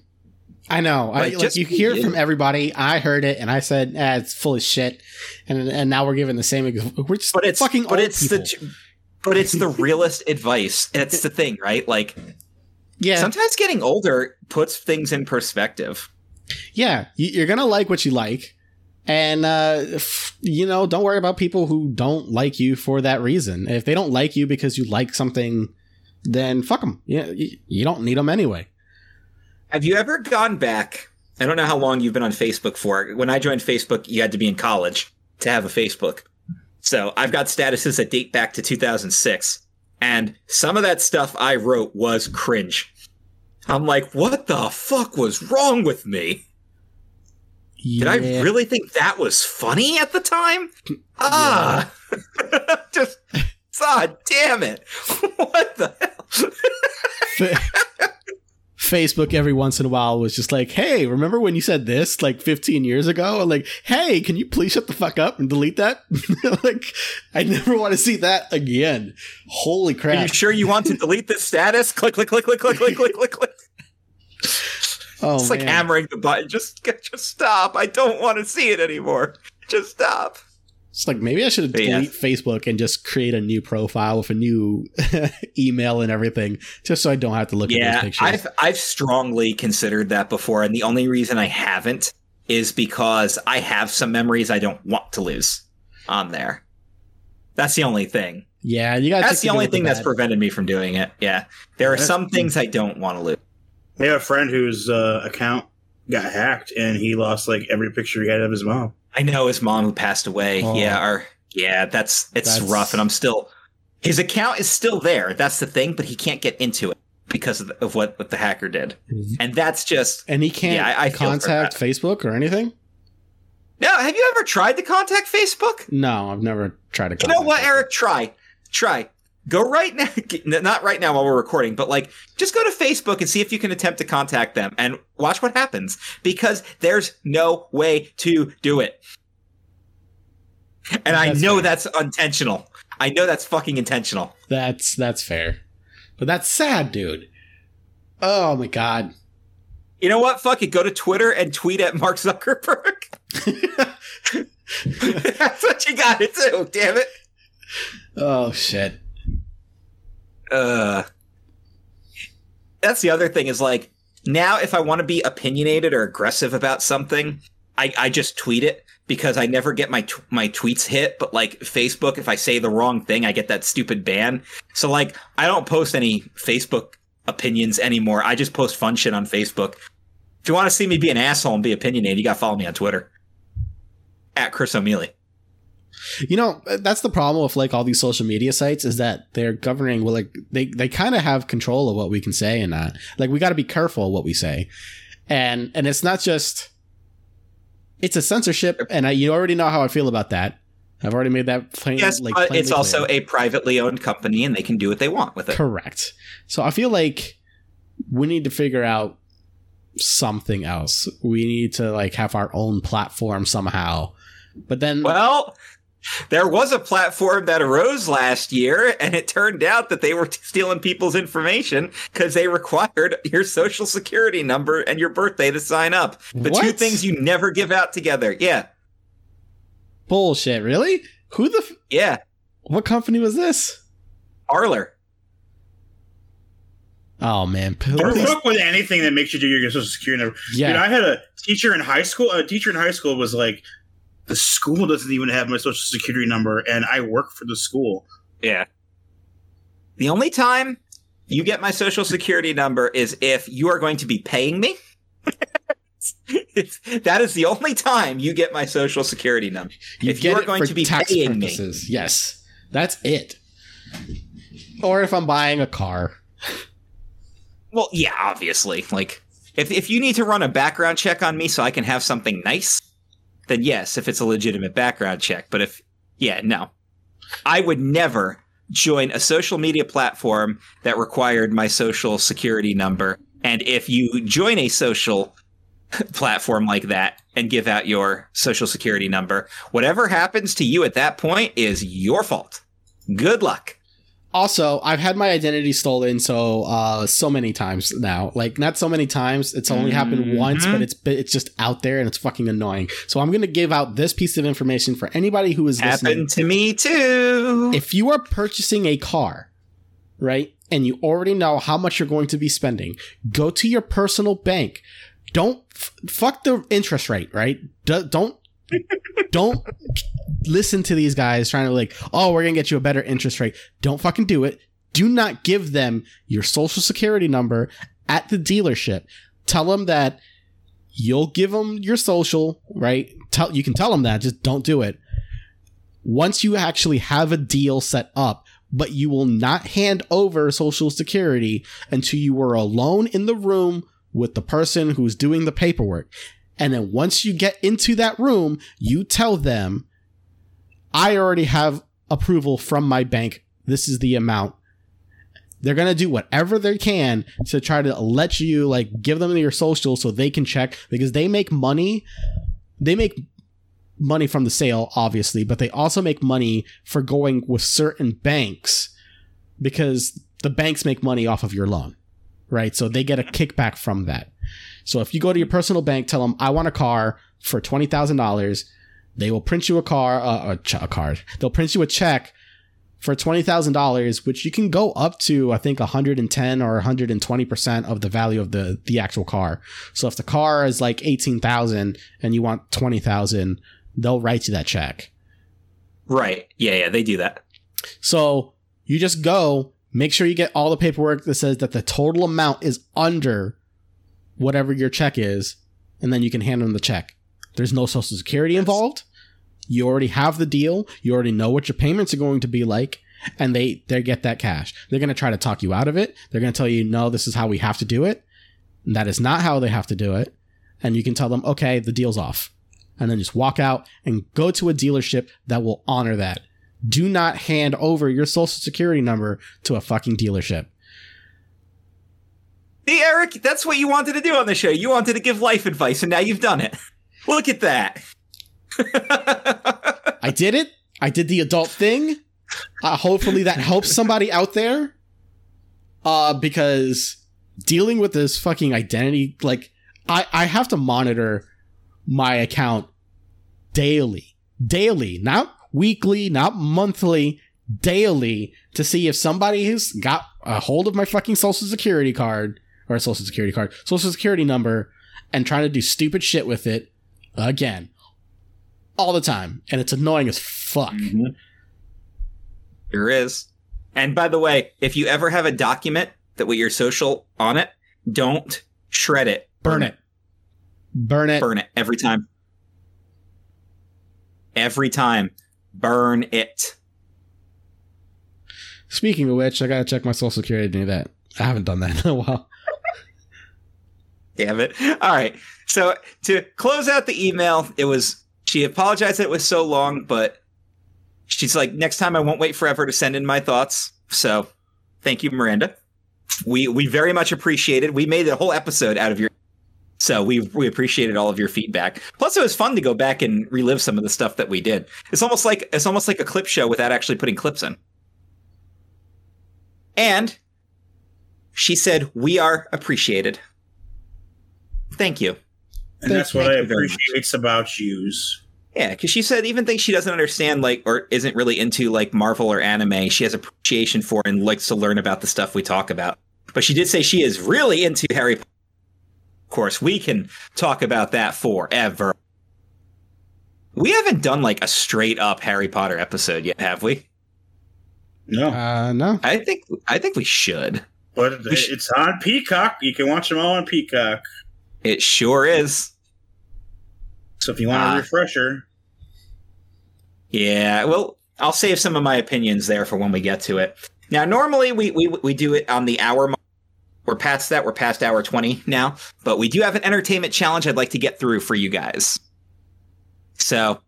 I know. I, like you hear from everybody. I heard it and I said, ah, "It's full of shit," and and now we're giving the same. We're just but it's fucking but it's people. the but it's the realest (laughs) advice. It's the thing, right? Like, yeah. Sometimes getting older puts things in perspective yeah, you're gonna like what you like, and uh, you know, don't worry about people who don't like you for that reason. If they don't like you because you like something, then fuck them. Yeah, you don't need them anyway. Have you ever gone back? I don't know how long you've been on Facebook for. When I joined Facebook, you had to be in college to have a Facebook. So I've got statuses that date back to 2006. And some of that stuff I wrote was cringe. I'm like, what the fuck was wrong with me? Did I really think that was funny at the time? Ah, (laughs) (laughs) just God damn it! (laughs) What the hell? Facebook every once in a while was just like, "Hey, remember when you said this like 15 years ago?" And like, "Hey, can you please shut the fuck up and delete that?" (laughs) like, I never want to see that again. Holy crap! Are you sure you want to delete this status? click, click, click, click, click, click, click, click, click. Oh, it's like hammering the button. Just, just stop. I don't want to see it anymore. Just stop. It's like maybe I should delete yeah. Facebook and just create a new profile with a new (laughs) email and everything, just so I don't have to look yeah, at those pictures. I've I've strongly considered that before, and the only reason I haven't is because I have some memories I don't want to lose on there. That's the only thing. Yeah, you got. That's the only thing that's prevented me from doing it. Yeah, there are some things I don't want to lose. I have a friend whose uh, account got hacked, and he lost like every picture he had of his mom. I know his mom who passed away. Oh. Yeah, or yeah, that's it's that's... rough, and I'm still his account is still there. That's the thing, but he can't get into it because of, the, of what what the hacker did, and that's just and he can't yeah, I, I contact Facebook or anything. No, have you ever tried to contact Facebook? No, I've never tried to. Contact you know what, Facebook. Eric? Try, try. Go right now, (laughs) not right now while we're recording, but like just go to Facebook and see if you can attempt to contact them and watch what happens because there's no way to do it. And I know fair. that's intentional. I know that's fucking intentional. That's that's fair. But that's sad, dude. Oh my god. You know what? Fuck it. Go to Twitter and tweet at Mark Zuckerberg. (laughs) (laughs) that's what you got to do. Damn it. Oh shit uh, that's the other thing is like now if I want to be opinionated or aggressive about something, I, I just tweet it because I never get my t- my tweets hit. But like Facebook, if I say the wrong thing, I get that stupid ban. So like I don't post any Facebook opinions anymore. I just post fun shit on Facebook. If you want to see me be an asshole and be opinionated, you got to follow me on Twitter at Chris O'Mealy. You know, uh, that's the problem with like all these social media sites is that they're governing well like they they kind of have control of what we can say and not. Like we got to be careful what we say. And and it's not just it's a censorship and I you already know how I feel about that. I've already made that plain. Yes, like, but it's clear. also a privately owned company, and they can do what they want with it. Correct. So I feel like we need to figure out something else. We need to like have our own platform somehow. But then, well, there was a platform that arose last year, and it turned out that they were stealing people's information because they required your social security number and your birthday to sign up. The what? two things you never give out together. Yeah. Bullshit. Really? Who the? F- yeah. What company was this? Parler. Oh man, don't fuck with anything that makes you do your social security number. Yeah, Dude, I had a teacher in high school. A teacher in high school was like, the school doesn't even have my social security number and I work for the school. Yeah. The only time you get my social security number is if you are going to be paying me. (laughs) that is the only time you get my social security number. You if you are going to be paying purposes. me. Yes. That's it. Or if I'm buying a car. Well, yeah, obviously. Like if if you need to run a background check on me so I can have something nice, then yes, if it's a legitimate background check. But if, yeah, no. I would never join a social media platform that required my social security number. And if you join a social (laughs) platform like that and give out your social security number, whatever happens to you at that point is your fault. Good luck also i've had my identity stolen so uh so many times now. Like not so many times. It's only happened mm-hmm. once but it's it's just out there and it's fucking annoying. So i'm gonna give out this piece of information for anybody who is happened listening. to me too. If you are purchasing a car right and you already know how much you're going to be spending go to your personal bank. Don't f- fuck the interest rate right? Don't don't listen to these guys trying to like, oh, we're gonna get you a better interest rate. Don't fucking do it. Do not give them your social security number at the dealership. Tell them that you'll give them your social, right? Tell you can tell them that, just don't do it. Once you actually have a deal set up, but you will not hand over social security until you are alone in the room with the person who's doing the paperwork. And then once you get into that room, you tell them, I already have approval from my bank. This is the amount. They're going to do whatever they can to try to let you like give them your social so they can check because they make money. They make money from the sale, obviously, but they also make money for going with certain banks because the banks make money off of your loan, right? So they get a kickback from that. So if you go to your personal bank, tell them, I want a car for $20,000, they will print you a car, uh, a, ch- a card. They'll print you a check for $20,000, which you can go up to, I think, 110 or 120% of the value of the, the actual car. So if the car is like 18,000 and you want 20,000, they'll write you that check. Right. Yeah, yeah, they do that. So you just go, make sure you get all the paperwork that says that the total amount is under whatever your check is, and then you can hand them the check. There's no social security involved. You already have the deal. You already know what your payments are going to be like, and they they get that cash. They're going to try to talk you out of it. They're going to tell you, "No, this is how we have to do it." And that is not how they have to do it. And you can tell them, "Okay, the deal's off." And then just walk out and go to a dealership that will honor that. Do not hand over your social security number to a fucking dealership. See, Eric, that's what you wanted to do on the show. You wanted to give life advice, and now you've done it. Look at that. I did it. I did the adult thing. Uh, hopefully that helps somebody out there. Uh, because dealing with this fucking identity, like, I, I have to monitor my account daily. Daily. Not weekly, not monthly, daily to see if somebody has got a hold of my fucking social security card or a social security card, social security number, and trying to do stupid shit with it again all the time, and it's annoying as fuck. Mm-hmm. There is. And by the way, if you ever have a document that with your social on it, don't shred it. Burn it. Burn it. Burn it every time. Every time. Burn it. Speaking of which, I gotta check my social security to do that. I haven't done that in a while. Damn it. All right. So to close out the email, it was she apologized that it was so long, but she's like, next time I won't wait forever to send in my thoughts. So thank you, Miranda. We we very much appreciate it. We made a whole episode out of your so we we appreciated all of your feedback. Plus, it was fun to go back and relive some of the stuff that we did. It's almost like it's almost like a clip show without actually putting clips in. And she said, "We are appreciated." Thank you. And that's what I appreciate about yous. Yeah, because she said even things she doesn't understand, like or isn't really into, like Marvel or anime, she has appreciation for and likes to learn about the stuff we talk about. But she did say she is really into Harry Potter. Of course, we can talk about that forever. We haven't done like a straight up Harry Potter episode yet, have we? No, uh, no. I think I think we should. But it's on Peacock. You can watch them all on Peacock. It sure is. So if you want uh, a refresher. Yeah, well, I'll save some of my opinions there for when we get to it. Now, normally we, we, we do it on the hour mark. We're past that. We're past hour 20 now. But we do have an entertainment challenge I'd like to get through for you guys. So,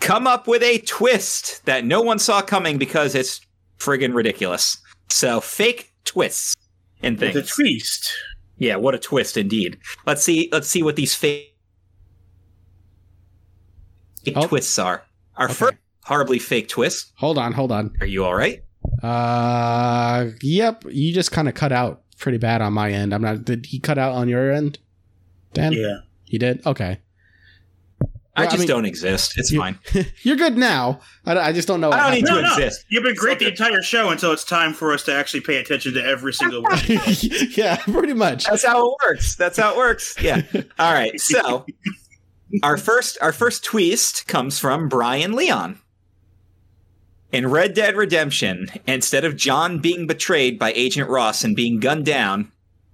come up with a twist that no one saw coming because it's friggin' ridiculous. So, fake twists and things. With a twist. Yeah, what a twist indeed. Let's see let's see what these fake oh. twists are. Our okay. first horribly fake twist. Hold on, hold on. Are you all right? Uh, yep. You just kind of cut out pretty bad on my end. I'm not. Did he cut out on your end, Dan? Yeah, he did. Okay. I just I mean, don't exist. It's you, fine. (laughs) You're good now. I, I just don't know. I don't need to no, exist. You've been great the entire show until it's time for us to actually pay attention to every single word. (laughs) yeah, pretty much. That's how it works. That's how it works. Yeah. (laughs) All right. So our first our first twist comes from Brian Leon. In Red Dead Redemption, instead of John being betrayed by Agent Ross and being gunned down,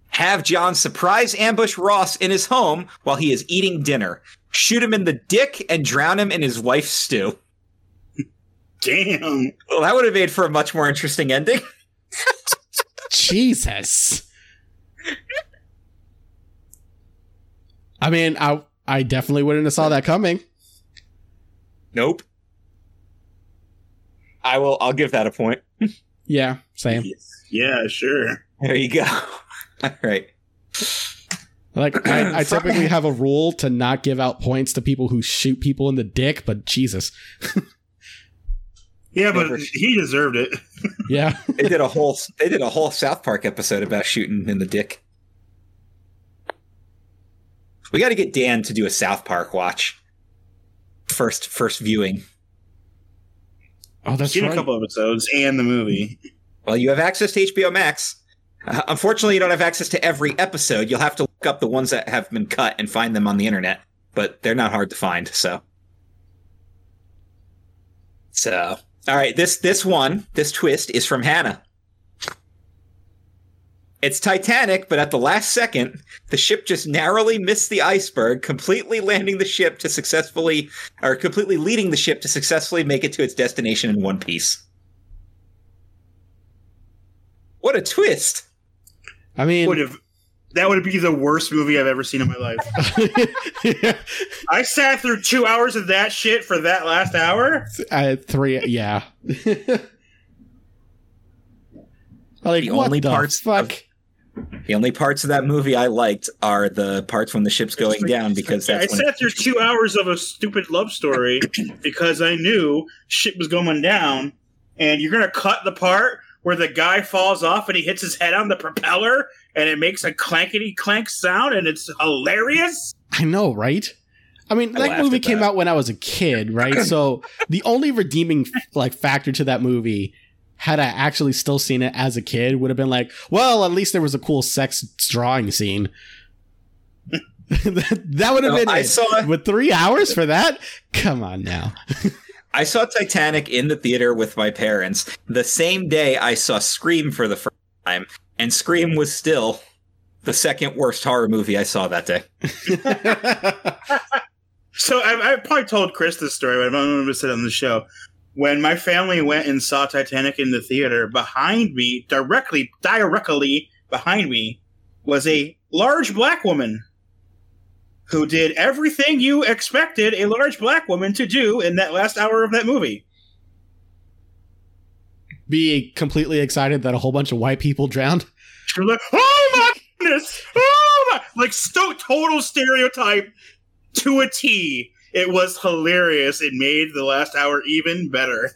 have John surprise ambush Ross in his home while he is eating dinner shoot him in the dick and drown him in his wife's stew. Damn. Well, that would have made for a much more interesting ending. (laughs) Jesus. I mean, I I definitely wouldn't have saw that coming. Nope. I will. I'll give that a point. Yeah, same. Yeah, sure. There you go. (laughs) All right. Like I, I (coughs) typically have a rule to not give out points to people who shoot people in the dick, but Jesus. Yeah, but he deserved it. (laughs) Yeah. They did a whole. They did a whole South Park episode about shooting in the dick. We got to get Dan to do a South Park watch. First, first viewing. Oh, that's Seen right. a couple episodes and the movie. Well, you have access to HBO Max. Uh, unfortunately, you don't have access to every episode. You'll have to look up the ones that have been cut and find them on the internet, but they're not hard to find. So, so all right. This this one, this twist is from Hannah. It's Titanic, but at the last second, the ship just narrowly missed the iceberg, completely landing the ship to successfully, or completely leading the ship to successfully make it to its destination in one piece. What a twist! I mean, Would have that would be the worst movie I've ever seen in my life. (laughs) I sat through two hours of that shit for that last hour. uh, three, yeah. (laughs) like The what only the parts fuck? of- The only parts of that movie I liked are the parts when the ship's going down because I that's when sat through two hours of a stupid love story because I knew shit was going down, and you're gonna cut the part where the guy falls off and he hits his head on the propeller and it makes a clankety clank sound and it's hilarious. I know, right? I mean, I that movie came that. out when I was a kid, right? so (laughs) the only redeeming like factor to that movie, had I actually still seen it as a kid, would have been like, well, at least there was a cool sex drawing scene. (laughs) that would have No, been I it. saw- With three hours for that? Come on now. (laughs) I saw Titanic in the theater with my parents. The same day I saw Scream for the first time, and Scream was still the second worst horror movie I saw that day. (laughs) So I, I probably told Chris this story, but I'm not going to sit on the show. When my family went and saw Titanic in the theater, behind me, directly, directly behind me, was a large black woman who did everything you expected a large black woman to do in that last hour of that movie. Be completely excited that a whole bunch of white people drowned. She was like, "Oh my goodness! Oh my!" Like sto- total stereotype to a T. It was hilarious. It made the last hour even better.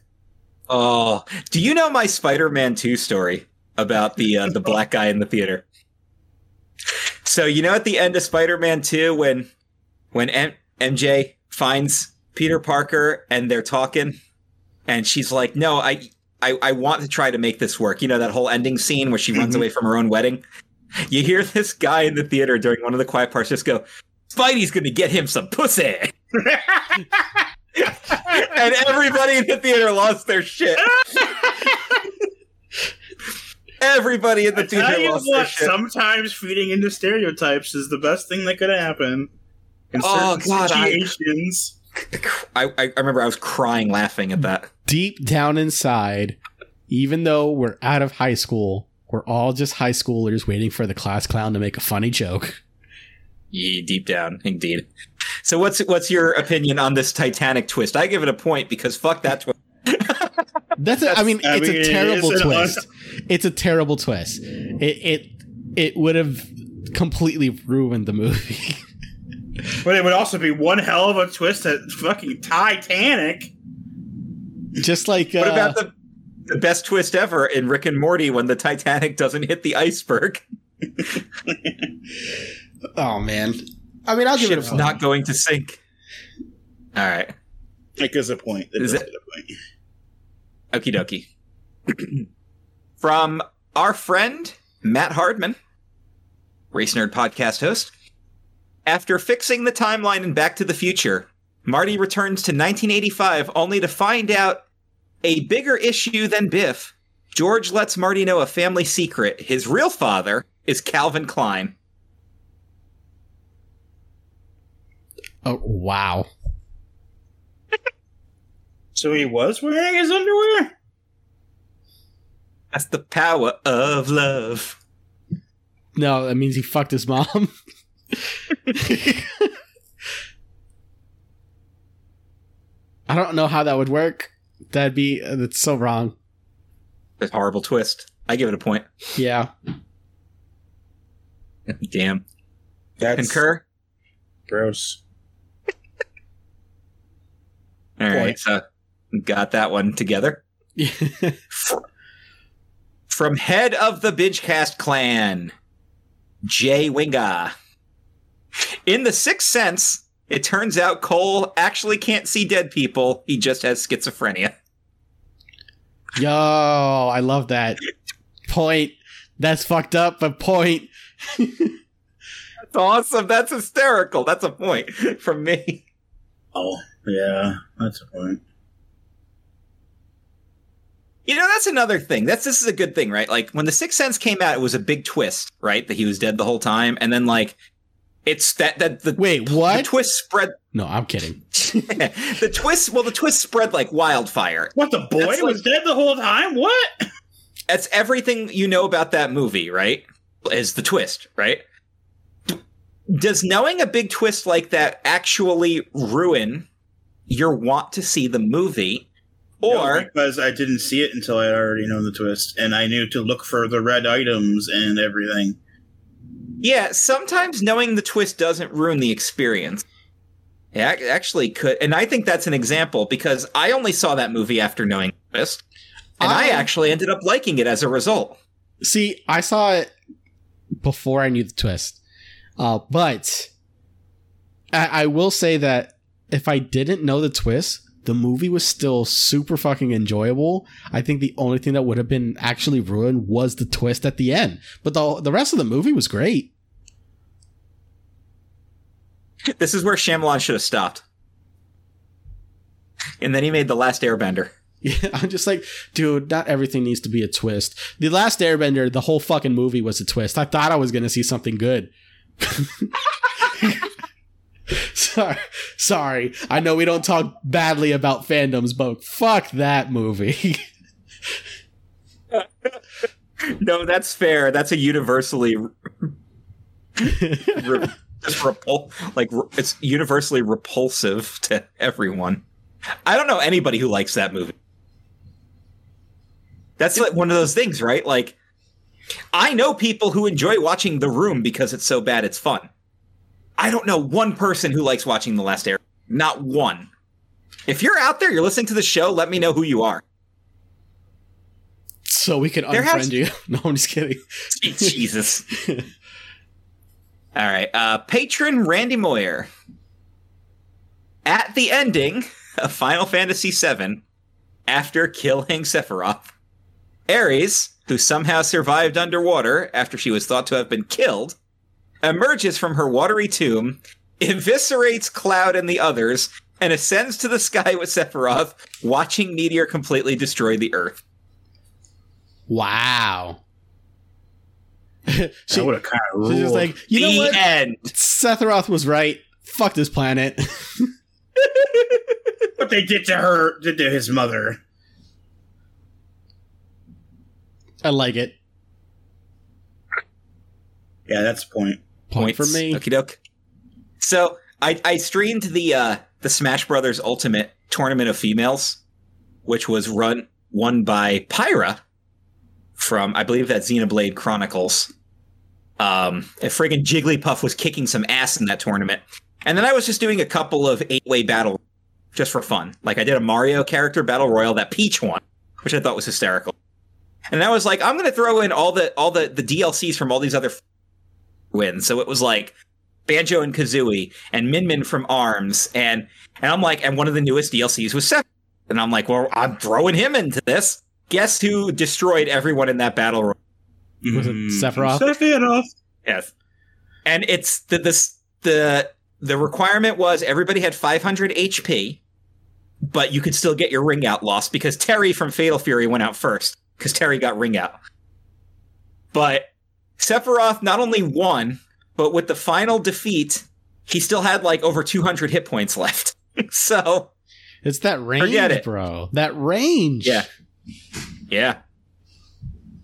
Oh, do you know my Spider-Man 2 story about the uh, the black guy in the theater? So you know at the end of Spider-Man 2 when when M- MJ finds Peter Parker and they're talking and she's like, "No, I I I want to try to make this work." You know that whole ending scene where she runs Mhm. away from her own wedding? You hear this guy in the theater during one of the quiet parts just go, "Spidey's going to get him some pussy." (laughs) and everybody in the theater lost their shit. (laughs) Everybody in the I tell theater you lost their what, shit. sometimes feeding into stereotypes is the best thing that could happen. In Oh, certain God, I- I, I remember I was crying laughing at that. Deep down inside, even though we're out of high school, we're all just high schoolers waiting for the class clown to make a funny joke. Yeah, deep down, indeed. So what's what's your opinion on this Titanic twist? I give it a point because fuck that twist. (laughs) That's, a, I mean, I it's mean, a it terrible is an twist. It's a terrible twist. It it it would have completely ruined the movie. (laughs) But it would also be one hell of a twist at fucking Titanic. Just like uh, What about the the best twist ever in Rick and Morty when the Titanic doesn't hit the iceberg? (laughs) oh man. I mean, I'll give it a point. not going to sink. All right. That gives a point. That Is does it- a point. Okie dokie. (clears throat) From our friend, Matt Hardman, Race Nerd podcast host. After fixing the timeline in Back to the Future, Marty returns to 1985 only to find out a bigger issue than Biff. George lets Marty know a family secret. His real father is Calvin Klein. Oh wow. So he was wearing his underwear? That's the power of love. No, that means he fucked his mom. (laughs) I don't know how that would work. That'd be uh, that's so wrong. A horrible twist. I give it a point. Yeah. Damn. That's Concur? gross. All right, Point. so got that one together. (laughs) From head of the Bidgecast clan, Jay Winga. In The Sixth Sense, it turns out Cole actually can't see dead people. He just has schizophrenia. Yo, I love that. Point. That's fucked up, but point. That's awesome. That's hysterical. That's a point from me. Oh, yeah, that's a point. You know, that's another thing. That's this is a good thing, right? Like when the Sixth Sense came out, it was a big twist, right? That he was dead the whole time, and then like it's that that the Wait, the what? twist spread. No, I'm kidding. (laughs) the twist, well, the twist spread like wildfire. What, the boy That's was dead the whole time? What? That's everything you know about that movie, right? Is the twist, right? Does knowing a big twist like that actually ruin your want to see the movie? Or No, because I didn't see it until I had already known the twist, and I knew to look for the red items and everything. Yeah, sometimes knowing the twist doesn't ruin the experience. It actually could, and I think that's an example because I only saw that movie after knowing the twist, and I, I- actually ended up liking it as a result. See, I saw it before I knew the twist. Uh, but I, I will say that if I didn't know the twist, the movie was still super fucking enjoyable. I think the only thing that would have been actually ruined was the twist at the end. But the the rest of the movie was great. This is where Shyamalan should have stopped, and then he made the Last Airbender. Yeah, (laughs) I'm just like, dude, not everything needs to be a twist. The last Airbender, the whole fucking movie was a twist. I thought I was gonna see something good. (laughs) (laughs) sorry, sorry. I know we don't talk badly about fandoms, but fuck that movie. (laughs) No, that's fair. That's a universally re- repul- like re- it's universally repulsive to everyone. I don't know anybody who likes that movie. That's like one of those things, right? Like I know people who enjoy watching The Room because it's so bad it's fun. I don't know one person who likes watching The Last Air. Not one. If you're out there, you're listening to the show, let me know who you are. so we can There unfriend has- you. (laughs) No, I'm just kidding. Jesus. All right. Uh, patron Randy Moyer. At the ending of Final Fantasy VII, after killing Sephiroth, Aeris, who somehow survived underwater after she was thought to have been killed, emerges from her watery tomb, eviscerates Cloud and the others, and ascends to the sky with Sephiroth, watching Meteor completely destroy the Earth. Wow. (laughs) she, would have kind of she's ruled. just like, you know what? end. Sephiroth was right. Fuck this planet. (laughs) what they did to her, did to his mother. I like it. Yeah, that's a point. Point for me. Okie doke. So I, I streamed the uh, the Smash Brothers Ultimate Tournament of Females, which was run won by Pyra from I believe that Xenoblade Chronicles. Um, and friggin' Jigglypuff was kicking some ass in that tournament. And then I was just doing a couple of eight way battle just for fun. Like I did a Mario character battle royal that Peach won, which I thought was hysterical. And I was like, I'm gonna throw in all the all the the DLCs from all these other wins. So it was like Banjo and Kazooie and Min Min from Arms, and and I'm like, and one of the newest DLCs was Sephiroth. And I'm like, well, I'm throwing him into this. Guess who destroyed everyone in that battle? royal? Was it Mm, Sephiroth? Sephiroth. Yes. And it's the this the the requirement was everybody had 500 HP, but you could still get your ring out lost because Terry from Fatal Fury went out first because Terry got ring out. But Sephiroth not only won, but with the final defeat, he still had like over 200 hit points left. (laughs) so It's that range, Forget it. bro. That range. Yeah. Yeah.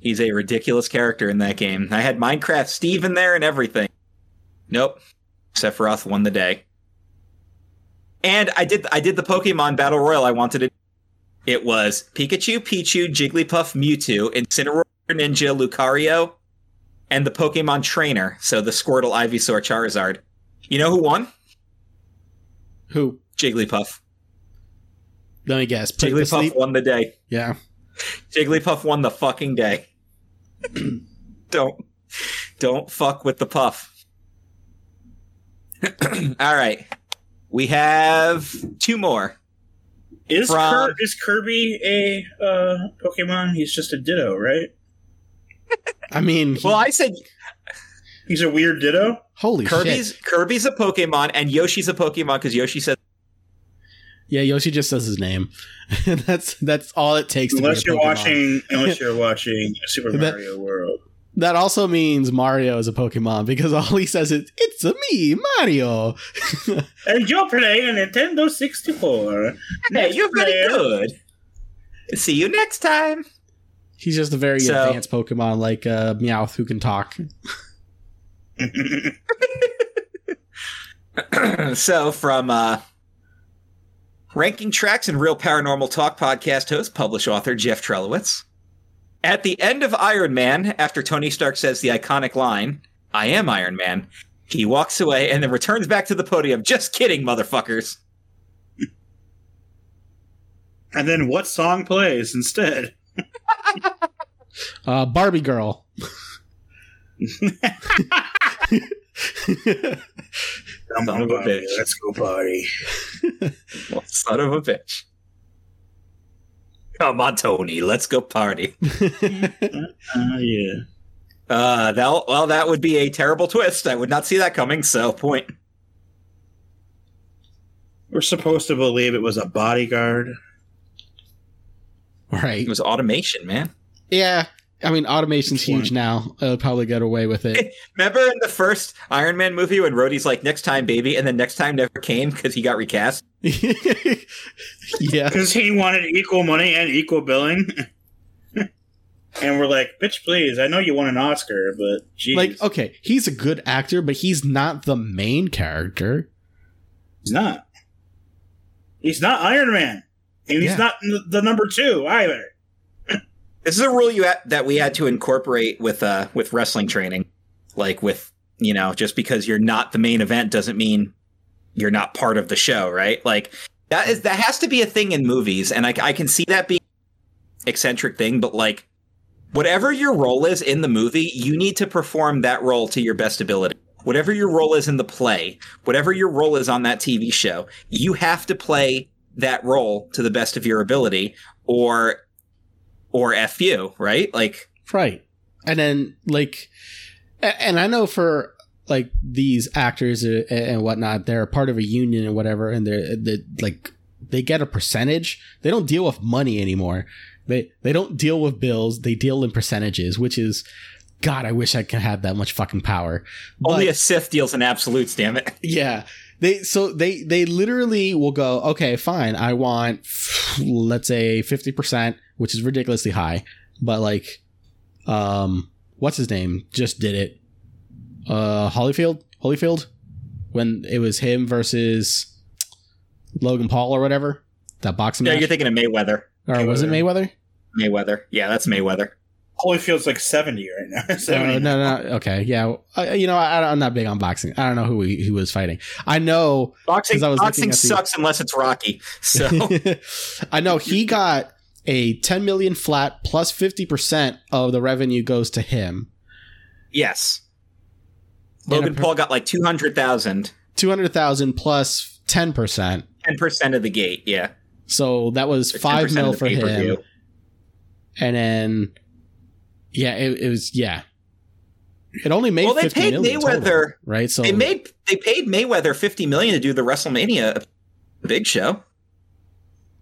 He's a ridiculous character in that game. I had Minecraft Steve in there and everything. Nope. Sephiroth won the day. And I did I did the Pokemon Battle Royal I wanted it. It was Pikachu, Pichu, Jigglypuff, Mewtwo, Incineroar, Greninja, Lucario, and the Pokemon Trainer. So the Squirtle, Ivysaur, Charizard. You know who won? Who? Jigglypuff. Let me guess. Put Jigglypuff won the day. Yeah. Jigglypuff won the fucking day. (clears throat) don't don't fuck with the puff. (clears throat) All right. We have two more. Is From- Kir- is Kirby a uh, Pokemon? He's just a Ditto, right? I mean, he- Well, I said He's a weird Ditto. holy Kirby's shit. Kirby's a Pokemon and Yoshi's a Pokemon because Yoshi said Yeah, Yoshi just says his name. (laughs) that's that's all it takes to be a Unless you're Pokemon. watching, unless you're (laughs) watching Super That- Mario World. That also means Mario is a Pokemon because (laughs) all he says is "It's a me, Mario." And you're playing a Nintendo 64. Hey, you're very player. good. See you next time. He's just a very So- advanced Pokemon, like uh, Meowth, who can talk. (laughs) so from uh ranking tracks and real paranormal talk podcast host published author jeff trelowitz at the end of iron man after tony stark says the iconic line i am iron man he walks away and then returns back to the podium just kidding motherfuckers and then what song plays instead? (laughs) Uh, Barbie girl. Come Son of a bitch. let's go party. well, son of a bitch come on tony let's go party Uh, yeah. uh that well that would be a terrible twist i would not see that coming so point We're supposed to believe it was a bodyguard. Right. it was automation man Yeah. I mean, automation's Which one? huge now. I'll probably get away with it. (laughs) Remember in the first Iron Man movie when Rhodey's like, next time, baby, and then next time never came because he got recast? (laughs) yeah. (laughs) Because he wanted equal money and equal billing. and we're like, bitch, please. I know you won an Oscar, but geez. Like, okay, he's a good actor, but he's not the main character. he's not. He's not Iron Man. And he's Yeah. not the number two either. This is a rule you had, that we had to incorporate with uh with wrestling training, like with you know, just because you're not the main event doesn't mean you're not part of the show, right? Like that is that has to be a thing in movies, and I, I can see that being eccentric thing, but like whatever your role is in the movie, you need to perform that role to your best ability. Whatever your role is in the play, whatever your role is on that TV show, you have to play that role to the best of your ability, or or f you, right? Like Right. And then, like, and I know for like these actors uh, and whatnot, they're a part of a union and whatever, and they're, they like they get a percentage. They don't deal with money anymore. They they don't deal with bills. They deal in percentages, which is, God, I wish I could have that much fucking power. only But- a Sith deals in absolutes. Damn it. yeah. They so they they literally will go, okay, fine. I want let's say 50%, which is ridiculously high, but like um what's his name just did it. Uh Holyfield? Holyfield? When it was him versus Logan Paul or whatever? That boxing Yeah, match? you're thinking of Mayweather. or was it Mayweather? Mayweather. Yeah, that's Mayweather. Holyfield's like 70 right now. (laughs) Uh, 70 no, no, no. Okay, yeah. Uh, you know, I, I'm not big on boxing. I don't know who he, he was fighting. I know Boxing, 'Cause I was boxing looking the- sucks unless it's Rocky. So (laughs) I know he got a 10 million flat plus 50% of the revenue goes to him. yes, Logan per- Paul got like two hundred thousand. 200,000 plus 10%. Ten percent of the gate, yeah. So that was Or 5 mil for him. And then yeah, it, it was yeah. It only made Well, they 50 paid million total, Mayweather- right? So They made they paid Mayweather fifty million to do the WrestleMania big show.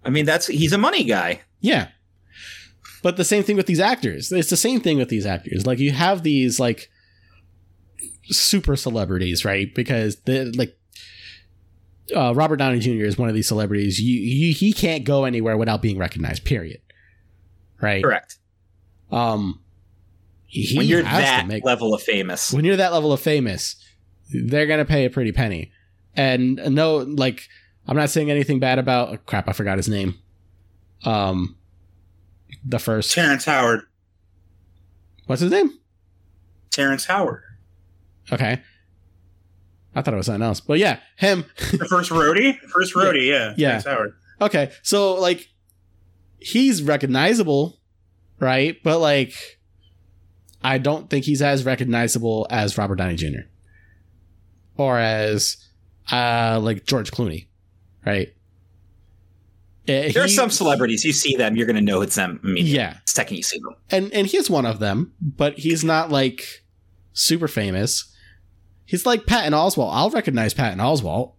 I mean, that's he's a money guy. Yeah. But the same thing with these actors. It's the same thing with these actors. Like you have these like super celebrities, right? Because they like uh, Robert Downey Jr. is one of these celebrities. You, you he can't go anywhere without being recognized. Period. Right. Correct. Um, he when you're has to that make- level of famous, when you're that level of famous, they're gonna pay a pretty penny. And no, like I'm not saying anything bad about oh, crap. I forgot his name. Um, the first Terrence Howard. what's his name? Terrence Howard. Okay, I thought it was something else, but yeah, him. (laughs) The first Rhodey? First Rhodey, yeah. Yeah. Terrence Howard. Okay, so like he's recognizable, right? But like I don't think he's as recognizable as Robert Downey Jr. or as uh like George Clooney, right? Uh, there are some celebrities you see them, you're going to know it's them immediately. Yeah, the second you see them. and and he's one of them, but he's not like super famous. He's like Patton Oswalt. I'll recognize Patton Oswalt,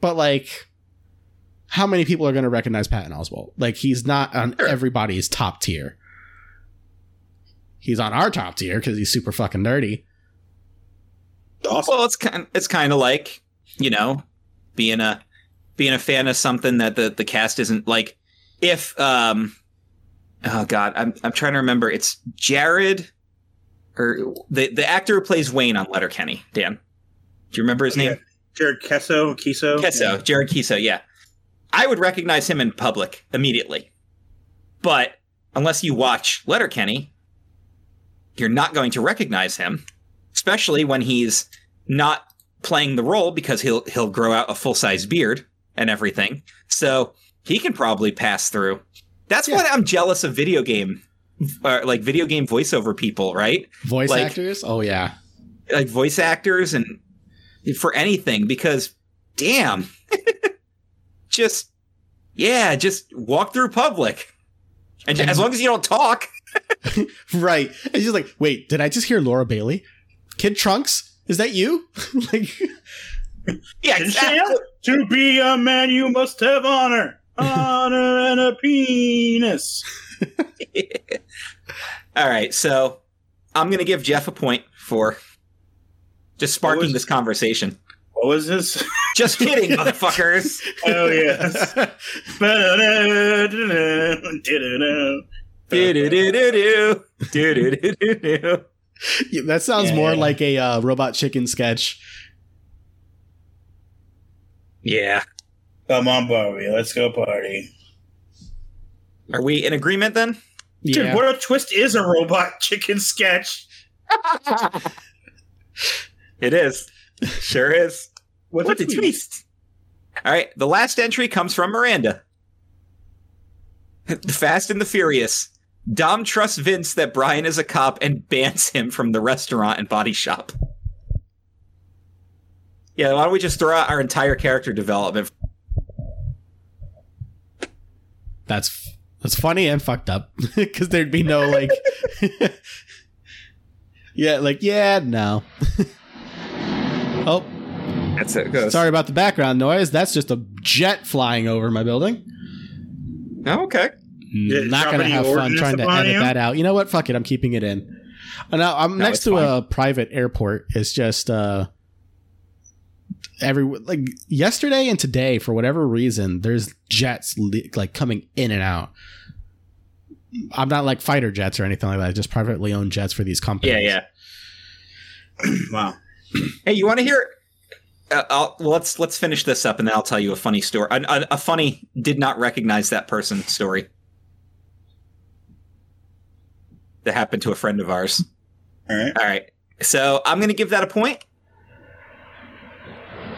but like, how many people are going to recognize Patton Oswalt? Like, he's not on Sure. everybody's top tier. He's on our top tier because he's super fucking dirty. Awesome. Well, it's kind it's kind of like you know being a being a fan of something that the the cast isn't like. If um, oh god, I'm I'm trying to remember. It's Jared or the the actor who plays Wayne on Letterkenny. Dan, do you remember his name? Jared Kesso, Keeso. Kesso, Jared Keeso, yeah. I would recognize him in public immediately. But unless you watch Letterkenny, you're not going to recognize him, especially when he's not playing the role because he'll he'll grow out a full-size beard and everything. So, he can probably pass through. That's Yeah. why I'm jealous of video game uh, like video game voiceover people, right? Voice Like- actors? Oh yeah. like voice actors and for anything because damn (laughs) just yeah just walk through public and as long as you don't talk (laughs) (laughs) Right. And he's like, wait, did I just hear Laura Bailey? Kid Trunks? Is that you? (laughs) like yeah exactly. To be a man, you must have honor. (laughs) Honor and a penis. all right so i'm gonna give jeff a point for just sparking was- this conversation What was this? just kidding motherfuckers oh, yes. Do-do-do-do-do. Do-do-do-do-do. (laughs) Yeah, that sounds Yeah. more like a uh, robot chicken sketch. yeah Come on, Barbie. Let's go party. are we in agreement then Dude, what a twist is a robot (laughs) chicken sketch. (laughs) it is sure is What's What a the twist? twist? All right, the last entry comes from Miranda. The Fast and the Furious. Dom trusts Vince that Brian is a cop and bans him from the restaurant and body shop. Yeah, why don't we just throw out our entire character development? That's that's funny and fucked up (laughs) because there'd be no like. (laughs) yeah, like yeah, no. (laughs) oh, That's it. Goes. sorry about the background noise. That's just a jet flying over my building. Oh, okay. It Not gonna have fun trying to edit that out. You know what? Fuck it. I'm keeping it in. Uh, Now I'm No, next to fine. a private airport. It's just uh every like yesterday and today for whatever reason there's jets li- like coming in and out. I'm not like fighter jets or anything like that. Just privately owned jets for these companies. Yeah, yeah. (clears throat) Wow. Hey, you want to hear? Uh, let's let's finish this up, and then I'll tell you a funny story. A, a, a funny did not recognize that person story that happened to a friend of ours. All right. All right, so I'm going to give that a point.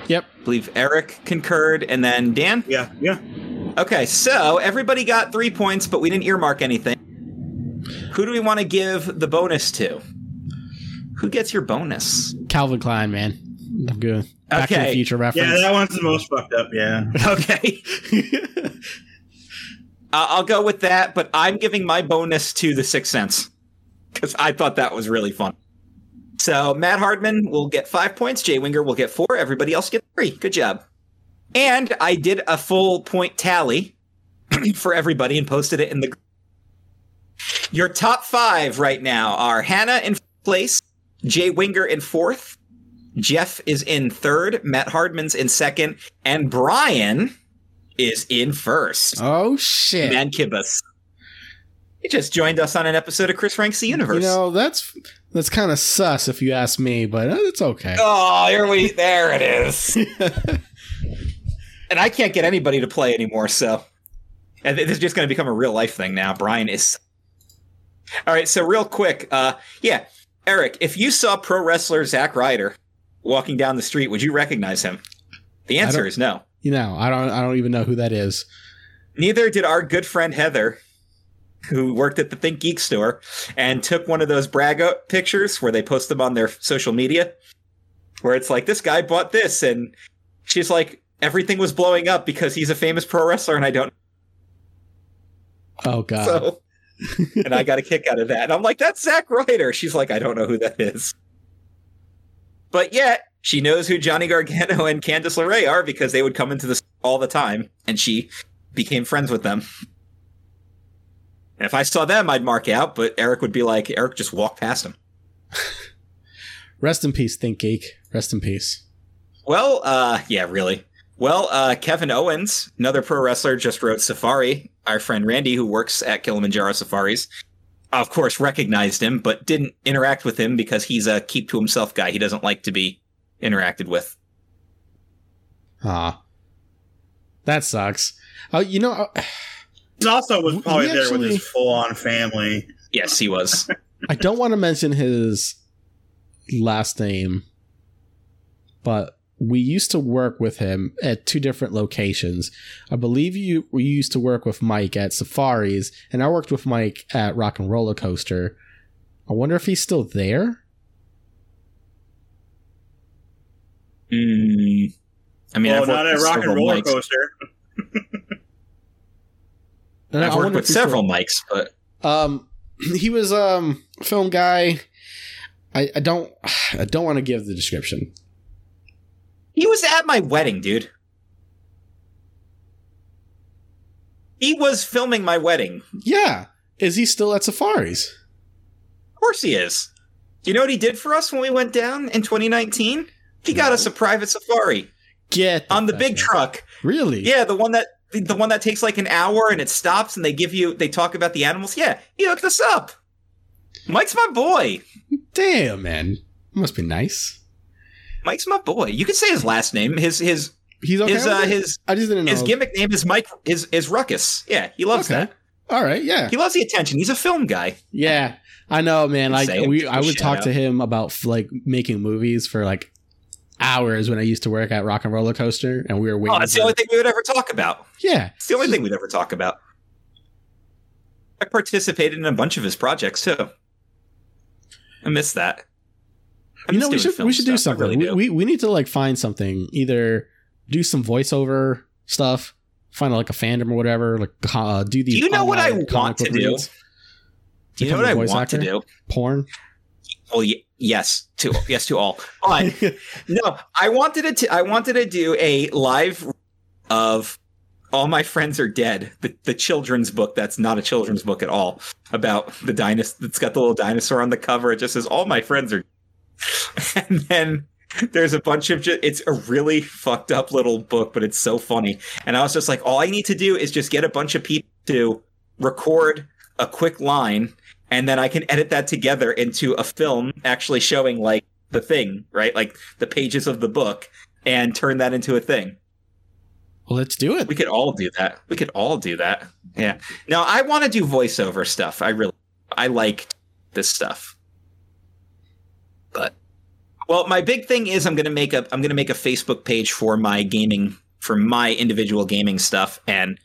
Yep. I believe Eric concurred, and then Dan. Yeah. Yeah. Okay, so everybody got three points, but we didn't earmark anything. Who do we want to give the bonus to? Who gets your bonus? Calvin Klein, man. I'm good. Back to the Okay. future Yeah, that one's the most fucked up. Yeah. (laughs) Okay. (laughs) Uh, I'll go with that, but I'm giving my bonus to The Sixth Sense because I thought that was really fun. So Matt Hardman will get five points. Jay Winger will get four. Everybody else get three. Good job. And I did a full point tally (clears throat) for everybody and posted it in the. Your top five right now are Hannah in place, Jay Winger in fourth, Jeff is in third. Matt Hardman's in second, and Brian is in first. Oh shit! Man Kibus. He just joined us on an episode of Chris Ranks the Universe. You know that's that's kind of sus if you ask me, but uh, it's okay. Oh, here we there it is. (laughs) and I can't get anybody to play anymore, so and this is just going to become a real life thing now. Brian is. All right, so real quick, uh, yeah, Eric, if you saw pro wrestler Zack Ryder walking down the street, would you recognize him? The answer is no. You know, I don't. I don't even know who that is. Neither did our good friend Heather, who worked at the Think Geek store and took one of those brag pictures where they post them on their social media, where it's like this guy bought this, and she's like, everything was blowing up because he's a famous pro wrestler, and I don't. Oh God. So, and I got a kick out of that. And I'm like, that's Zack Ryder. She's like, I don't know who that is. But yet, she knows who Johnny Gargano and Candice LeRae are because they would come into this all the time, and she became friends with them. And if I saw them, I'd mark out, but Eric would be like, Eric just walked past him. (laughs) Rest in peace, Think Geek. Rest in peace. Well, uh, yeah, really. Well, uh, Kevin Owens, another pro wrestler, just wrote Safari. Our friend Randy, who works at Kilimanjaro Safaris, of course, recognized him, but didn't interact with him because he's a keep to himself guy. He doesn't like to be interacted with. Ah, that sucks. Oh, you know, uh, he also was probably actually, there with his full-on family. Yes, he was. (laughs) I don't want to mention his last name, but we used to work with him at two different locations. I believe you we used to work with Mike at Safaris, and I worked with Mike at Rock and Roller Coaster. I wonder if he's still there. Mm, I mean, well, not at Rock and Roller Mikes. Coaster. I've worked with several still, mics, but um, he was um film guy. I, I don't I don't want to give the description. He was at my wedding, dude. He was filming my wedding. Yeah. Is he still at Safaris? Of course he is. Do you know what he did for us when we went down in 2019? He got us a private safari. Get the on the big truck. Really? Yeah, the one that the one that takes like an hour and it stops and they give you they talk about the animals. Yeah, he hooked us up. Mike's my boy. Damn, man. Must be nice. Mike's my boy. You can say his last name. His his he's okay his uh, his I just didn't know his gimmick name is Mike is is Ruckus. Yeah, he loves okay. that. All right, yeah. He loves the attention. He's a film guy. Yeah, I know, man. Like we, I would talk out. to him about like making movies for like hours when I used to work at Rock and Roller Coaster, and we were waiting. Oh, that's the only thing we would ever talk about. Yeah, it's the only thing we'd ever talk about. I participated in a bunch of his projects too. I miss that. I'm you know, we should we should stuff. do something. Really do. We, we need to like find something. Either do some voiceover stuff, find like a fandom or whatever. Like uh, do these. Do you know what I want to do? Do you know what I want actor? to do? Porn. Well, y- yes to yes to all. (laughs) But no, I wanted to. I wanted to do a live of all my friends are dead. The, the children's book that's not a children's book at all about the dinosaur. It's got the little dinosaur on the cover. It just says all my friends are (laughs) and then there's a bunch of just, it's a really fucked up little book, but it's so funny. And I was just like, all I need to do is just get a bunch of people to record a quick line, and then I can edit that together into a film actually showing like the thing, right? Like the pages of the book, and turn that into a thing. Well, let's do it. We could all do that. We could all do that. Yeah. Now I want to do voiceover stuff. I really, I like this stuff. But well, my big thing is I'm gonna make a I'm gonna make a Facebook page for my gaming for my individual gaming stuff and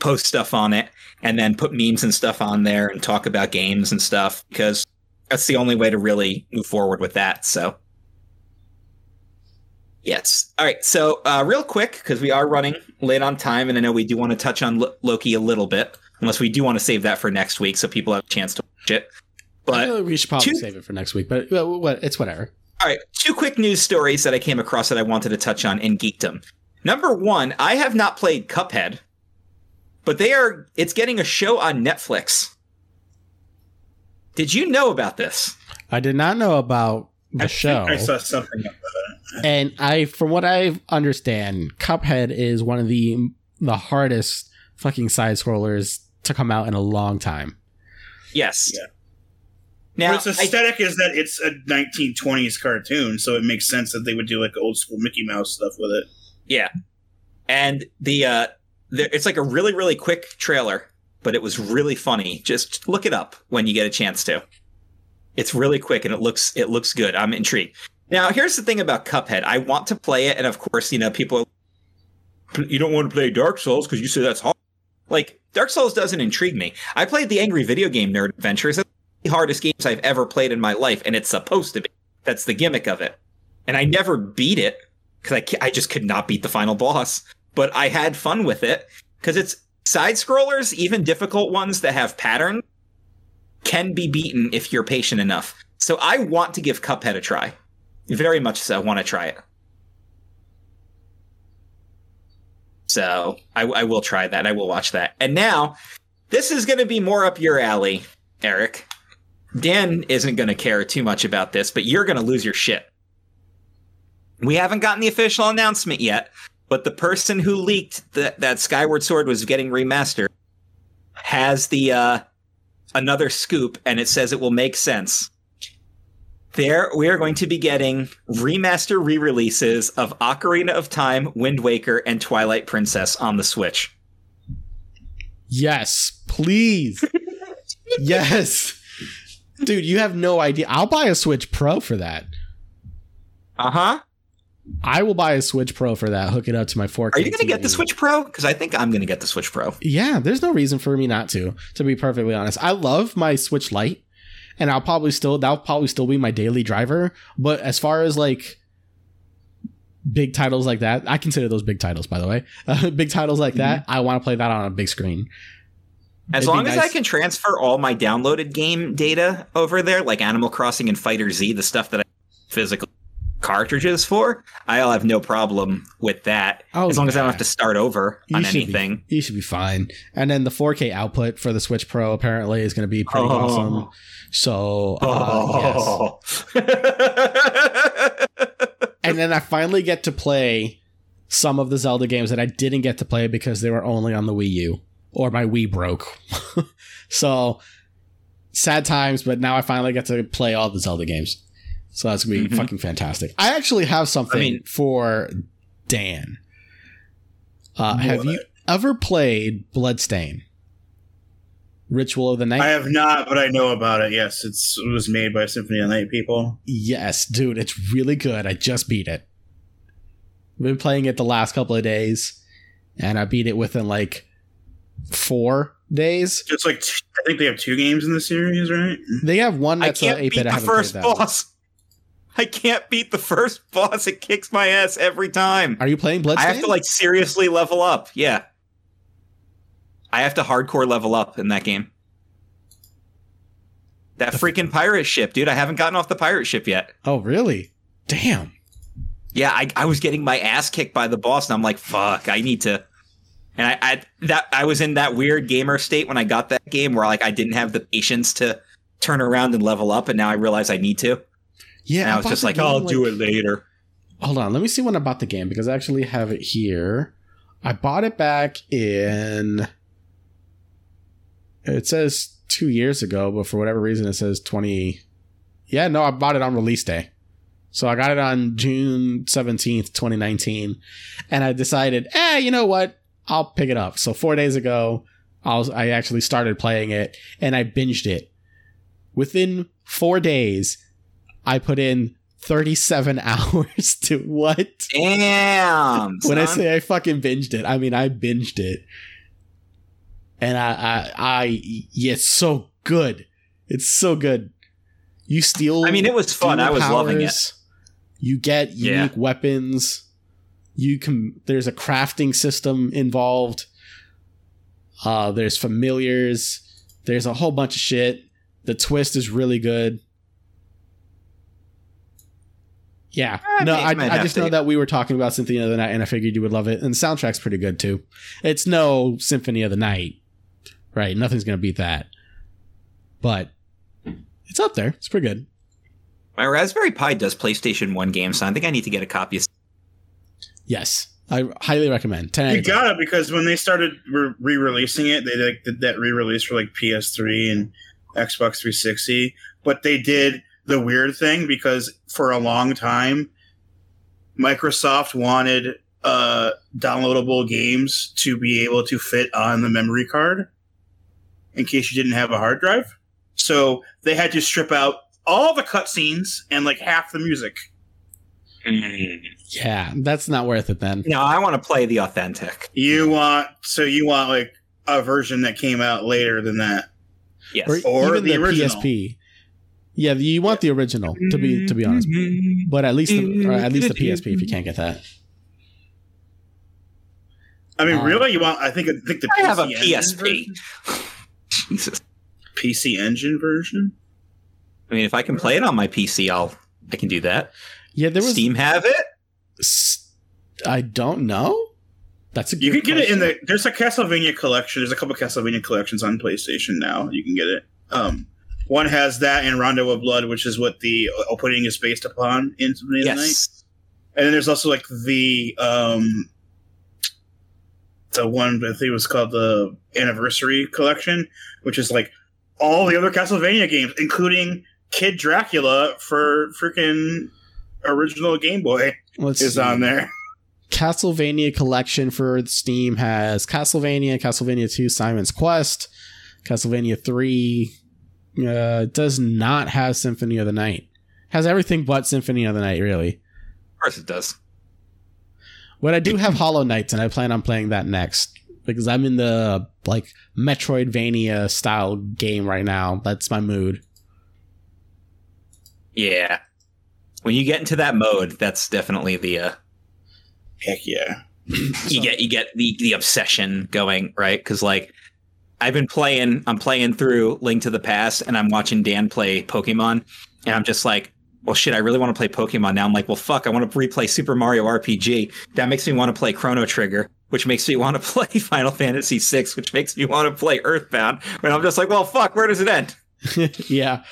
post stuff on it and then put memes and stuff on there and talk about games and stuff because that's the only way to really move forward with that. So Yes. All right. So, uh, real quick, because we are running late on time, and I know we do want to touch on L- Loki a little bit, unless we do want to save that for next week so people have a chance to watch it. But we should probably two, save it for next week. But it's whatever. All right, two quick news stories that I came across that I wanted to touch on in geekdom. Number one, I have not played Cuphead, but they are. It's getting a show on Netflix. Did you know about this? I did not know about the show. I saw something about that. And I, from what I understand, Cuphead is one of the the hardest fucking side scrollers to come out in a long time. Yes. Yeah. Now, but its I- aesthetic is that it's a 1920s cartoon, so it makes sense that they would do like old school Mickey Mouse stuff with it. Yeah. And the uh there, it's like a really really quick trailer, but it was really funny. Just look it up when you get a chance to. It's really quick and it looks it looks good. I'm intrigued. Now, here's the thing about Cuphead. I want to play it and of course, you know, people you don't want to play Dark Souls because you say that's hard. Like Dark Souls doesn't intrigue me. I played the Angry Video Game Nerd Adventures. The hardest games I've ever played in my life and it's supposed to be. That's the gimmick of it. And I never beat it because I, I just could not beat the final boss. But I had fun with it because it's side scrollers, even difficult ones that have pattern, can be beaten if you're patient enough. So I want to give Cuphead a try. Very much so. want to try it. So I, I will try that. I will watch that. And now, this is going to be more up your alley, Eric. Dan isn't going to care too much about this, but you're going to lose your shit. We haven't gotten the official announcement yet, but the person who leaked that that Skyward Sword was getting remastered has the uh, another scoop, and it says it will make sense. There, we are going to be getting remaster re-releases of Ocarina of Time, Wind Waker, and Twilight Princess on the Switch. Yes, please. (laughs) yes. Dude, you have no idea. I'll buy a Switch Pro for that. Uh huh. I will buy a Switch Pro for that. Hook it up to my 4K. Are you going to get the Switch Pro? Because I think I'm going to get the Switch Pro. Yeah, there's no reason for me not to. To be perfectly honest, I love my Switch Lite, and I'll probably still that'll probably still be my daily driver. But as far as like big titles like that, I consider those big titles, by the way. Uh, (laughs) big titles like that, I want to play that on a big screen. As It'd long as I can transfer all my downloaded game data over there, like Animal Crossing and Fighter Z, the stuff that I physical cartridges for, I'll have no problem with that. Oh, as long as I don't have to start over You on should be- anything. you should be fine. And then the 4K output for the Switch Pro apparently is going to be pretty Oh. awesome. So, uh, yes. (laughs) And then I finally get to play some of the Zelda games that I didn't get to play because they were only on the Wii U or my Wii broke. (laughs) so sad times, but now I finally get to play all the Zelda games. So that's gonna be Mhm. fucking fantastic. I actually have something I mean- for Dan. Uh, have you ever played Bloodstained? Ritual of the Night? I have not, but I know about it. Yes, it's it was made by Symphony of the Night people. Yes, dude, it's really good. I just beat it. I've been playing it the last couple of days, and I beat it within like four days. Just like t- I think they have two games in the series, right? They have one I that's can't 8 beat bit. I the haven't first played that. one. boss. I can't beat the first (laughs) boss. It kicks my ass every time. Are you playing I have to like seriously level up. Yeah. I have to hardcore level up in that game. That freaking pirate ship, dude. I haven't gotten off the pirate ship yet. oh, really? Damn. Yeah, I, I was getting my ass kicked by the boss, and I'm like, fuck, I need to. And I, I that I was in that weird gamer state when I got that game where like I didn't have the patience to turn around and level up, and now I realize I need to. Yeah, And I was bought just the like, game, I'll do it later. Hold on, let me see when I bought the game because I actually have it here. I bought it back in. It says two years ago, but for whatever reason, it says 20. Yeah, no, I bought it on release day. So I got it on June 17th, 2019. And I decided, eh, you know what? I'll pick it up. So four days ago, I, was, I actually started playing it and I binged it. Within four days, I put in 37 (laughs) hours to what? Damn. when I say I fucking binged it, I mean I binged it. And I, I, I, yeah, it's so good. It's so good. You steal. I mean, it was fun. I was loving it. You get Yeah. unique weapons. You can. There's a crafting system involved. Uh, there's familiars. There's a whole bunch of shit. The twist is really good. Yeah. I no, may- I, I have just to- know that we were talking about Symphony of the Night and I figured you would love it. And the soundtrack's pretty good too. It's no Symphony of the Night. Right. Nothing's going to beat that. But it's up there. It's pretty good. My Raspberry Pi does PlayStation One games, so I think I need to get a copy. of Yes, I highly recommend. 10 you got it because when they started re-releasing it, they like, did that re-release for like PS3 and Xbox 360. But they did the weird thing because for a long time, Microsoft wanted uh, downloadable games to be able to fit on the memory card in case you didn't have a hard drive. So they had to strip out all the cutscenes and like half the music. Yeah, that's not worth it then. No, I want to play the authentic. You want so you want like a version that came out later than that. Yes. Or, Or even the the, original. PSP. Yeah, you want the original to be to be honest, but at least the, or at least the PSP if you can't get that. I mean, Um, really, you want? I think I think the I have a Engine PSP. Jesus. PC Engine version. I mean, if I can play it on my PC, I'll I can do that. Yeah, there was. Steam have it? I don't know. That's a You can get it in question. the. There's a Castlevania collection. There's a couple Castlevania collections on PlayStation now. You can get it. Um, one has that and Rondo of Blood, which is what the opening is based upon in Symphony of the Night. Yes. And then there's also like the um, the one I think it was called the Anniversary Collection, which is like all the other Castlevania games, including Kid Dracula for freaking original Game Boy Let's is see. on there. Castlevania collection for Steam has Castlevania, Castlevania 2, Simon's Quest, Castlevania 3. Uh, does not have Symphony of the Night. Has everything but Symphony of the Night, really. Of course it does. But I do have Hollow Knight, and I plan on playing that next because I'm in the like Metroidvania style game right now. That's my mood. Yeah. When you get into that mode, that's definitely the uh Heck yeah. you get you get the the obsession going, right? Because like I've been playing, I'm playing through Link to the Past, and I'm watching Dan play Pokemon, and I'm just like, well, shit, I really want to play Pokemon now. I'm like, well, fuck, I want to replay Super Mario RPG. That makes me want to play Chrono Trigger, which makes me want to (laughs) play Final Fantasy VI, which makes me want to play Earthbound. And I'm just like, well, fuck, where does it end? (laughs) yeah.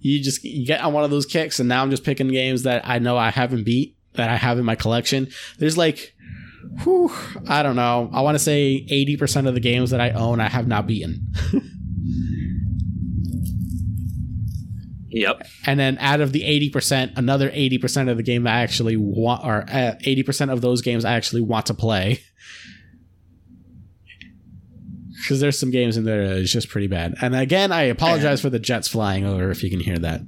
You just you get on one of those kicks, and now I'm just picking games that I know I haven't beat that I have in my collection. There's like, whew, I don't know. I want to say 80% of the games that I own I have not beaten. Yep. and then out of the 80%, another 80% of the game I actually want, or uh, 80% of those games I actually want to play. Because there's some games in there that is just pretty bad. And again, I apologize for the jets flying over if you can hear that.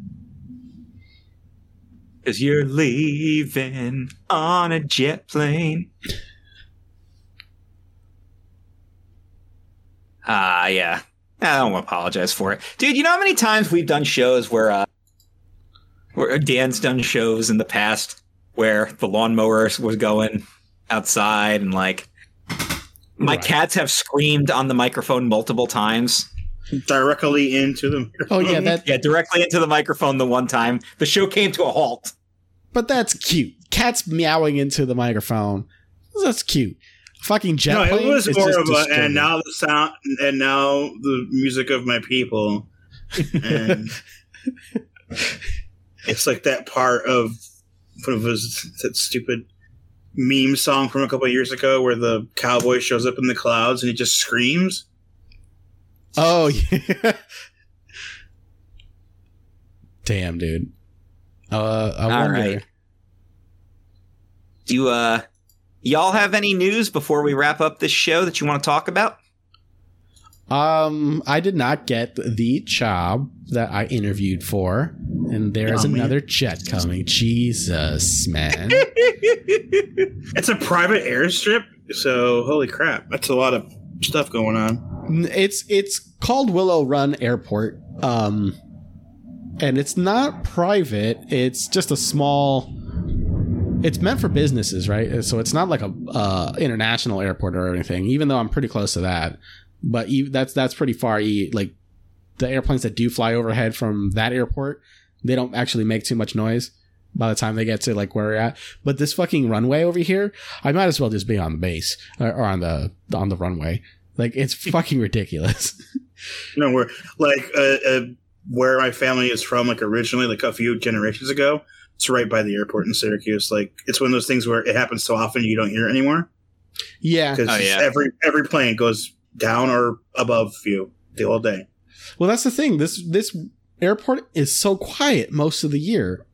Because you're leaving on a jet plane. Ah, yeah. I don't apologize for it. Dude, you know how many times we've done shows where, uh, where Dan's done shows in the past where the lawnmower was going outside and like my Right. cats have screamed on the microphone multiple times. Directly into the. Oh, yeah, that, Yeah, directly into the microphone the one time. The show came to a halt. but that's cute. Cats meowing into the microphone. That's cute. Fucking jet No, it was is more of a, and now the sound, and now the music of my people, and (laughs) it's like that part of what was that stupid meme song from a couple of years ago where the cowboy shows up in the clouds and he just screams. Oh yeah. Damn, dude. Uh, I All wonder. right. Do you, uh, y'all have any news before we wrap up this show that you want to talk about? Um, I did not get the job that I interviewed for, and there's Oh, man. another jet coming. Jesus, man. (laughs) It's a private airstrip, so holy crap, that's a lot of stuff going on. it's it's called Willow Run Airport. Um, and it's not private. It's just a small. It's meant for businesses, right? Uh, so it's not like a uh, international airport or anything. Even though I'm pretty close to that, but e- that's that's pretty far. E- like the airplanes that do fly overhead from that airport, they don't actually make too much noise by the time they get to like where we're at. But this fucking runway over here, I might as well just be on the base or, or on the on the runway. Like it's (laughs) fucking ridiculous. (laughs) No, we're like a, a where my family is from, like originally, like a few generations ago. It's right by the airport in Syracuse. Like it's one of those things where it happens so often you don't hear it anymore. Yeah, because Oh, yeah. every every plane goes down or above you the whole day. Well, that's the thing. This this airport is so quiet most of the year,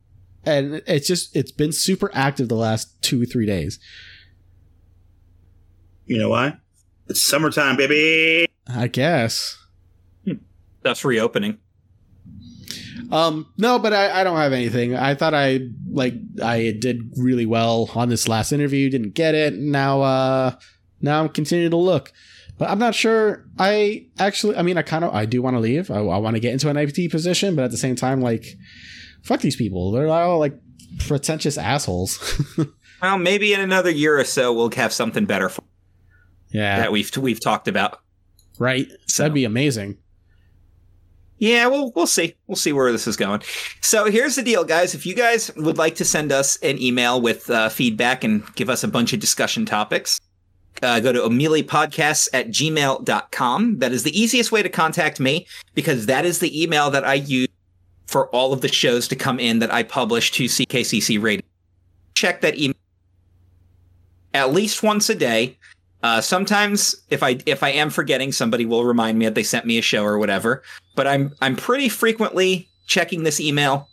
and it's just it's been super active the last two three days. You know why? It's summertime, baby. I guess. Hmm. That's reopening. Um, no, but I, I don't have anything. I thought I like I did really well on this last interview. Didn't get it. Now, uh, now I'm continuing to look, but I'm not sure. I actually, I mean, I kind of I do want to leave. I, I want to get into an IPT position, but at the same time, like, fuck these people. They're all like pretentious assholes. (laughs) Well, maybe in another year or so we'll have something better for yeah, that we've we've talked about. right. So- That'd be amazing. Yeah, we'll we'll see. We'll see where this is going. So here's the deal, guys. If you guys would like to send us an email with uh, feedback and give us a bunch of discussion topics, uh, go to ameliapodcasts at gmail.com. That is the easiest way to contact me because that is the email that I use for all of the shows to come in that I publish to CKCC Radio. Check that email at least once a day. Uh, sometimes if I if I am forgetting, somebody will remind me that they sent me a show or whatever. But I'm I'm pretty frequently checking this email,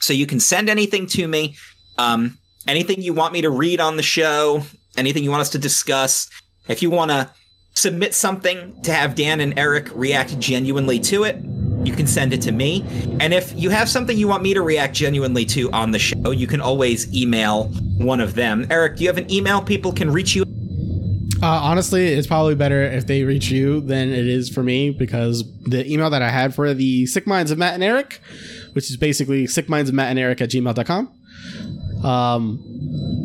so you can send anything to me. Um, anything you want me to read on the show, anything you want us to discuss. If you want to submit something to have Dan and Eric react genuinely to it, you can send it to me. And if you have something you want me to react genuinely to on the show, you can always email one of them. Eric, do you have an email people can reach you? Uh, honestly, it's probably better if they reach you than it is for me because the email that I had for the Sick Minds of Matt and Eric, which is basically Sick Minds of Matt and Eric at gmail.com, um,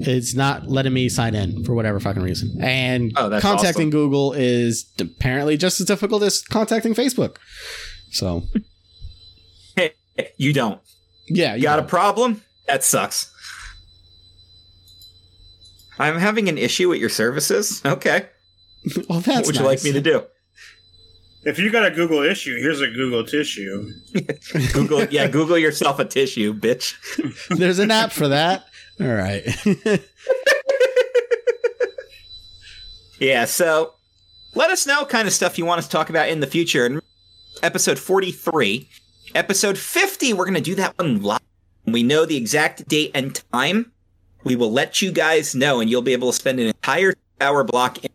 it's not letting me sign in for whatever fucking reason. And Oh, contacting awesome. Google is apparently just as difficult as contacting Facebook. So, (laughs) You don't. yeah, You got a problem? That sucks. I'm having an issue with your services. Okay. Well, that's what would you nice. like me to do? If you got a Google issue, here's a Google tissue. (laughs) Google, yeah, Google yourself a tissue, bitch. (laughs) There's an app for that. All right. (laughs) Yeah, so let us know kind of stuff you want us to talk about in the future. In episode 43, episode 50, we're going to do that one live. We know the exact date and time, we will let you guys know, and you'll be able to spend an entire hour block. In-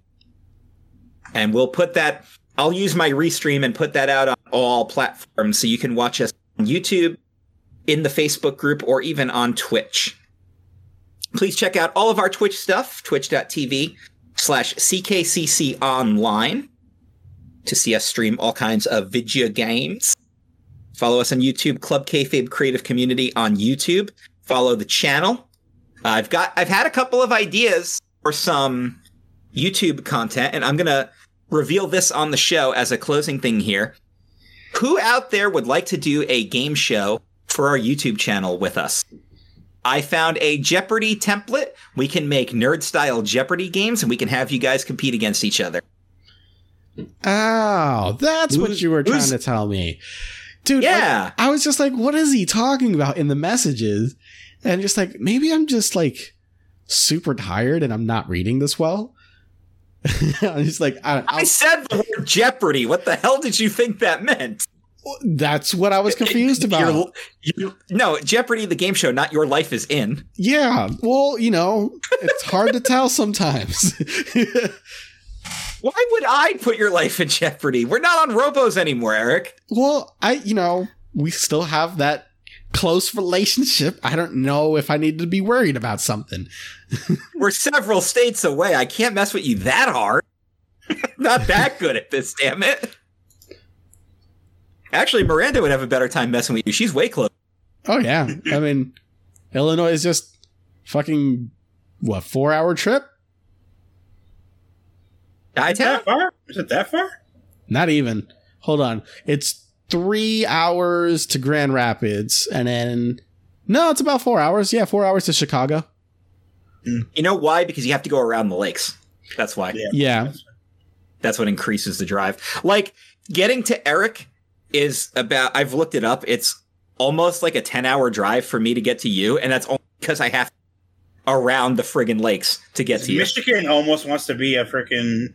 and we'll put that, I'll use my restream and put that out on all platforms so you can watch us on YouTube, in the Facebook group, or even on Twitch. Please check out all of our Twitch stuff, twitch.tv slash CKCC online to see us stream all kinds of video games. Follow us on YouTube, Club Kayfabe Creative Community on YouTube. Follow the channel. I've got, I've had a couple of ideas for some YouTube content, and I'm gonna reveal this on the show as a closing thing here. Who out there would like to do a game show for our YouTube channel with us? I found a Jeopardy template. We can make nerd style Jeopardy games and we can have you guys compete against each other. Oh, that's what you were trying to tell me. Dude, Yeah. I was just like, what is he talking about in the messages? And just like, maybe I'm just like super tired and I'm not reading this well. (laughs) I'm just like, I, I said the word Jeopardy. What the hell did you think that meant? that's what I was confused about. Your- your- no, Jeopardy, the game show, not Your Life is In. yeah, well, you know, it's hard to tell sometimes. Why would I put your life in jeopardy? We're not on Robos anymore, Eric. well, I, you know, we still have that close relationship. I don't know if I need to be worried about something. (laughs) We're several states away. I can't mess with you that hard. (laughs) not that good at this, damn it. Actually, Miranda would have a better time messing with you. She's way close. Oh yeah, I mean, Illinois is just fucking what four hour trip? I That far? Is it that far? Not even. Hold on, it's three hours to Grand Rapids, and then no, it's about four hours. Yeah, four hours to Chicago. Mm. You know why? Because you have to go around the lakes. That's why. Yeah. Yeah, That's what increases the drive. Like getting to Eric is about. I've looked it up. It's almost like a ten hour drive for me to get to you, and that's only because I have around the friggin' lakes to get to Michigan you. Michigan almost wants to be a friggin',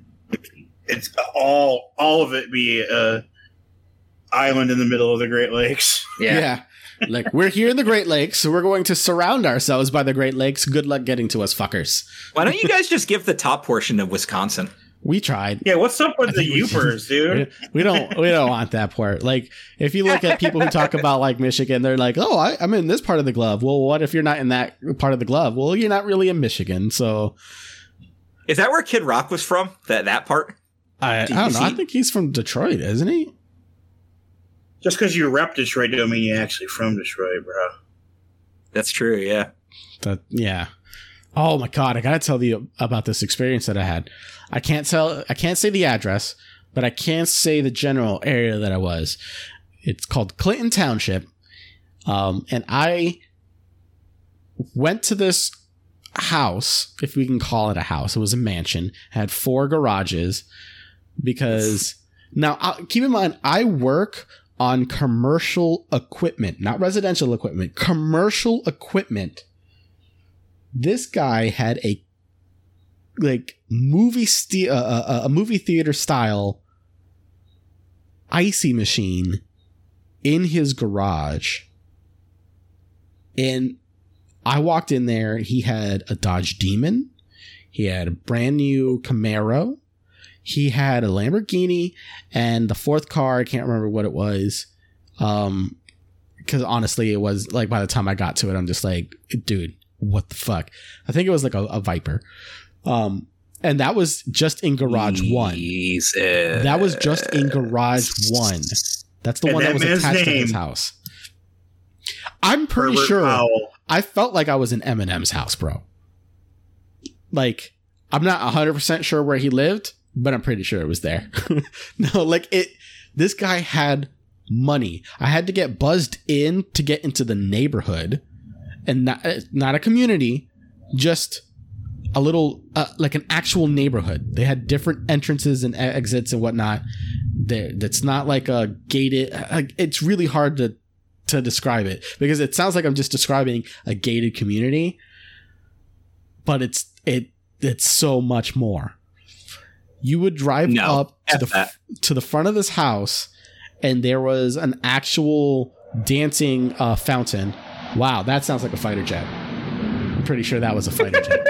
It's all all of it be a island in the middle of the Great Lakes. Yeah. yeah. like we're here in the Great Lakes, so we're going to surround ourselves by the Great Lakes. Good luck getting to us, fuckers. Why don't you guys just give the top portion of Wisconsin? We tried. Yeah, what's up with the Yoopers, (laughs) dude? We don't we don't want that part. Like if you look at people who talk about like Michigan, they're like, "Oh, I, am in this part of the glove." Well, what if you're not in that part of the glove? Well, you're not really in Michigan, so. Is that where Kid Rock was from? That that part? I, I don't know. He? I think he's from Detroit, isn't he? Just because you rep Detroit don't mean you're actually from Detroit, bro. That's true. Yeah. That yeah. Oh my god, I gotta tell you about this experience that I had. I can't tell I can't say the address, but I can say the general area that I was. It's called Clinton Township. Um, and I went to this house, if we can call it a house. It was a mansion. It had four garages because now uh, keep in mind I work on commercial equipment, not residential equipment, commercial equipment. This guy had a like movie st- uh, uh, uh, a movie theater style ICEE machine in his garage. And i walked in there. He had a dodge demon. He had a brand new camaro he had a lamborghini and the fourth car i can't remember what it was um because honestly it was like by the time i got to it i'm just like dude what the fuck? I think it was like a, a Viper. Um, and that was just in Garage Jesus. One. That was just in Garage One. That's the and one that, that was attached to his house. I'm pretty Herbert sure Powell. I felt like I was in Eminem's house, bro. Like, I'm not 100% sure where he lived, but I'm pretty sure it was there. (laughs) (laughs) no, like it, this guy had money. I had to get buzzed in to get into the neighborhood and not uh, not a community, just a little uh, like an actual neighborhood. They had different entrances and exits and whatnot. That's not like a gated. Uh, it's really hard to to describe it because it sounds like I'm just describing a gated community, but it's it it's so much more. You would drive no, up to the that. to the front of this house, and there was an actual dancing uh, fountain Wow, that sounds like a fighter jet. I'm pretty sure that was a fighter jet.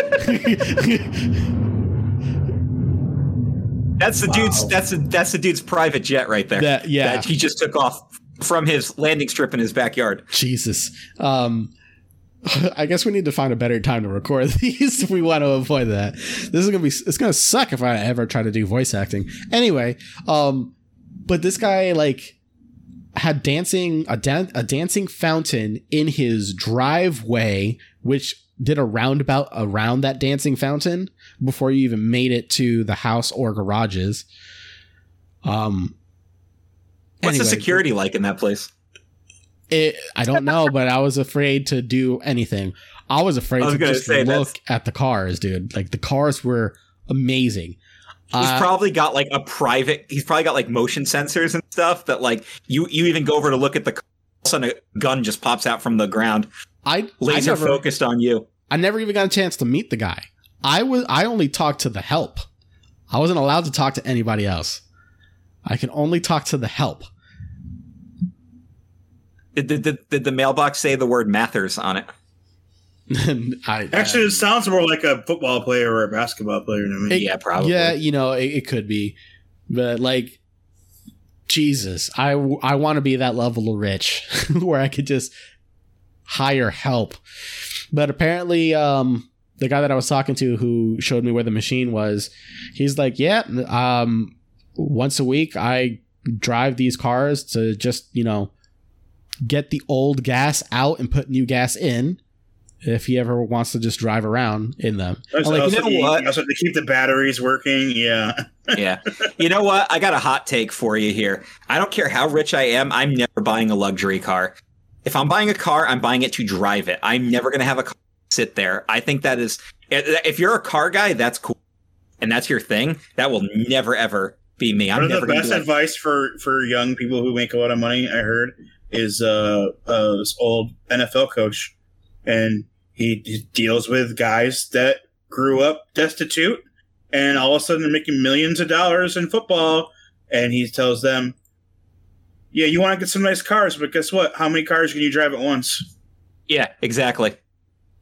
that's the wow. dude's. That's that's the dude's private jet right there. That, yeah, that he just took off from his landing strip in his backyard. Jesus. Um, (laughs) I guess we need to find a better time to record (laughs) these if we want to avoid that. This is gonna be it's gonna suck if I ever try to do voice acting. Anyway, um, but this guy like had dancing a, dan- a dancing fountain in his driveway, which did a roundabout around that dancing fountain before you even made it to the house or garages. Um, what's anyway, the security like in that place? It, I don't know, but I was afraid to do anything. I was afraid I was to just look that's... at the cars, dude. Like the cars were amazing. He's uh, probably got like a private. He's probably got like motion sensors and stuff that like you you even go over to look at the car, and a gun just pops out from the ground. I laser I never, focused on you. I never even got a chance to meet the guy. I was I only talked to the help. I wasn't allowed to talk to anybody else. I can only talk to the help. Did, did, did, did the mailbox say the word Mathers on it? (laughs) I, Actually, it sounds more like a football player or a basketball player to me. It, yeah, probably. Yeah, you know, it, it could be, but like, Jesus, I I want to be that level of rich (laughs) where I could just hire help. But apparently, um, the guy that I was talking to who showed me where the machine was, he's like, yeah, um, once a week I drive these cars to just you know get the old gas out and put new gas in if he ever wants to just drive around in them. like, you know what? Also to keep the batteries working. Yeah. (laughs) yeah. You know what? I got a hot take for you here. I don't care how rich I am. I'm never buying a luxury car. If I'm buying a car, I'm buying it to drive it. I'm never going to have a car sit there. I think that is, if you're a car guy, that's cool. And that's your thing. That will never, ever be me. I'm One never of the best like, advice for for young people who make a lot of money, I heard, is uh, uh this old NFL coach, and he, he deals with guys that grew up destitute, and all of a sudden they're making millions of dollars in football, and he tells them, "Yeah, you want to get some nice cars, but guess what? How many cars can you drive at once?" yeah, exactly.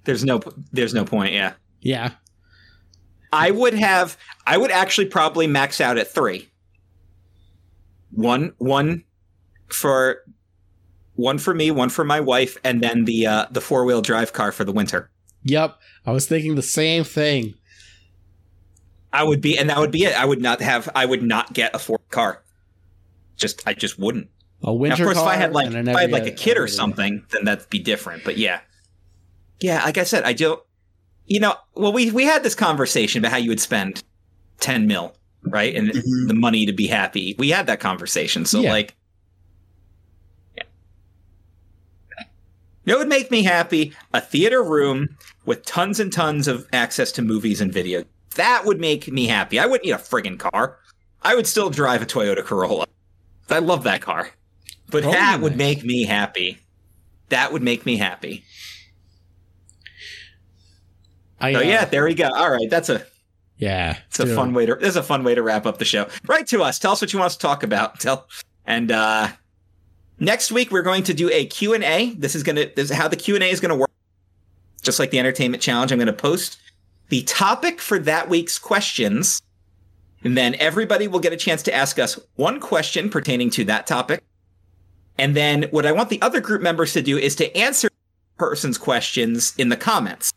There's no there's no point. Yeah, Yeah. I would have. I would actually probably max out at three. One one for one for me, one for my wife, and then the uh, the four wheel drive car for the winter. Yep. I was thinking the same thing. I would be, and that would be it. I would not have. I would not get a four car. Just, I just wouldn't. A Now, winter of course, if I had like, and if I had like a kid or everyday. something, then that'd be different. But yeah, yeah. Like I said, I don't. You know, well, we we had this conversation about how you would spend ten mil, right, and Mhm. the money to be happy. We had that conversation. So Yeah. like, it would make me happy. A theater room with tons and tons of access to movies and video. That would make me happy. I wouldn't need a friggin' car. I would still drive a Toyota Corolla. I love that car. But Corolla that would nice. make me happy. That would make me happy. I, So uh, yeah, there we go. All right, that's a Yeah. it's a fun way to there's a fun way to wrap up the show. Write to us. Tell us what you want us to talk about. Tell and uh next week we're going to do a Q&A. This is going to this is how the Q&A is going to work. Just like the entertainment challenge, I'm going to post the topic for that week's questions and then everybody will get a chance to ask us one question pertaining to that topic. And then what I want the other group members to do is to answer person's questions in the comments.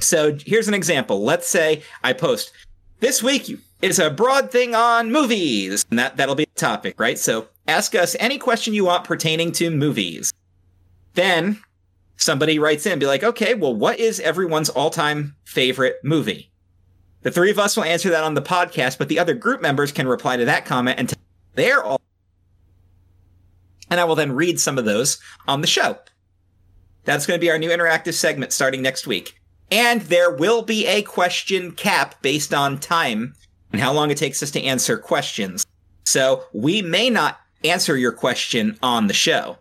So here's an example. Let's say I post this week is a broad thing on movies, and that that'll be the topic, right? So ask us any question you want pertaining to movies. Then somebody writes in, be like, okay, well, what is everyone's all-time favorite movie? The three of us will answer that on the podcast, but the other group members can reply to that comment and tell their all. And I will then read some of those on the show. That's going to be our new interactive segment starting next week. And there will be a question cap based on time and how long it takes us to answer questions. So we may not answer your question on the show.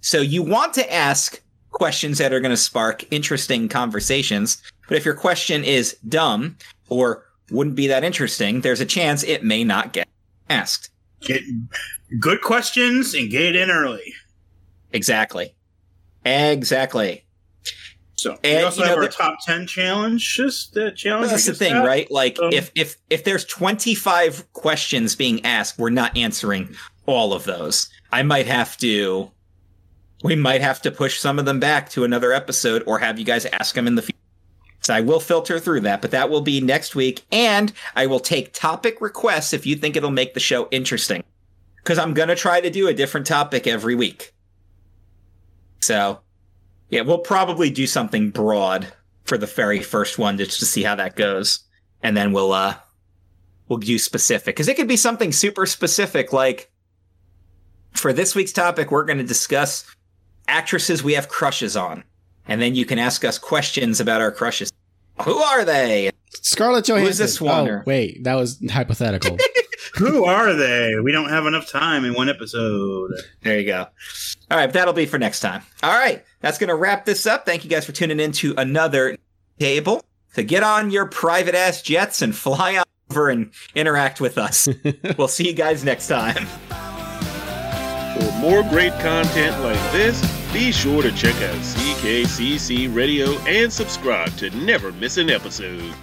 So you want to ask questions that are going to spark interesting conversations. But if your question is dumb or wouldn't be that interesting, there's a chance it may not get asked. Get good questions and get it in early. Exactly. Exactly. So we And, also you have know, our top ten challenge. Just the challenge. That's the thing, right? Like Um, if if if there's 25 questions being asked, we're not answering all of those. I might have to we might have to push some of them back to another episode or have you guys ask them in the future. So I will filter through that, but that will be next week and I will take topic requests if you think it'll make the show interesting. Cuz I'm going to try to do a different topic every week. So, yeah, we'll probably do something broad for the very first one just to see how that goes, and then we'll uh we'll do specific because it could be something super specific. Like for this week's topic, we're going to discuss actresses we have crushes on, and then you can ask us questions about our crushes. Who are they? Scarlett Johansson. Who's this one, Oh, wait, that was hypothetical. (laughs) Who are they? We don't have enough time in one episode. There you go. All right, that'll be for next time. All right, that's going to wrap this up. Thank you guys for tuning in to another table. So get on your private ass jets and fly (laughs) over and interact with us. (laughs) we'll see you guys next time. For more great content like this, be sure to check out CKCC Radio and subscribe to never miss an episode.